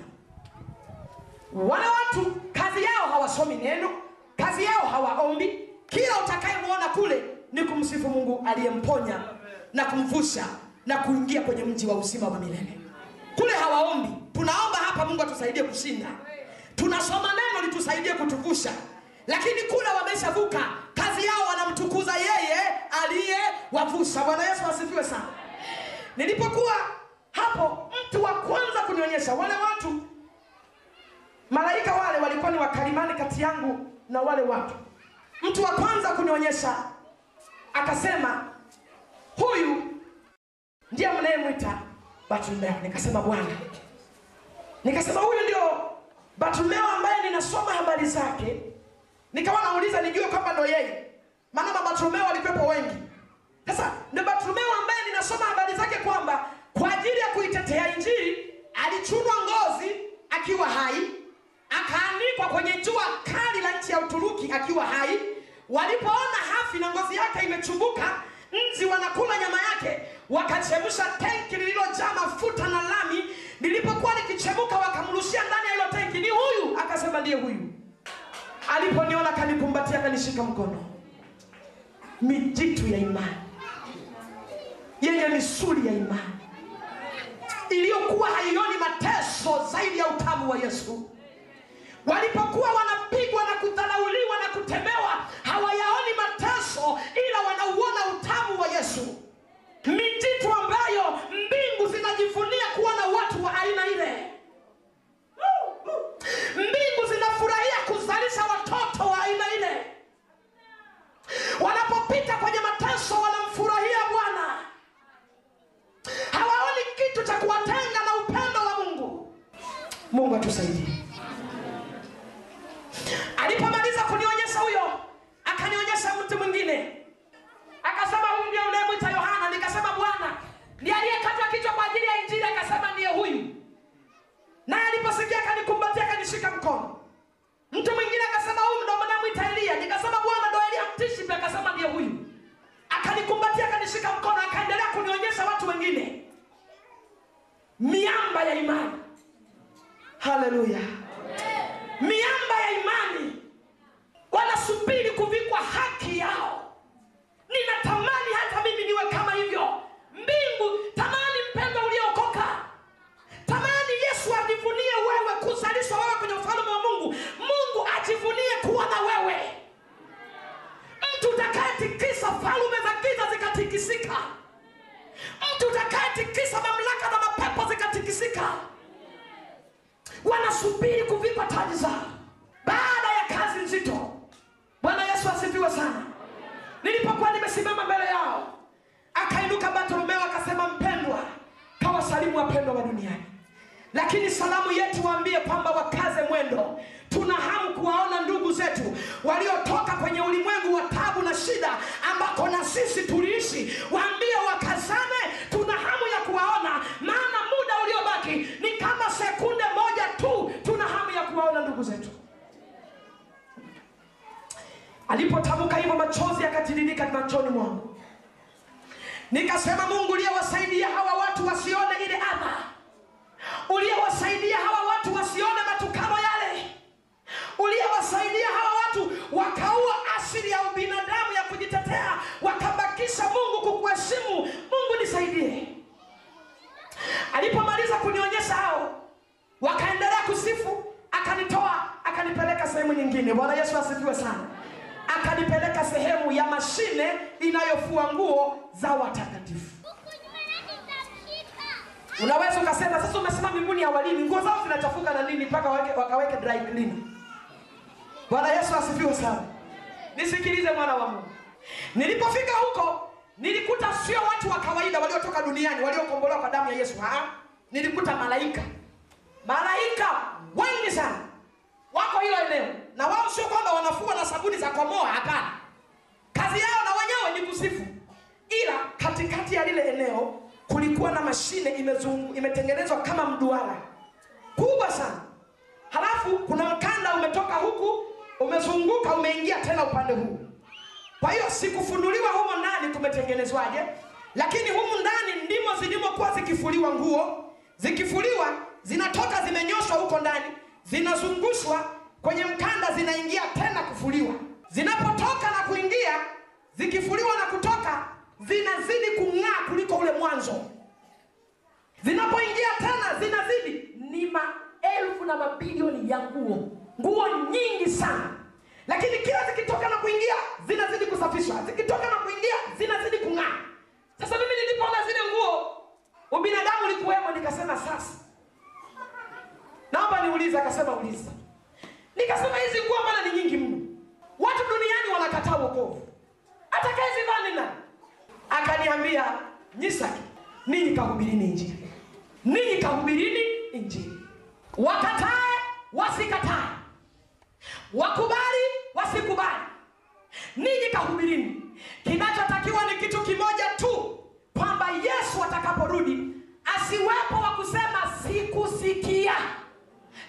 C: Wale watu kazi yao hawasomi neno kazi yao hawaombi. Kila utakayemwona kule ni kumsifu mungu aliyemponya na kumvusha na kuingia kwenye mji wa uzima wa milele kule hawaombi. Tunaomba hapa mungu atusaidie kushinda. Tunasoma neno litusaidie kutuvusha lakini kule wameshavuka kazi yao wanamtukuza yeye aliyewavusha bwana yesu asifiwe sana. Nilipokuwa hapo mtu wa kwanza kunionyesha wale watu malaika wale walikuwa ni wakalimani kati yangu na wale watu. Mtu wa kwanza kunionyesha akasema huyu ndiye mnayemwita bartolomeo nikasema bwana. Nikasema huyu ndio bartolomeo ambaye ninasoma habari zake. Nikawa nauliza nijue kwamba ndo yeye. Maana mabartolomeo walikuwepo wengi. Sasa ndio bartolomeo ambaye ninasoma habari zake kwamba kwa ajili ya kuitetea injili alichunwa ngozi akiwa hai akaanikwa kwenye jua kali la nchi ya uturuki akiwa hai. Walipoona hafi na ngozi yake imechumbuka nzi wanakula nyama yake wakachemsha tenki lililojaa mafuta na lami. Lilipokuwa likichemuka wakamrushia ndani ya hilo tenki ni huyu? Akasema ndiye huyu. Aliponiona kanikumbatia kanishika mkono. Mijitu ya imani yenye misuli ya imani iliyokuwa haioni mateso zaidi ya utamu wa yesu. Walipokuwa wanapigwa na kudharauliwa na kutemewa hawayaoni mateso ila wanauona utamu wa yesu mijitu ambayo mbingu zinajivunia kuwa na watu wa aina ile. Mbingu zinafurahia kuzalisha watoto wa aina ile. Wanapopita kwenye mateso wanamfurahia bwana. Hawaoni kitu cha kuwatenga na upendo wa mungu. Mungu atusaidie. Alipomaliza kunionyesha huyo akanionyesha mtu mwingine akasema huyu ndiye unayemwita yohana. Nikasema bwana ni aliyekatwa kichwa kwa ajili ya injili. Akasema ndiye huyu. Naye aliposikia akanikumbatia akanishika mkono. Mtu mwingine akasema huyu ndo mnamwita Elia. nikasema bwana ndo Elia mtishipi akasema ndiye huyu. Akanikumbatia akanishika mkono akaendelea kunionyesha watu wengine. Miamba ya imani. Haleluya. Miamba ya imani. Wanasubiri kuvikwa haki yao ninatamani hata mimi niwe kama hivyo. Mbingu tamani mpendo uliokoka. Tamani yesu ajivunie wewe kuzalishwa wewe kwenye ufalme wa mungu. Mungu ajivunie kuwa na wewe. Mtu utakayetikisa falume za giza zikatikisika. Mtu utakayetikisa mamlaka za mapepo zikatikisika. Wanasubiri kuvikwa taji zao. Baada ya kazi nzito. Bwana yesu asifiwe sana nilipokuwa nimesimama mbele yao akainuka bartolomeo akasema mpendwa kawasalimu wapendwa wa duniani. Lakini salamu yetu waambie kwamba wakaze mwendo. Tuna hamu kuwaona ndugu zetu waliotoka kwenye ulimwengu wa tabu na shida ambako na sisi tuliishi. Waambie wakazane tuna hamu ya kuwaona maana muda uliobaki ni kama sekunde moja tu tuna hamu ya kuwaona ndugu zetu alipotamka hivyo machozi yakatiririka machoni mwangu. Nikasema mungu uliyewasaidia hawa watu wasione ile adha. Uliyewasaidia hawa watu wasione matukano yale. Uliyewasaidia hawa watu wakaua asili ya ubinadamu ya kujitetea wakabakisha mungu kukuheshimu. Mungu nisaidie. Alipomaliza kunionyesha hao wakaendelea kusifu. Akanitoa akanipeleka sehemu nyingine. Bwana yesu asifiwe sana akanipeleka sehemu ya mashine inayofua nguo za watakatifu. Unaweza ukasema sasa umesema mbinguni ya nguo zao zinachafuka na nini mpaka wakaweke dry clean. Bwana yesu asifiwe sana. Nisikilize mwana wa mungu. Nilipofika huko nilikuta sio watu wa kawaida waliotoka duniani waliokombolewa kwa damu ya Yesu. Ha? Nilikuta malaika, malaika wengi sana wako hilo eneo, na wao sio kwamba wanafua na sabuni za komoa, hapana. Kazi yao na wenyewe ni kusifu, ila katikati ya lile eneo kulikuwa na mashine imetengenezwa kama mduara kubwa sana, halafu kuna mkanda umetoka huku umezunguka umeingia tena upande huu. Kwa hiyo sikufunuliwa humo ndani kumetengenezwaje, lakini humu ndani ndimo zilimokuwa zikifuliwa nguo. Zikifuliwa zinatoka zimenyoshwa huko ndani, zinazungushwa kwenye mkanda, zinaingia tena kufuliwa. Zinapotoka na kuingia, zikifuliwa na kutoka, zinazidi kung'aa kuliko ule mwanzo. Zinapoingia tena, zinazidi ni maelfu na mabilioni ya nguo, nguo nyingi sana lakini kila zikitoka na kuingia zinazidi kusafishwa, zikitoka na kuingia zinazidi kung'aa. Sasa mimi nilipoona zile nguo, ubinadamu ulikuwemo, nikasema sasa, naomba niulize. Akasema uliza. Nikasema hizi nguo maana ni nyingi mno, watu duniani wanakataa wokovu, nani? Akaniambia Nyisaki, ninyi kahubirini Injili, ninyi kahubirini Injili, wakatae wasikatae wakubali wasikubali, ninyi kahubirini. Kinachotakiwa ni kitu kimoja tu, kwamba Yesu atakaporudi asiwepo wa kusema sikusikia.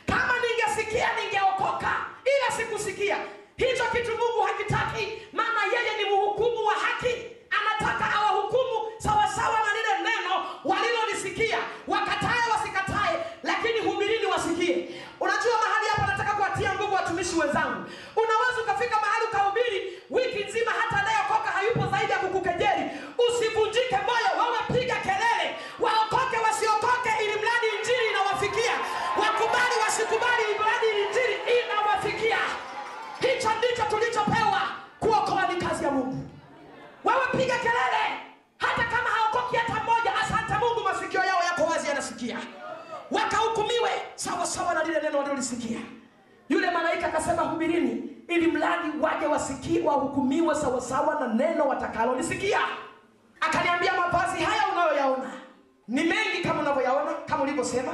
C: Kama ningesikia ningeokoka, ila sikusikia. Hicho kitu Mungu hakitaki, maana yeye ni mhukumu wa haki. Anataka awahukumu sawasawa na lile neno walilolisikia, wakatae wasikatae, lakini hubirini wasikie. Unajua mahali hapa nataka kuwatia nguvu watumishi wenzangu. Unaweza ukafika mahali ukahubiri wiki nzima, hata anayeokoka hayupo zaidi ya kukukejeli. Usivunjike moyo, wewe kelele, Wewe piga kelele, hata kama haokoki hata mmoja. Asante Mungu, masikio yao yako wazi, yanasikia wakahukumiwe sawa na lile neno walilolisikia. Yule malaika akasema, hubirini, ili mradi waje wasikie, wahukumiwe sawa na neno watakalolisikia. Akaniambia, mavazi haya unayoyaona ni mengi kama unavyoyaona, kama ulivyosema.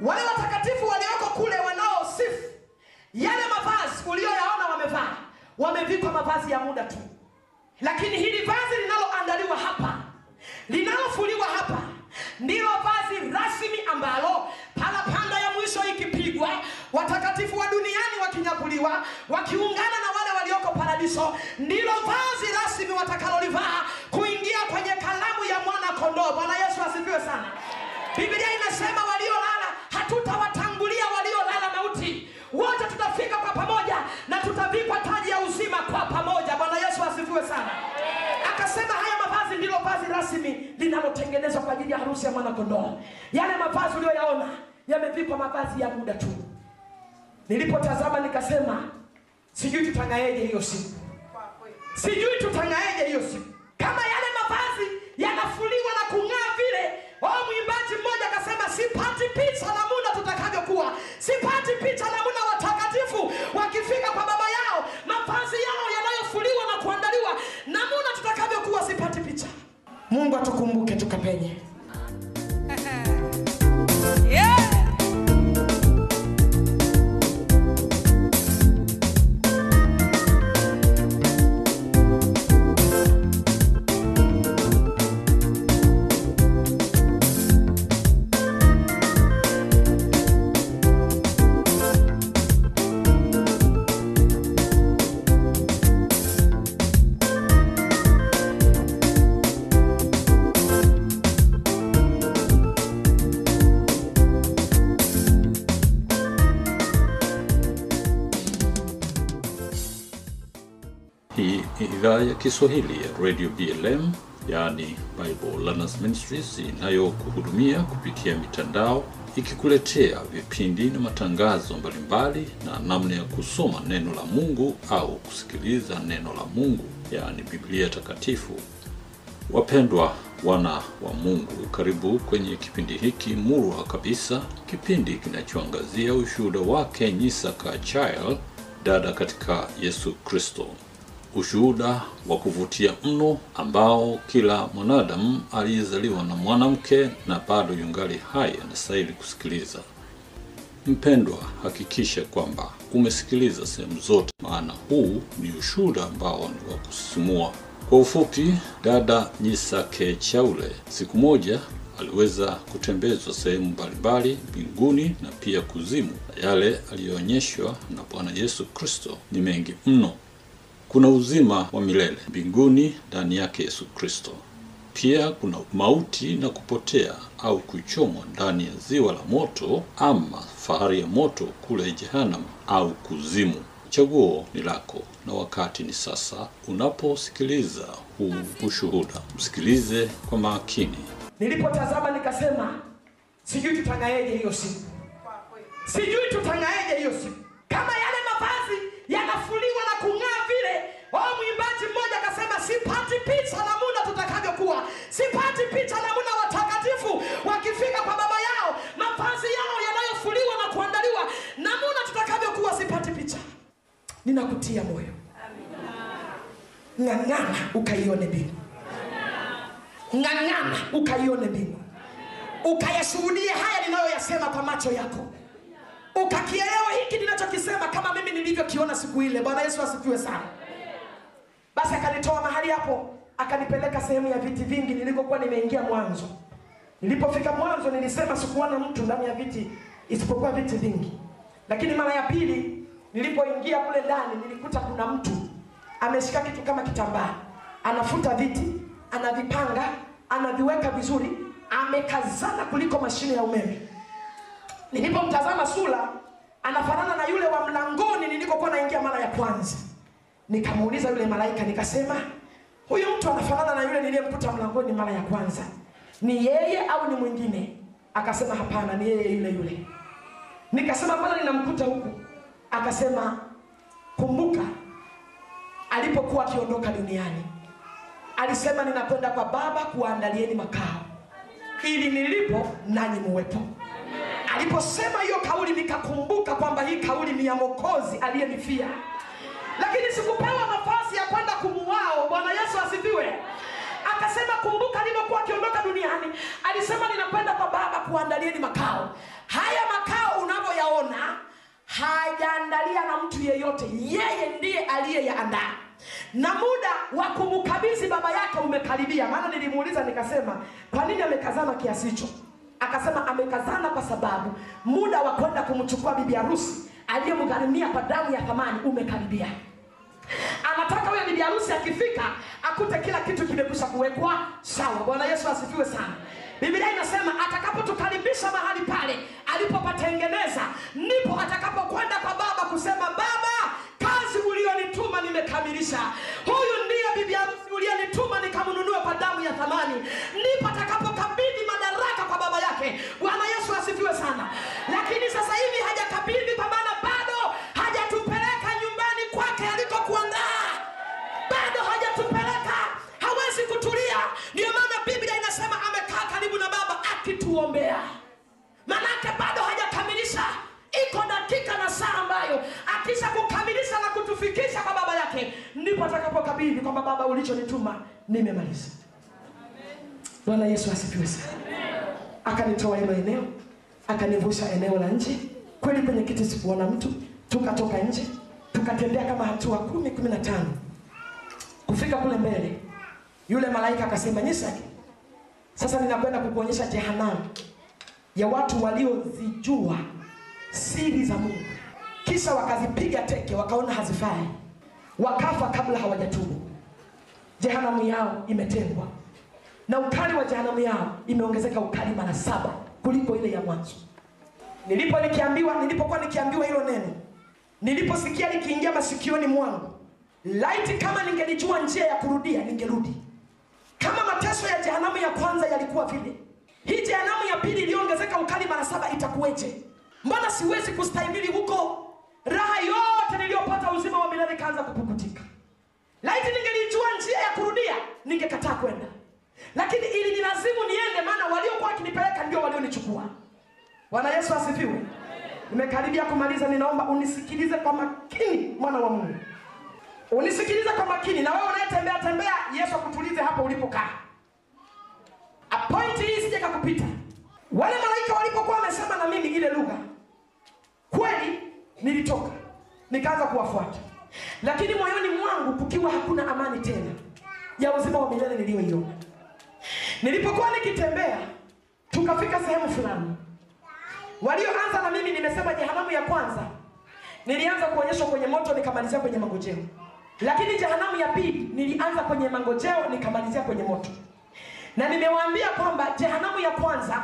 C: Wale watakatifu walioko kule wanaosifu yale mavazi uliyoyaona wamevaa, wamevikwa mavazi ya muda tu, lakini hili vazi linaloandaliwa hapa, linalofuliwa hapa ndilo vazi rasmi ambalo parapanda ya mwisho ikipigwa, watakatifu wa duniani wakinyakuliwa, wakiungana na wale walioko paradiso, ndilo vazi rasmi watakalolivaa kuingia kwenye kalamu ya mwana kondoo. Bwana Yesu asifiwe sana. Biblia inasema waliolala, hatutawatangulia waliolala mauti, wote tutafika kwa pamoja na tutavikwa taji ya uzima kwa pamoja. Asifiwe sana. Akasema haya mavazi ndilo vazi rasmi linalotengenezwa kwa ajili ya harusi ya mwanakondoo. Yale mavazi uliyoyaona yamevikwa mavazi ya muda tu. Nilipotazama nikasema, sijui tutang'aeje hiyo siku, sijui tutang'aeje hiyo siku. Kama yale mavazi yanafuliwa na kung'aa vile, oh, mwimbaji mmoja akasema, sipati picha namuna tutakavyokuwa, sipati picha namuna watakatifu wakifika kwa baba yao, mavazi yao namuna tutakavyokuwa, sipati picha. Mungu atukumbuke tukapenye.
B: Ya Kiswahili ya Radio BLM, yaani Bible Learners Ministries, inayokuhudumia kupitia mitandao, ikikuletea vipindi na matangazo mbalimbali na namna ya kusoma neno la Mungu au kusikiliza neno la Mungu, yaani Biblia Takatifu. Wapendwa wana wa Mungu, karibu kwenye kipindi hiki murwa kabisa, kipindi kinachoangazia ushuhuda wake Nyisaka Child, dada katika Yesu Kristo. Ushuhuda wa kuvutia mno ambao kila mwanadamu aliyezaliwa na mwanamke na bado yungali hai anastahili kusikiliza. Mpendwa, hakikisha kwamba umesikiliza sehemu zote, maana huu ni ushuhuda ambao ni wa kusisimua. Kwa ufupi, dada Nyisake Chaule siku moja aliweza kutembezwa sehemu mbalimbali mbinguni na pia kuzimu, na yale aliyoonyeshwa na Bwana Yesu Kristo ni mengi mno. Kuna uzima wa milele mbinguni ndani yake Yesu Kristo. Pia kuna mauti na kupotea au kuchomwa ndani ya ziwa la moto ama fahari ya moto kule Jehanamu au kuzimu. Chaguo ni lako na wakati ni sasa. Unaposikiliza huu ushuhuda, msikilize kwa makini.
C: Nilipotazama nikasema, sijui tutang'aeje hiyo siku, sijui tutang'aeje hiyo siku, kama yale mavazi yanafuliwa na kung'aa vile. Oh, mwimbaji mmoja akasema, sipati picha namuna tutakavyokuwa, sipati picha namuna watakatifu wakifika kwa baba yao, mavazi yao yanayofuliwa na kuandaliwa, namuna tutakavyokuwa, sipati picha. Ninakutia moyo, ng'ang'ana ukaione mbingu. Ng'ang'ana ukaione mbingu. Ukayashuhudie haya ninayoyasema kwa macho yako. Ukakielewa hiki ninachokisema kama mimi nilivyokiona siku ile. Bwana yesu asifiwe sana basi akanitoa mahali hapo akanipeleka sehemu ya viti vingi nilikokuwa nimeingia mwanzo. Nilipofika mwanzo nilisema sikuona mtu ndani ya viti isipokuwa viti vingi. Lakini mara ya pili nilipoingia kule ndani nilikuta kuna mtu ameshika kitu kama kitambaa. Anafuta viti anavipanga anaviweka vizuri amekazana kuliko mashine ya umeme. Nilipomtazama sura anafanana na yule wa mlangoni nilikokuwa naingia mara ya kwanza nikamuuliza yule malaika nikasema huyu mtu anafanana na yule niliyemkuta mlangoni mara ya kwanza. Ni yeye au ni mwingine? Akasema hapana ni yeye yule yule. Nikasema mbona ninamkuta huku? Akasema kumbuka alipokuwa akiondoka duniani alisema ninakwenda kwa baba kuwaandalieni makao ili nilipo nanyi muwepo. Aliposema hiyo kauli nikakumbuka kwamba hii kauli ni ya mokozi aliyenifia lakini sikupewa nafasi ya kwenda kumuwao. Bwana yesu asifiwe. Akasema kumbuka alivyokuwa akiondoka duniani. Alisema ninakwenda kwa baba kuandalieni makao. Haya makao unavyoyaona hajaandalia na mtu yeyote. Yeye ndiye aliyeyaandaa. Na muda wa kumkabidhi baba yake umekaribia. Maana nilimuuliza nikasema kwa nini amekazana kiasi hicho? Akasema amekazana kwa sababu muda wa kwenda kumchukua bibi harusi aliyemgharimia kwa damu ya thamani umekaribia anataka huyo bibi harusi akifika akute kila kitu kimekwisha kuwekwa sawa. Bwana yesu asifiwe sana. Biblia inasema atakapotukaribisha mahali pale alipopatengeneza ndipo atakapokwenda kwa baba kusema baba kazi ulionituma nimekamilisha. Huyu ndiye bibi harusi ulionituma nikamnunue kwa damu ya thamani. Ndipo atakapokabidhi madaraka kwa baba yake. Bwana yesu asifiwe sana. Lakini sasa hivi hajakabidhi kwa maana akituombea manake bado hajakamilisha. Iko dakika na saa ambayo. Akisha kukamilisha na kutufikisha kwa baba yake ndipo atakapokabidhi kwamba baba ulichonituma nimemaliza. Bwana yesu asifiwe sana. Akanitoa hilo eneo akanivusha eneo la nje. Kweli kwenye kiti sikuona mtu. Tukatoka nje tukatembea kama hatua kumi kumi na tano. Kufika kule mbele yule malaika akasema nyisaki sasa ninakwenda kukuonyesha jehanamu ya watu waliozijua siri za mungu. Kisha wakazipiga teke wakaona hazifai. Wakafa kabla hawajatubu. Jehanamu yao imetengwa. Na ukali wa jehanamu yao imeongezeka ukali mara saba kuliko ile ya mwanzo. Nilipo nikiambiwa nilipokuwa nikiambiwa hilo neno niliposikia likiingia masikioni mwangu laiti kama ningelijua njia ya kurudia ningerudi kama mateso ya jehanamu ya kwanza yalikuwa vile hii jehanamu ya pili iliyoongezeka ukali mara saba itakuweje? Mbona siwezi kustahimili huko? Raha yote niliyopata uzima wa milele kaanza kupukutika. Laiti ningelijua njia ya kurudia ningekataa kwenda. Lakini ili nilazimu niende maana waliokuwa wakinipeleka ndio walionichukua. Bwana yesu asifiwe. Nimekaribia kumaliza ninaomba unisikilize kwa makini mwana wa mungu unisikilize kwa makini na wewe unayetembea tembea yesu akutulize hapo ulipokaa. Apointi hii sije kakupita wale malaika walipokuwa wamesema na mimi ile lugha kweli nilitoka nikaanza kuwafuata. Lakini moyoni mwangu kukiwa hakuna amani tena ya uzima wa milele niliyoiona. Nilipokuwa nikitembea tukafika sehemu fulani. Walioanza na mimi nimesema jehanamu ya kwanza nilianza kuonyeshwa kwenye moto nikamalizia kwenye mangojeo lakini jehanamu ya pili nilianza kwenye mangojeo nikamalizia kwenye moto. Na nimewaambia kwamba jehanamu ya kwanza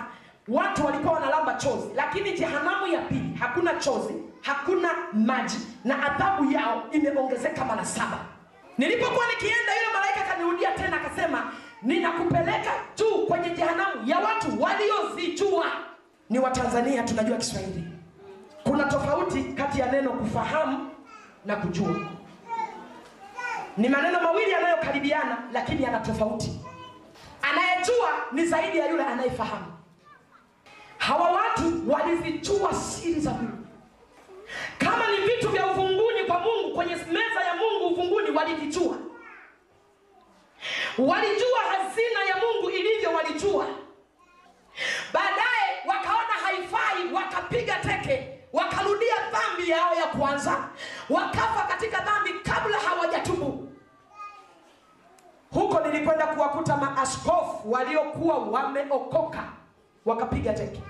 C: watu walikuwa wanalamba chozi. Lakini jehanamu ya pili hakuna chozi hakuna maji na adhabu yao imeongezeka mara saba. Nilipokuwa nikienda yule malaika akanirudia tena akasema ninakupeleka juu kwenye jehanamu ya watu waliozijua. Ni watanzania tunajua kiswahili. Kuna tofauti kati ya neno kufahamu na kujua ni maneno mawili yanayokaribiana lakini yana tofauti. Anayejua ni zaidi ya yule anayefahamu. Hawa watu walizijua siri za mungu. Kama ni vitu vya uvunguni kwa mungu kwenye meza ya mungu uvunguni walivijua walijua hazina ya mungu ilivyo walijua. Baadaye wakaona haifai wakapiga teke wakarudia dhambi yao ya kwanza wakafa katika dhambi kabla hawajatubu huko nilikwenda kuwakuta maaskofu waliokuwa wameokoka wakapiga teke.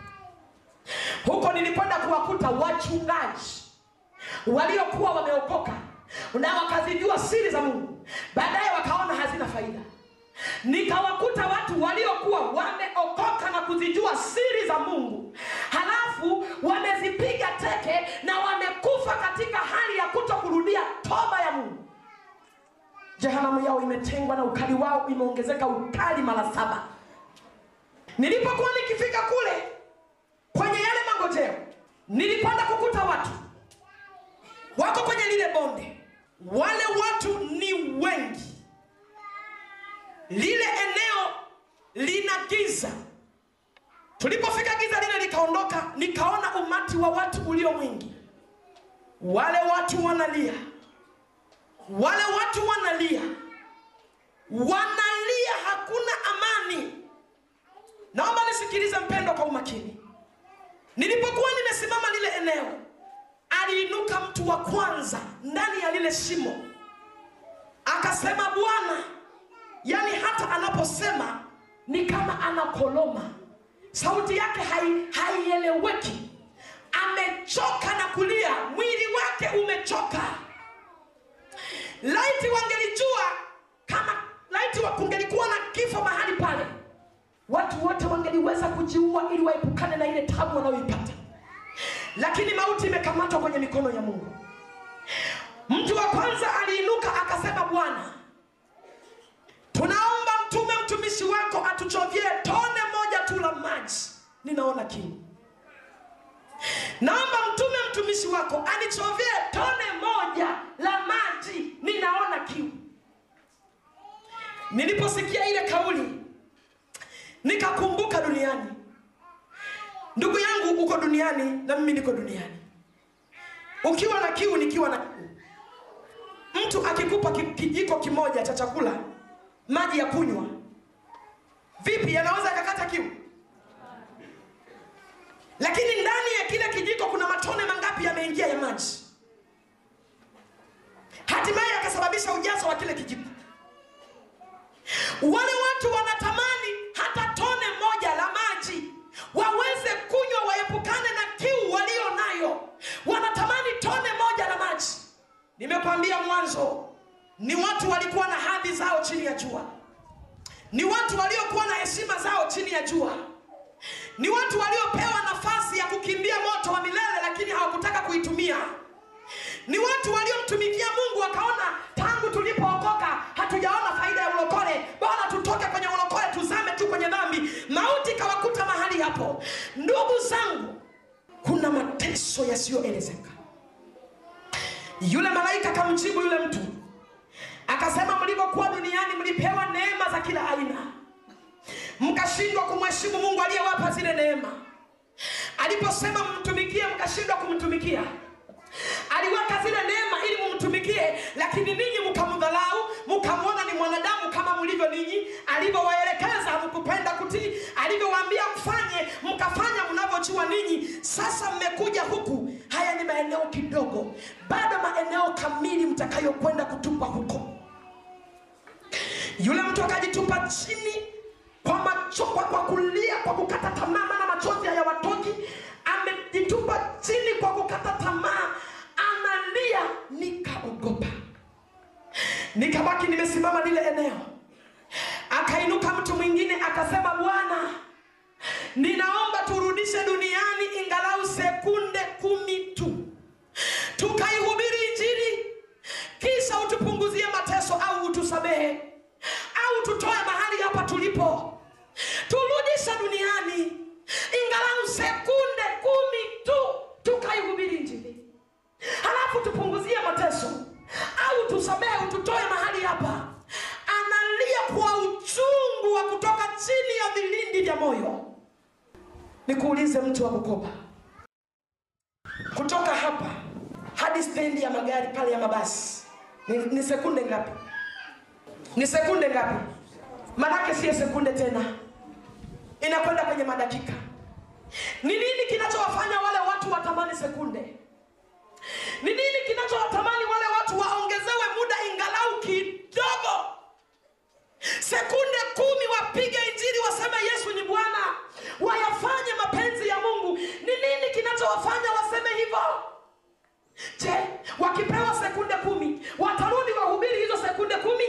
C: Huko nilikwenda kuwakuta wachungaji waliokuwa wameokoka na wakazijua siri za mungu. Baadaye wakaona hazina faida nikawakuta watu waliokuwa wameokoka na kuzijua siri za mungu. Halafu wamezipiga teke na wamekufa katika hali ya kuto kurudia toba ya mungu. Jehanamu yao imetengwa na ukali wao imeongezeka ukali mara saba. Nilipokuwa nikifika kule kwenye yale mangojeo nilipanda kukuta watu. Wako kwenye lile bonde. Wale watu ni wengi lile eneo lina giza. Tulipofika giza lile likaondoka nikaona umati wa watu ulio mwingi. Wale watu wanalia. Wale watu wanalia. Wanalia hakuna amani. Naomba nisikilize mpendo kwa umakini. Nilipokuwa nimesimama lile eneo aliinuka mtu wa kwanza ndani ya lile shimo. Akasema bwana yaani hata anaposema ni kama anakoloma. Sauti yake hai- haieleweki. Amechoka na kulia. Mwili wake umechoka. Laiti wangelijua kama laiti kungelikuwa na kifo mahali pale watu wote wangeliweza kujiua ili waepukane na ile tabu wanayoipata. Lakini mauti imekamatwa kwenye mikono ya mungu. Mtu wa kwanza aliinuka akasema bwana tunaomba mtume mtumishi wako atuchovye tone moja tu la maji. Ninaona kiu. Naomba mtume mtumishi wako anichovye tone moja la maji. Ninaona kiu. Niliposikia ile kauli nikakumbuka duniani. Ndugu yangu uko duniani na mimi niko duniani. Ukiwa na kiu nikiwa na kiu. Mtu akikupa kijiko kimoja cha chakula maji ya kunywa. Vipi yanaweza yakakata kiu? Lakini ndani ya kile kijiko kuna matone mangapi yameingia ya maji? Hatimaye akasababisha ujazo wa kile kijiko. Wale watu wanatamani hata tone moja la maji waweze kunywa waepukane na kiu walio nayo wanatamani tone moja la maji. Nimekwambia mwanzo ni watu walikuwa na hadhi zao chini ya jua. Ni watu waliokuwa na heshima zao chini ya jua. Ni watu waliopewa nafasi ya kukimbia moto wa milele lakini hawakutaka kuitumia. Ni watu waliomtumikia mungu wakaona tangu tulipookoka hatujaona faida ya ulokole. Bora tutoke kwenye ulokole tuzame tu kwenye dhambi. Mauti kawakuta mahali hapo. Ndugu zangu kuna mateso yasiyoelezeka. Yule malaika kamjibu yule mtu akasema mlivyokuwa duniani mlipewa neema za kila aina. Mkashindwa kumheshimu mungu aliyewapa zile neema. Aliposema mtumikie mkashindwa kumtumikia. Aliweka zile neema ili mumtumikie lakini ninyi mkamdhalau mkamwona ni mwanadamu kama mlivyo ninyi. Alivyowaelekeza mkupenda kutii. Alivyowaambia mfanye mkafanya mnavyojua ninyi. Sasa mmekuja huku. Haya ni maeneo kidogo. Bado maeneo kamili mtakayokwenda kutupa huko yule mtu akajitupa chini kwa macho kwa, kulia kwa kukata tamaa maana machozi hayawatoki. Amejitupa chini kwa kukata tamaa analia nikaogopa. Nikabaki nimesimama lile eneo. Akainuka mtu mwingine akasema bwana ninaomba turudishe duniani ingalau sekunde kumi tu. Tukaihubiri injili kisha utupunguzie mateso au utusamehe au tutoe mahali hapa tulipo. Turudishe duniani. Ingalau sekunde kumi tu tukaihubiri injili. Halafu tupunguzie mateso. Au tusamehe ututoe mahali hapa. Analia kwa uchungu wa kutoka chini ya vilindi vya moyo. Nikuulize mtu wa bukoba. Kutoka hapa hadi stendi ya magari pale ya mabasi ni, ni sekunde ngapi ni sekunde ngapi? Manake siyo sekunde tena. Inakwenda kwenye madakika. Ni nini kinachowafanya wale watu watamani sekunde? Ni nini kinachowatamani wale watu waongezewe muda ingalau kidogo? Sekunde kumi wapige injili waseme yesu ni bwana. Wayafanye mapenzi ya mungu. Ni nini kinachowafanya waseme hivyo? Je wakipewa sekunde kumi watarudi wahubiri hizo sekunde kumi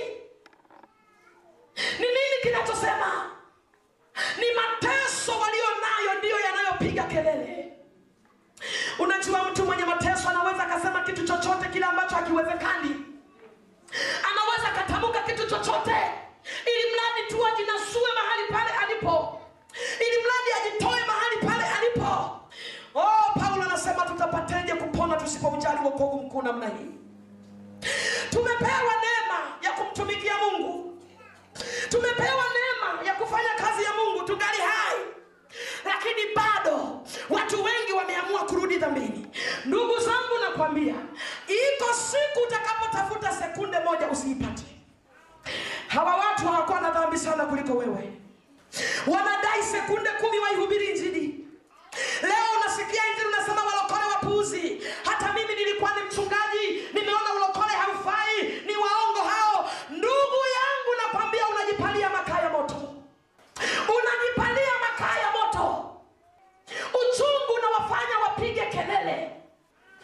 C: ni nini kinachosema? Ni mateso walio nayo ndiyo yanayopiga kelele. Unajua mtu mwenye mateso anaweza akasema kitu chochote kile ambacho hakiwezekani. Anaweza akatamka kitu chochote. Ili mradi tu ajinasue mahali pale alipo. Ili mradi ajitoe mahali pale alipo. Oh paulo anasema tutapateje kupona tusipoujali wokovu mkuu namna hii? Tumepewa neema ya kumtumikia mungu tumepewa neema ya kufanya kazi ya mungu tungali hai. Lakini bado watu wengi wameamua kurudi dhambini. Ndugu zangu nakwambia iko siku utakapotafuta sekunde moja usiipate. Hawa watu hawakuwa na dhambi sana kuliko wewe. Wanadai sekunde kumi waihubiri injili. Leo unasikia injili unasema walokole wapuuzi. Hata mimi nilikuwa ni mchungaji nimeona ulokole haufai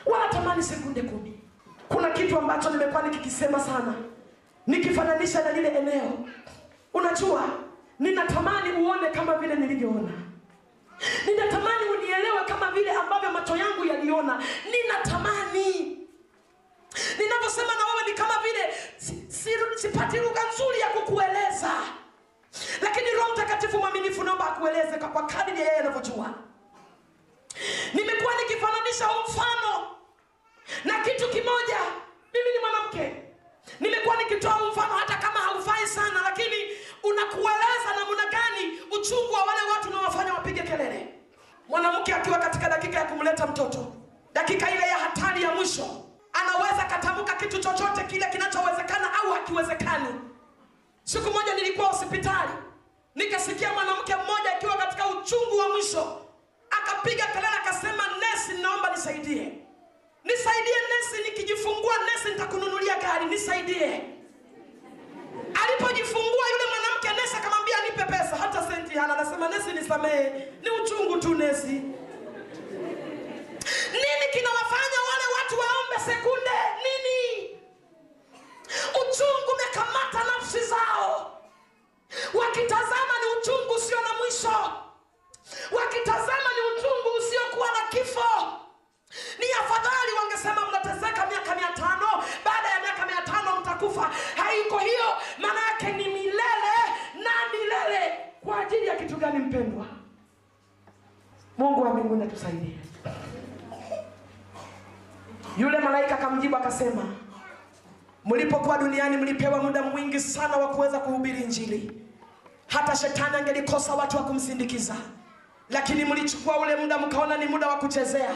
C: wanatamani sekunde kumi. Kuna kitu ambacho nimekuwa nikikisema sana. Nikifananisha na lile eneo. Unajua ninatamani uone kama vile nilivyoona. Ninatamani unielewe kama vile ambavyo macho yangu yaliona. Ninatamani. Ninavyosema na wewe ni kama vile si- si- sipati lugha nzuri ya kukueleza. Lakini roho mtakatifu mwaminifu naomba akueleze kwa- kadiri yeye anavyojua. Nimekuwa nikifananisha mfano na kitu kimoja mimi ni mwanamke. Nimekuwa nikitoa mfano hata kama haufai sana lakini unakueleza namna gani uchungu wa wale watu unaowafanya wapige kelele. Mwanamke akiwa katika dakika ya kumleta mtoto dakika ile ya hatari ya mwisho anaweza katamka kitu chochote kile kinachowezekana au hakiwezekani. Siku moja nilikuwa hospitali nikasikia mwanamke mmoja akiwa katika uchungu wa mwisho akapiga kelele akasema nesi naomba nisaidie nisaidie nesi nikijifungua nesi nitakununulia gari nisaidie. Alipojifungua yule mwanamke nesi akamwambia nipe pesa hata senti hana. Anasema nesi nisamehe. Ni uchungu tu nesi. Nini kinawafanya wale watu waombe sekunde? Nini? Uchungu umekamata nafsi zao. Wakitazama ni uchungu usio na mwisho. Wakitazama ni uchungu usiokuwa na kifo ni afadhali wangesema mnateseka miaka mia tano. Baada ya miaka mia tano mtakufa. Haiko hiyo. Maana yake ni milele na milele. Kwa ajili ya kitu gani mpendwa? Mungu wa mbinguni atusaidie. Yule malaika akamjibu akasema mlipokuwa duniani mlipewa muda mwingi sana wa kuweza kuhubiri injili. Hata shetani angelikosa watu wa kumsindikiza. Lakini mlichukua ule muda mkaona ni muda wa kuchezea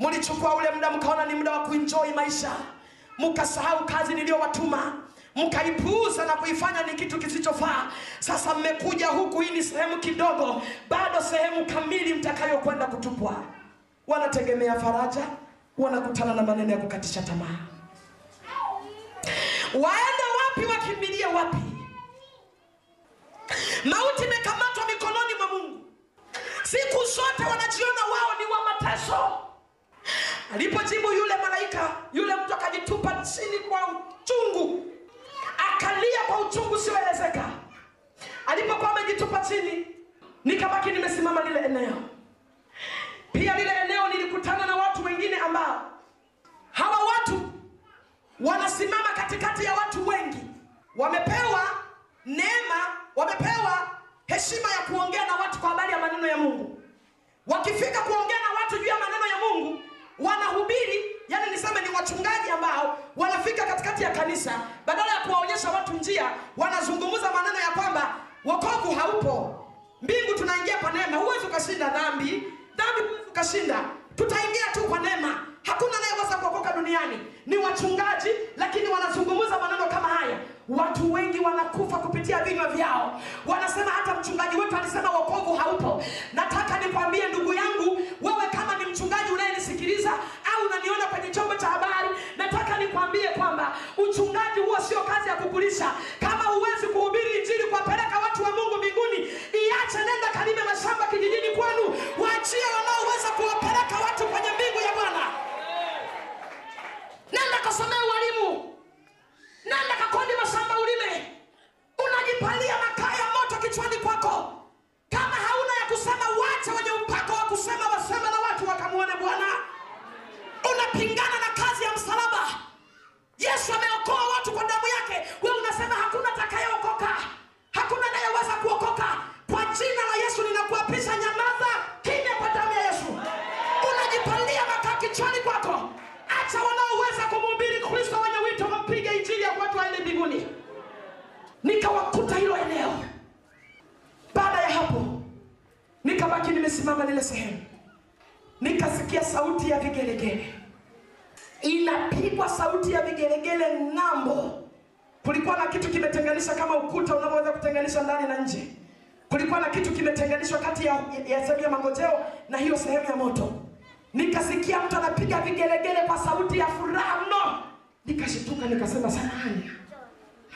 C: mlichukua ule muda mkaona ni muda wa kuenjoy maisha. Mkasahau kazi niliyowatuma. Mkaipuuza na kuifanya ni kitu kisichofaa. Sasa mmekuja huku hii ni sehemu kidogo. Bado sehemu kamili mtakayokwenda kutupwa. Wanategemea faraja. Wanakutana na maneno ya kukatisha tamaa. Waende wapi wakimbilie wapi? Mauti imekamatwa mikononi mwa mungu. Siku zote wanajiona wao ni wa mateso alipojibu yule malaika yule mtu akajitupa chini kwa uchungu. Akalia kwa uchungu usioelezeka. Alipokuwa amejitupa chini nikabaki nimesimama lile eneo. Pia lile eneo nilikutana na watu wengine ambao hawa watu wanasimama katikati ya watu wengi. Wamepewa neema wamepewa heshima ya kuongea na watu kwa habari ya maneno ya mungu. Wakifika kuongea na watu juu ya maneno ya mungu wanahubiri yani niseme ni wachungaji ambao wanafika katikati ya kanisa badala ya kuwaonyesha watu njia wanazungumza maneno ya kwamba wokovu haupo. Mbingu tunaingia kwa neema huwezi ukashinda dhambi. Dhambi ukashinda. Tutaingia tu kwa neema. Hakuna anayeweza kuokoka duniani. Ni wachungaji lakini wanazungumza maneno kama haya watu wengi wanakufa kupitia vinywa vyao. Wanasema hata mchungaji wetu alisema wokovu haupo. Nataka nikwambie ndugu yangu wewe kama ni mchungaji unayenisikiliza au unaniona kwenye chombo cha habari nataka nikwambie kwamba uchungaji huo sio kazi ya kukulisha. Kama huwezi kuhubiri injili kuwapeleka watu wa mungu mbinguni iache nenda kalime mashamba kijijini kwenu. Waachie wanaoweza kuwapeleka watu kwenye mbingu ya bwana. Nenda kasomea nikawakuta hilo eneo. Baada ya hapo nikabaki nimesimama lile sehemu. Nikasikia sauti ya vigelegele. Inapigwa sauti ya vigelegele ng'ambo. Kulikuwa na kitu kimetenganisha kama ukuta unavyoweza kutenganisha ndani na nje. Kulikuwa na kitu kimetenganishwa kati ya, ya sehemu ya mangojeo na hiyo sehemu ya moto. Nikasikia mtu anapiga vigelegele kwa sauti ya furaha mno. Nikashituka nikasema samahani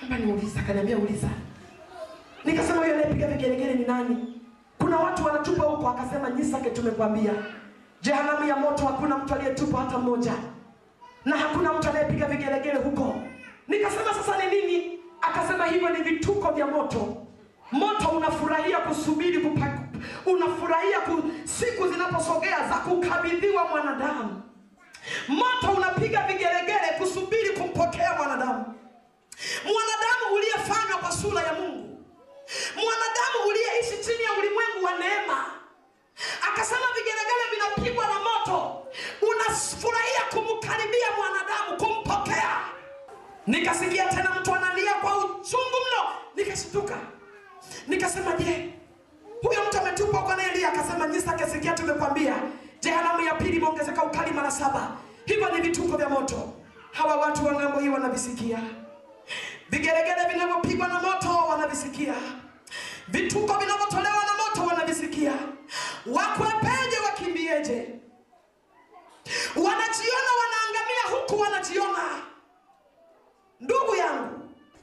C: naomba niuliza akaniambia uliza. Nikasema huyo anayepiga vigelegele ni nani? Kuna watu wanatupa huko akasema nyisake tumekwambia jehanamu ya moto hakuna mtu aliyetupa hata mmoja. Na hakuna mtu anayepiga vigelegele huko. Nikasema sasa ni nini? Akasema hivyo ni vituko vya moto. Moto unafurahia kusubiri kupa, unafurahia ku, siku zinaposogea za kukabidhiwa mwanadamu. Moto unapiga vigelegele kusubiri kumpokea mwanadamu mwanadamu uliyefanywa kwa sura ya mungu. Mwanadamu uliyeishi chini ya ulimwengu wa neema. Akasema vigelegele vinapigwa na moto. Unafurahia kumkaribia mwanadamu kumpokea. Nikasikia tena mtu analia kwa uchungu mno. Nikashituka nikasema je huyo mtu ametupwa kwa anayelia akasema nyisake sikia tumekwambia jehanamu ya pili imeongezeka ukali mara saba? Hivyo ni vituko vya moto. Hawa watu wa ng'ambo hii wanavisikia vigelegele vinavyopigwa na moto wanavisikia. Vituko vinavyotolewa na moto wanavisikia. Wakwepeje wakimbieje wanajiona wanaangamia huku wanajiona. Ndugu yangu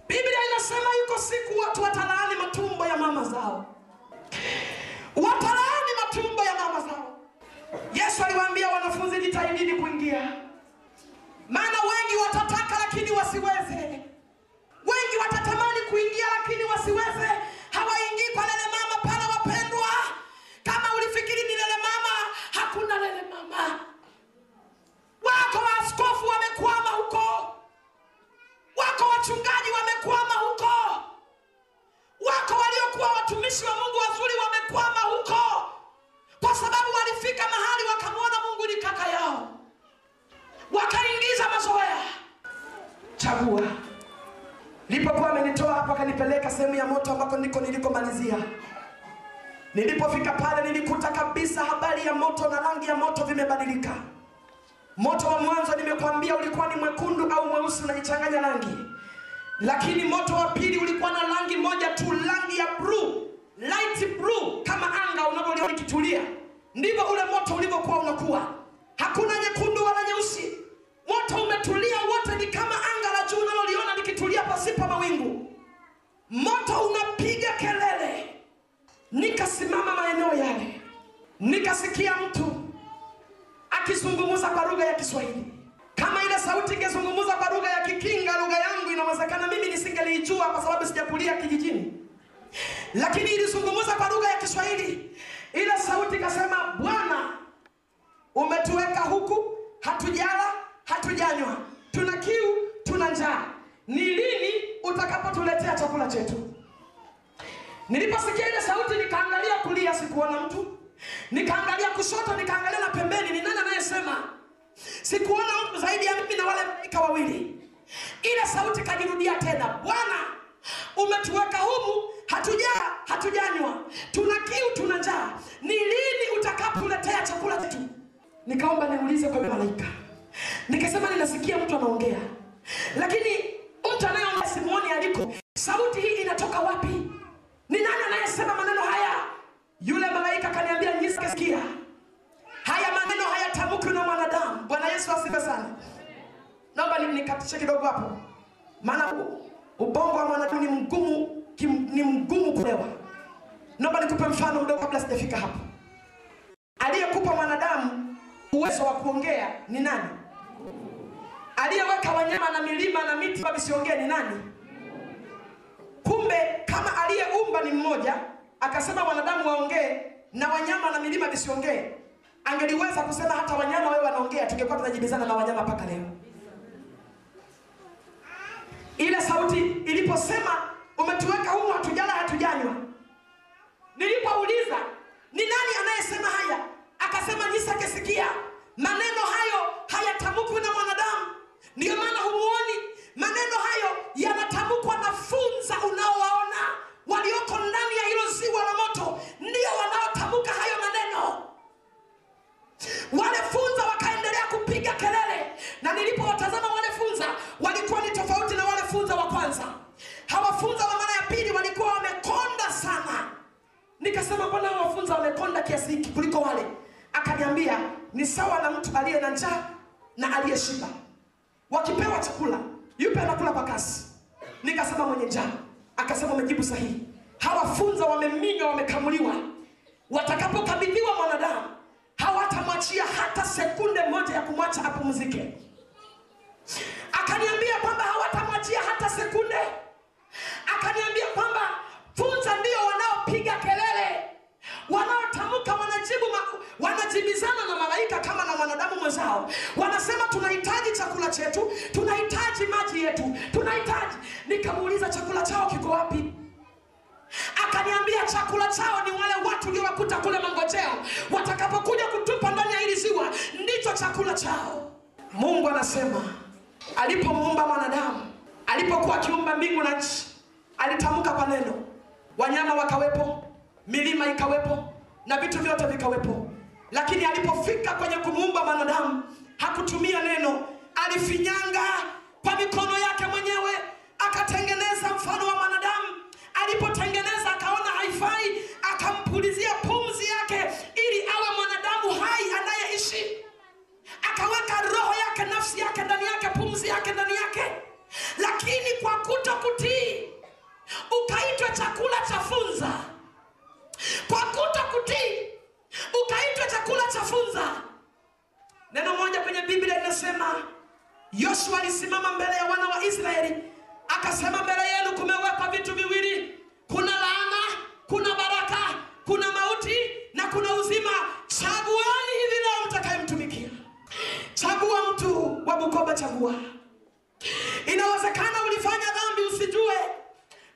C: biblia inasema yuko siku watu watalaani matumbo ya mama zao. Watalaani matumbo ya mama zao. Yesu aliwaambia wanafunzi jitahidini kuingia. Maana wengi watataka lakini wasiweze wengi watatamani kuingia lakini wasiweze. Hawaingii kwa lele mama pale wapendwa. Kama ulifikiri ni lele mama hakuna lele mama. Wako waaskofu wamekwama huko. Wako wachungaji wamekwama huko. Wako waliokuwa watumishi wa mungu wazuri wamekwama huko. Kwa sababu walifika mahali wakamwona mungu ni kaka yao. Wakaingiza mazoea. Chagua lipokuwa amenitoa hapa akanipeleka sehemu ya moto ambako ndiko nilikomalizia nilipofika pale nilikuta kabisa habari ya moto na rangi ya moto vimebadilika Moto wa mwanzo nimekwambia ulikuwa ni mwekundu au mweusi, unaichanganya rangi, lakini moto wa pili ulikuwa na rangi moja tu, rangi ya blue, light blue, kama anga unavyoliona ikitulia. Ndivyo ule moto ulivyokuwa unakuwa, hakuna nyekundu wala nyeusi. Moto umetulia wote, ni kama anga la juu unaloliona likitulia pasipo mawingu. Moto unapiga kelele. Nikasimama maeneo yale, nikasikia mtu akizungumza kwa lugha ya Kiswahili. Kama ile sauti ingezungumza kwa lugha ya Kikinga, lugha yangu inawezekana mimi nisingelijua kwa sababu sijakulia kijijini, lakini ilizungumza kwa lugha ya Kiswahili. Ile sauti ikasema, Bwana, umetuweka huku, hatujala hatujanywa, tuna kiu, tuna njaa, ni lini utakapotuletea chakula chetu? Niliposikia ile sauti, nikaangalia kulia, sikuona mtu, nikaangalia kushoto, nikaangalia na pembeni, ni nani anayesema? Sikuona mtu zaidi ya mimi na wale malaika wawili. Ile sauti kajirudia tena, Bwana, umetuweka humu, hatujaa hatujanywa, tuna kiu, tuna njaa, ni lini utakapotuletea chakula chetu? Nikaomba niulize kwa malaika, nikasema ninasikia mtu anaongea, lakini mtu anayeongea simuoni aliko. Sauti hii inatoka wapi? Ni nani anayesema maneno haya? Yule malaika kaniambia, nisikia haya maneno hayatamkwi na mwanadamu. Bwana Yesu asifiwe sana. Naomba ni- nikatishe kidogo hapo, maana ubongo wa mwanadamu ni mgumu, kim- ni mgumu kuelewa. Naomba nikupe mfano mdogo kabla sijafika hapo. Aliyekupa mwanadamu uwezo wa kuongea ni nani? Aliyeweka wanyama na milima na miti visiongee ni nani? Kumbe kama aliyeumba ni mmoja, akasema wanadamu waongee na wanyama na milima visiongee, angeliweza kusema hata wanyama wewe wanaongea, tungekuwa tunajibizana na wanyama mpaka leo. Ile sauti iliposema umetuweka humu, hatujala hatujanywa, nilipouliza ni nani anayesema haya, akasema nisakesikia maneno hayo hayatamkwi na mwanadamu. Ndiyo maana humuoni maneno hayo yanatamkwa na funza unaowaona walioko ndani ya hilo ziwa la moto, ndio wanaotamka hayo maneno. Wale funza wakaendelea kupiga kelele, na nilipowatazama wale funza walikuwa ni tofauti na wale funza wa kwanza. Hawa funza wa mara ya pili walikuwa wamekonda sana. Nikasema mbona hawa wafunza wamekonda kiasi hiki kuliko wale? Akaniambia ni sawa na mtu aliye na njaa na aliyeshiba, wakipewa chakula, yupe anakula kwa kasi. Nikasema mwenye njaa. Akasema umejibu sahihi. Hawafunza wameminywa, wamekamuliwa, watakapokabidhiwa mwanadamu hawatamwachia hata sekunde moja ya kumwacha apumzike. Akaniambia kwamba hawatamwachia hata sekunde. Akaniambia kwamba funza ndio wanaopiga kelele, wanaotamka, wanajibu, wanajibizana na malaika kama na mwanadamu mwenzao, wanasema tunahitaji chakula chetu, tunahitaji maji yetu, tunahitaji. Nikamuuliza chakula chao kiko wapi? Akaniambia chakula chao ni wale watu uliowakuta kule mangojeo, watakapokuja kutupa ndani ya hili ziwa, ndicho chakula chao. Mungu anasema alipomuumba mwanadamu, alipokuwa akiumba mbingu na nchi, alitamka kwa neno, wanyama wakawepo, milima ikawepo, na vitu vyote vikawepo. Lakini alipofika kwenye kumuumba mwanadamu, hakutumia neno, alifinyanga kwa mikono yake mwenyewe, akatengeneza mfano wa mwanadamu. Alipotengeneza akaona haifai, akampulizia pumzi yake ili awe mwanadamu hai anayeishi akaweka roho yake nafsi yake ndani yake pumzi yake ndani yake lakini kwa kuto kutii ukaitwa chakula cha funza kwa kuto kutii ukaitwa chakula cha funza. Neno moja kwenye biblia linasema yoshua alisimama mbele ya wana wa israeli akasema mbele yenu kumewekwa vitu viwili. Kuna laana kuna baraka kuna mauti na kuna uzima. Chaguani hivi leo mtakayemtumikia. Chagua mtu wa bukoba chagua. Inawezekana ulifanya dhambi usijue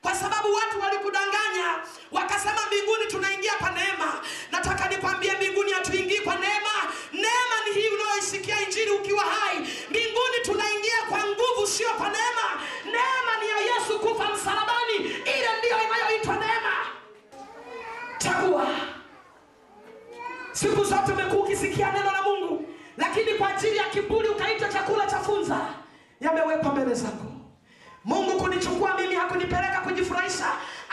C: kwa sababu watu walikudanganya wakasema mbinguni tunaingia kwa neema. Nataka nikwambie mbinguni hatuingii kwa neema. Neema ni hii unayoisikia injili ukiwa hai. Mbinguni tunaingia kwa nguvu sio kwa neema. Neema ni ya yesu kufa msalabani. Ile ndiyo inayoitwa neema. Chagua. Siku zote umekuwa ukisikia neno la mungu lakini kwa ajili ya kiburi ukaita chakula cha funza, yamewekwa mbele zako. Mungu kunichukua mimi hakunipeleka kujifurahisha,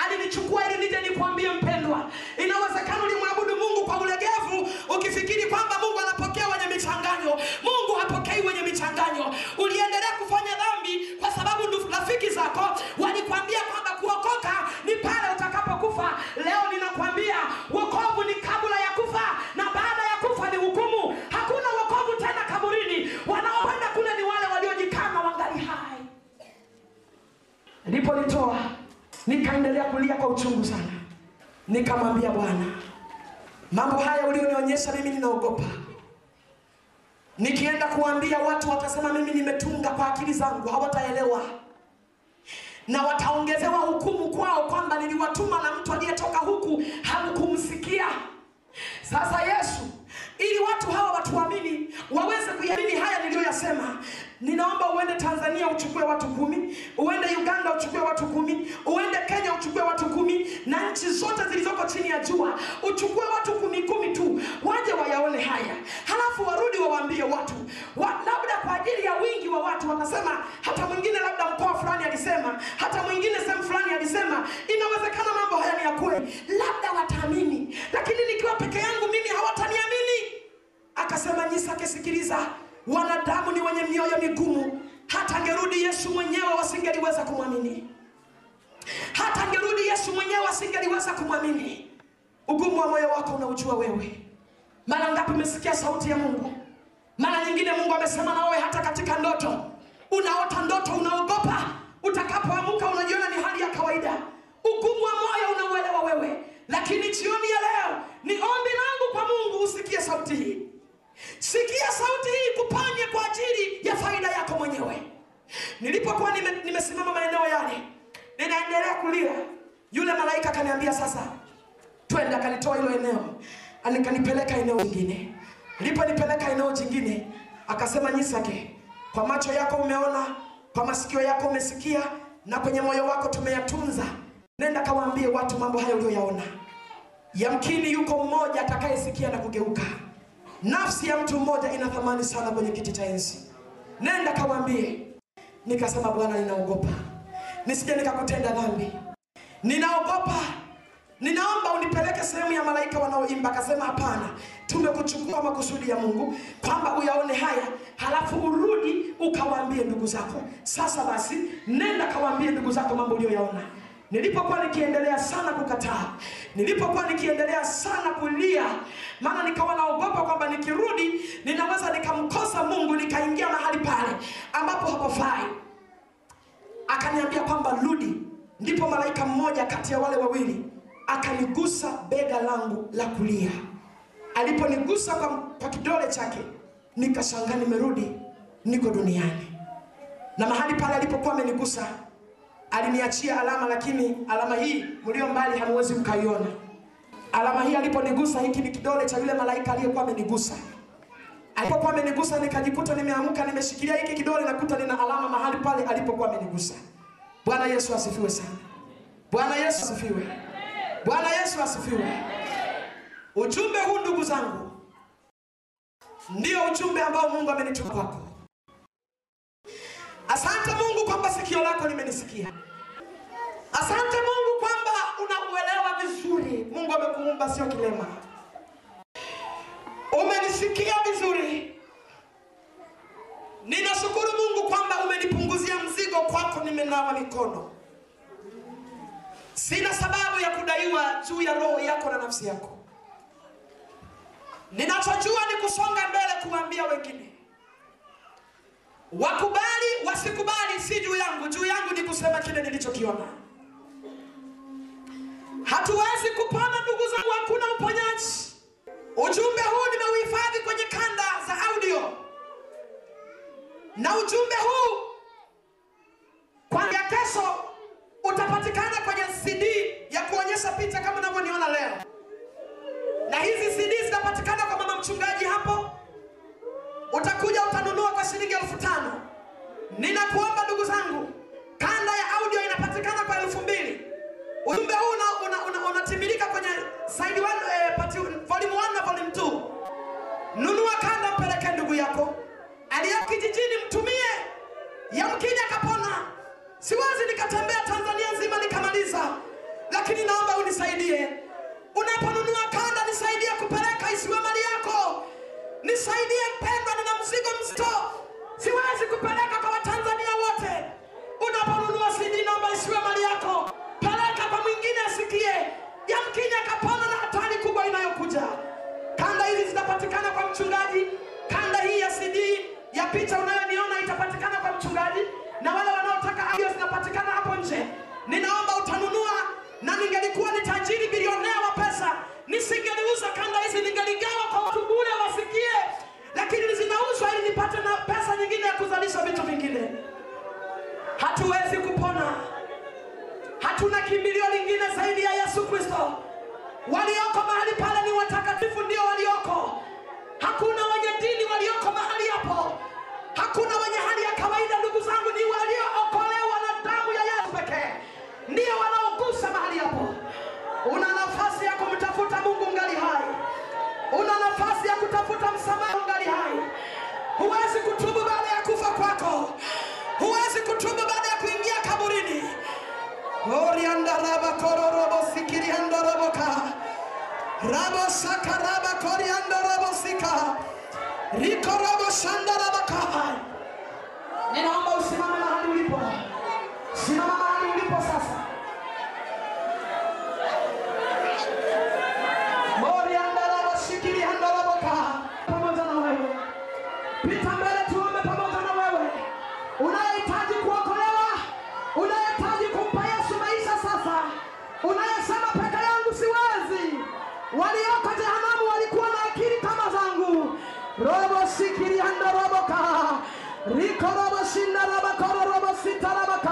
C: alinichukua ili nije nikwambie mpendwa, inawezekana ulimwabudu Mungu kwa ulegevu ukifikiri kwamba Mungu anapokea wenye michanganyo. Mungu hapokei wenye michanganyo. Uliendelea kufanya dhambi kwa sababu ndu- rafiki zako walikwambia kwamba kuokoka ni pale utakapokufa. Leo ninakwambia Niliponitoa nikaendelea kulia kwa uchungu sana, nikamwambia Bwana, mambo haya ulionionyesha mimi ninaogopa. Nikienda kuambia watu watasema mimi nimetunga kwa akili zangu, hawataelewa na wataongezewa hukumu kwao kwamba niliwatuma na mtu aliyetoka huku hamkumsikia. Sasa Yesu, ili watu hawa watuamini, waweze kuyaamini haya niliyoyasema, ninaomba uende Tanzania uchukue watu kumi, uende Uganda uchukue watu kumi, uende Kenya uchukue watu kumi, na nchi zote zilizoko chini ya jua uchukue watu kumi kumi tu, waje wayaone haya, halafu warudi wawaambie watu. Wa, labda kwa ajili ya wingi wa watu watasema, hata mwingine labda mkoa fulani alisema, hata mwingine sehemu fulani alisema, inawezekana mambo haya ni ya kweli, labda wataamini, lakini nikiwa peke yangu mimi hawataniamini. Akasema Nyisa, sikiliza, wanadamu ni wenye mioyo migumu. Hata angerudi Yesu mwenyewe wasingeliweza kumwamini, hata angerudi Yesu mwenyewe wasingeliweza kumwamini. Ugumu wa moyo wako unaujua wewe. Mara ngapi umesikia sauti ya Mungu? Mara nyingine Mungu amesema na wewe hata katika ndoto. Unaota ndoto, unaogopa, utakapoamka unajiona ni hali ya kawaida. Ugumu wa moyo unauelewa wewe, lakini jioni ya leo ni ombi langu kwa Mungu usikie sauti hii. Sikia sauti hii kupanye kwa ajili ya faida yako mwenyewe. Nilipokuwa nime, nimesimama maeneo yale, ninaendelea kulia, yule malaika akaniambia sasa twende akanitoa hilo eneo. Akanipeleka eneo jingine. Niliponipeleka eneo jingine akasema nyisake kwa macho yako umeona kwa masikio yako umesikia na kwenye moyo wako tumeyatunza. Nenda kawaambie watu mambo hayo uliyoyaona. Yamkini yuko mmoja atakayesikia na kugeuka nafsi ya mtu mmoja ina thamani sana kwenye kiti cha enzi. Nenda kawaambie nikasema bwana ninaogopa. Nisije nikakutenda dhambi. Ninaogopa. Ninaomba unipeleke sehemu ya malaika wanaoimba akasema hapana tumekuchukua makusudi ya mungu kwamba uyaone haya halafu urudi ukawaambie ndugu zako. Sasa basi nenda kawaambie ndugu zako mambo uliyoyaona nilipokuwa nikiendelea sana kukataa nilipokuwa nikiendelea sana kulia maana nikawa naogopa kwamba nikirudi ninaweza nikamkosa mungu nikaingia mahali pale ambapo hapafai akaniambia kwamba rudi. Ndipo malaika mmoja kati ya wale wawili akanigusa bega langu la kulia. Aliponigusa kwa, kwa kidole chake nikashangaa nimerudi niko duniani. Na mahali pale alipokuwa amenigusa aliniachia alama lakini alama hii mlio mbali hamwezi mkaiona. Alama hii aliponigusa hiki ni kidole cha yule malaika aliyekuwa amenigusa. Alipokuwa amenigusa nikajikuta nimeamka nimeshikilia hiki kidole nakuta nina alama mahali pale alipokuwa amenigusa. Bwana yesu asifiwe sana. Bwana yesu asifiwe. Bwana yesu asifiwe. Ujumbe huu ndugu zangu ndio ujumbe ambao mungu amenituma kwako asante mungu kwamba sikio lako limenisikia. Asante mungu kwamba unauelewa vizuri. Mungu amekuumba sio kilema. Umenisikia vizuri. Ninashukuru mungu kwamba umenipunguzia mzigo kwako nimenawa mikono. Sina sababu ya kudaiwa juu ya roho yako na nafsi yako. Ninachojua ni kusonga mbele kuambia wengine wakubali wasikubali si juu yangu. Juu yangu ni kusema kile nilichokiona. Hatuwezi kupona ndugu zangu hakuna uponyaji. Ujumbe huu nimeuhifadhi kwenye kanda za audio. Na ujumbe huu kwanzia kesho utapatikana kwenye cd ya kuonyesha picha kama unavyoniona leo. Na hizi cd zitapatikana kwa mama mchungaji hapo utakuja utanunua kwa shilingi elfu tano. Ninakuomba ndugu zangu, kanda ya audio inapatikana kwa elfu mbili. Ujumbe huu unatimilika una, una, kwenye side eh, volume 1 na volume 2. Nunua kanda, mpeleke ndugu yako aliye kijijini, mtumie, yamkini akapona. Siwezi nikatembea Tanzania nzima nikamaliza, lakini naomba unisaidie unaponunua kanda, nisaidie kupeleka, isiwe mali yako mpendwa, nina mzigo mzito, siwezi kupeleka kwa Watanzania wote. Unaponunua CD naomba isiwe mali yako, peleka kwa mwingine asikie, yamkini akapona na hatari kubwa inayokuja. Kanda hizi zitapatikana kwa mchungaji. Kanda hii ya CD ya picha unayoniona itapatikana kwa mchungaji, na wale wanaotaka audio zinapatikana hapo nje. Ninaomba utanunua, na ningelikuwa ni tajiri bilionea wa pesa, nisingeliuza kanda hizi, ningeligawa kwa watu bure wasikie, lakini zinauzwa ili nipate na pesa nyingine ya kuzalisha vitu vingine. Hatuwezi kupona, hatuna kimbilio lingine zaidi ya Yesu Kristo. Walioko mahali pale ni watakatifu, ndio walioko. Hakuna wenye dini walioko mahali hapo, hakuna wenye hali ya kawaida. Ndugu zangu, ni waliookolewa na damu ya Yesu pekee ndio wanaogusa mahali hapo. Una nafasi ya kumtafuta Mungu ngali hai, una nafasi ya kutafuta msamaha ngali hai. Huwezi kutubu baada ya kufa kwako, huwezi kutubu baada ya kuingia kaburini. Oriandaraba kororobo sikiriandoroboka rabo sakaraba koriandorobo sika rikorobo shandarabaka. Ninaomba usimame mahali ulipo, simama mahali ulipo sasa.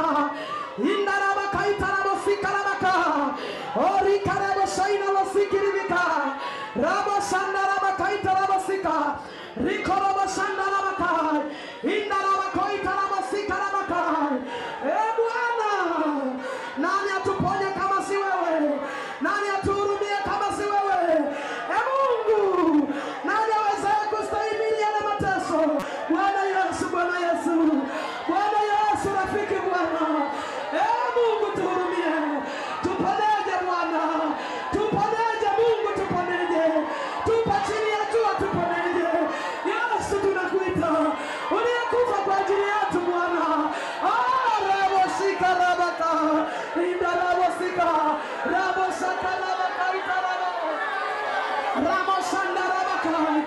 C: 哈 哈 Ramos Sandarabaka.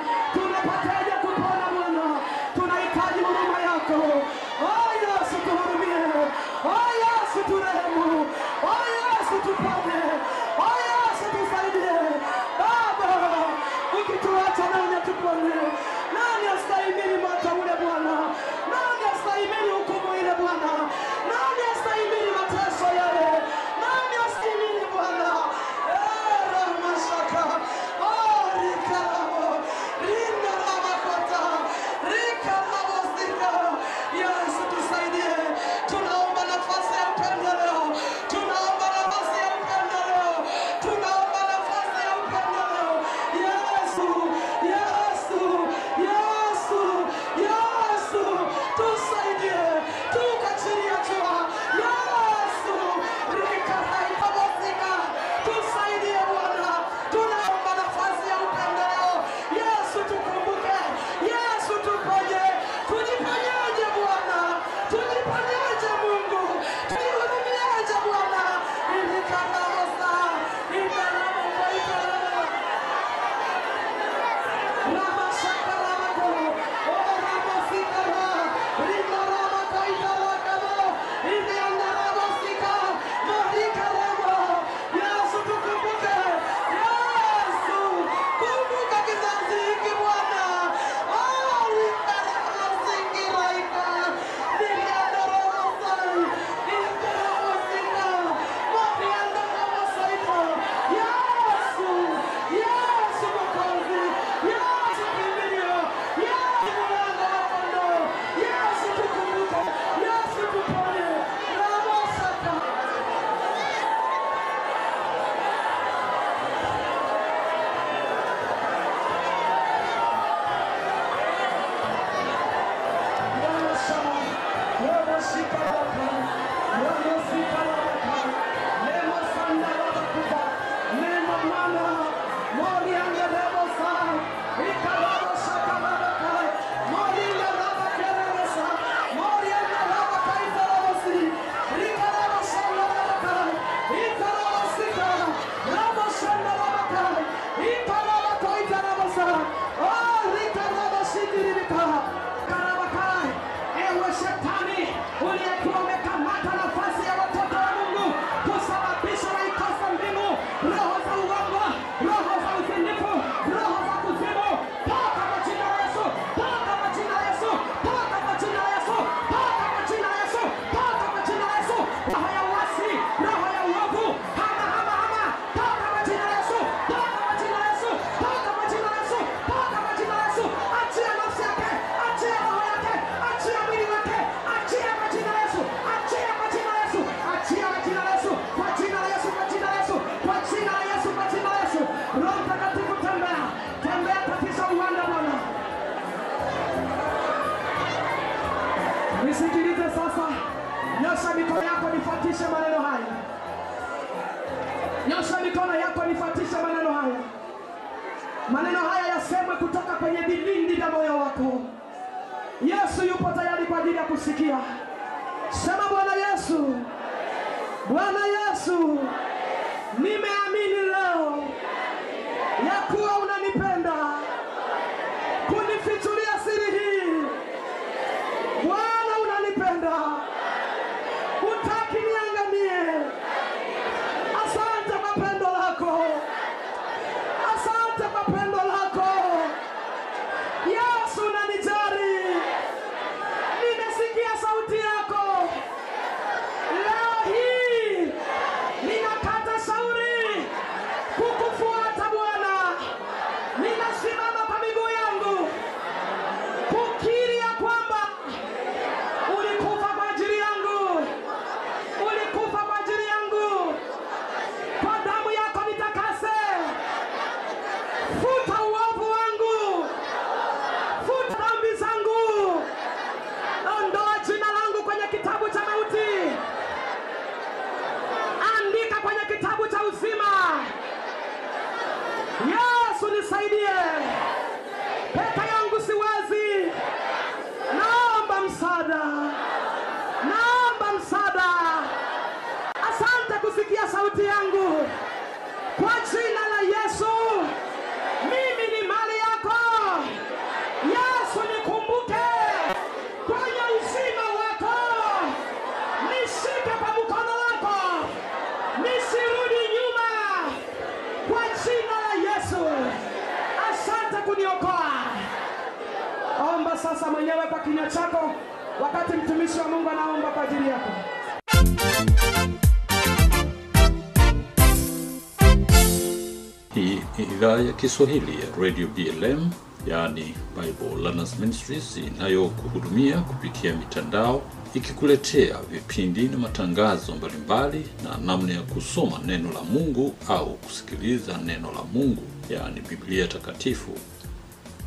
C: Hii ni
B: idhaa ya Kiswahili ya Radio BLM, yaani Bible Learners Ministries inayokuhudumia kupitia mitandao ikikuletea vipindi na matangazo mbalimbali na namna ya kusoma neno la Mungu au kusikiliza neno la Mungu, yaani Biblia Takatifu.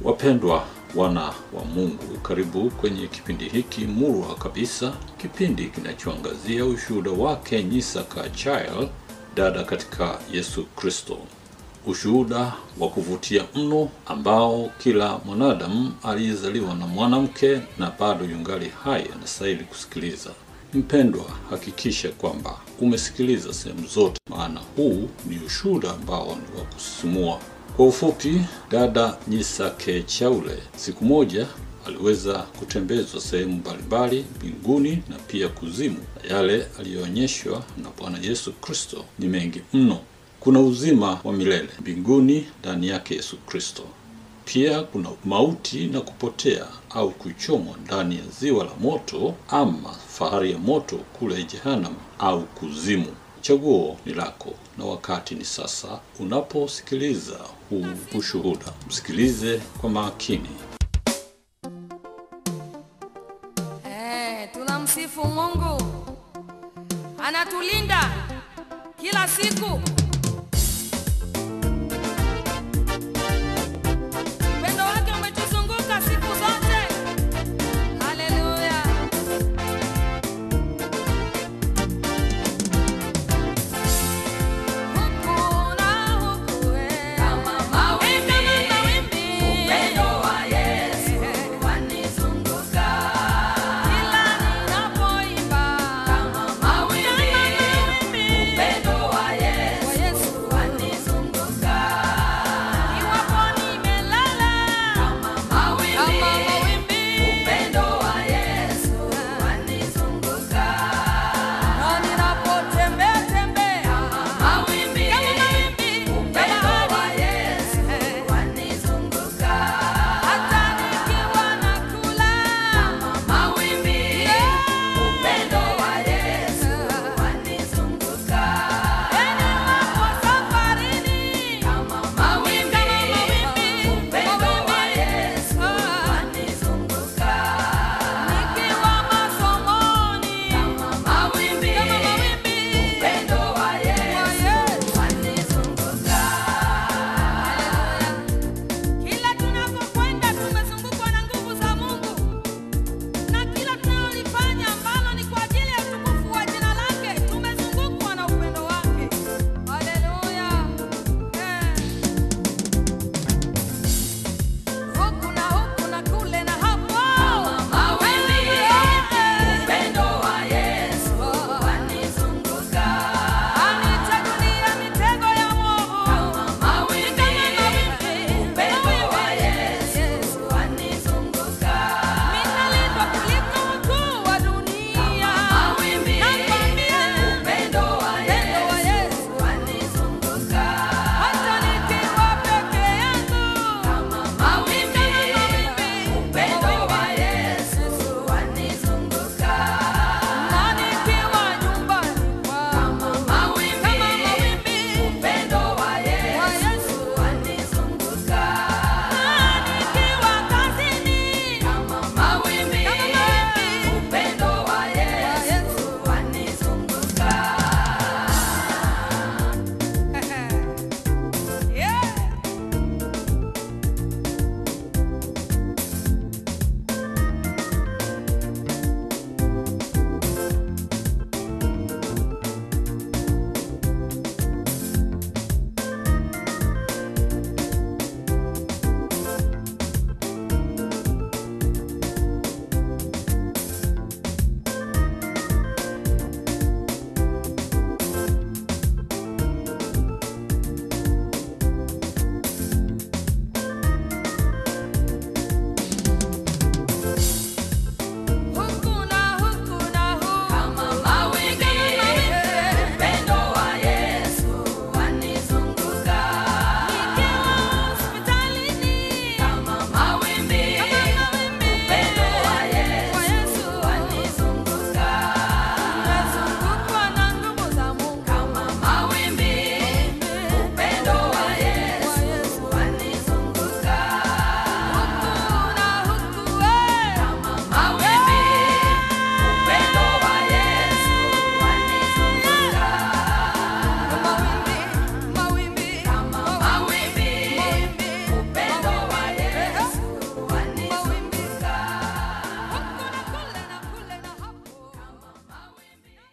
B: Wapendwa wana wa Mungu, karibu kwenye kipindi hiki murwa kabisa, kipindi kinachoangazia ushuhuda wake Nyisaka Child, dada katika Yesu Kristo, ushuhuda wa kuvutia mno ambao kila mwanadamu aliyezaliwa na mwanamke na bado yungali hai anastahili kusikiliza. Mpendwa, hakikisha kwamba umesikiliza sehemu zote, maana huu ni ushuhuda ambao ni wa kusisimua. Kwa ufupi, dada Nyisake Chaule siku moja aliweza kutembezwa sehemu mbalimbali mbinguni na pia kuzimu, yale aliyoonyeshwa na Bwana Yesu Kristo ni mengi mno. Kuna uzima wa milele mbinguni ndani yake Yesu Kristo. Pia kuna mauti na kupotea au kuchomwa ndani ya ziwa la moto ama fahari ya moto kule jehanamu au kuzimu. Chaguo ni lako na wakati ni sasa. Unaposikiliza huu ushuhuda, msikilize kwa makini.
A: Hey, tunamsifu Mungu, anatulinda kila siku.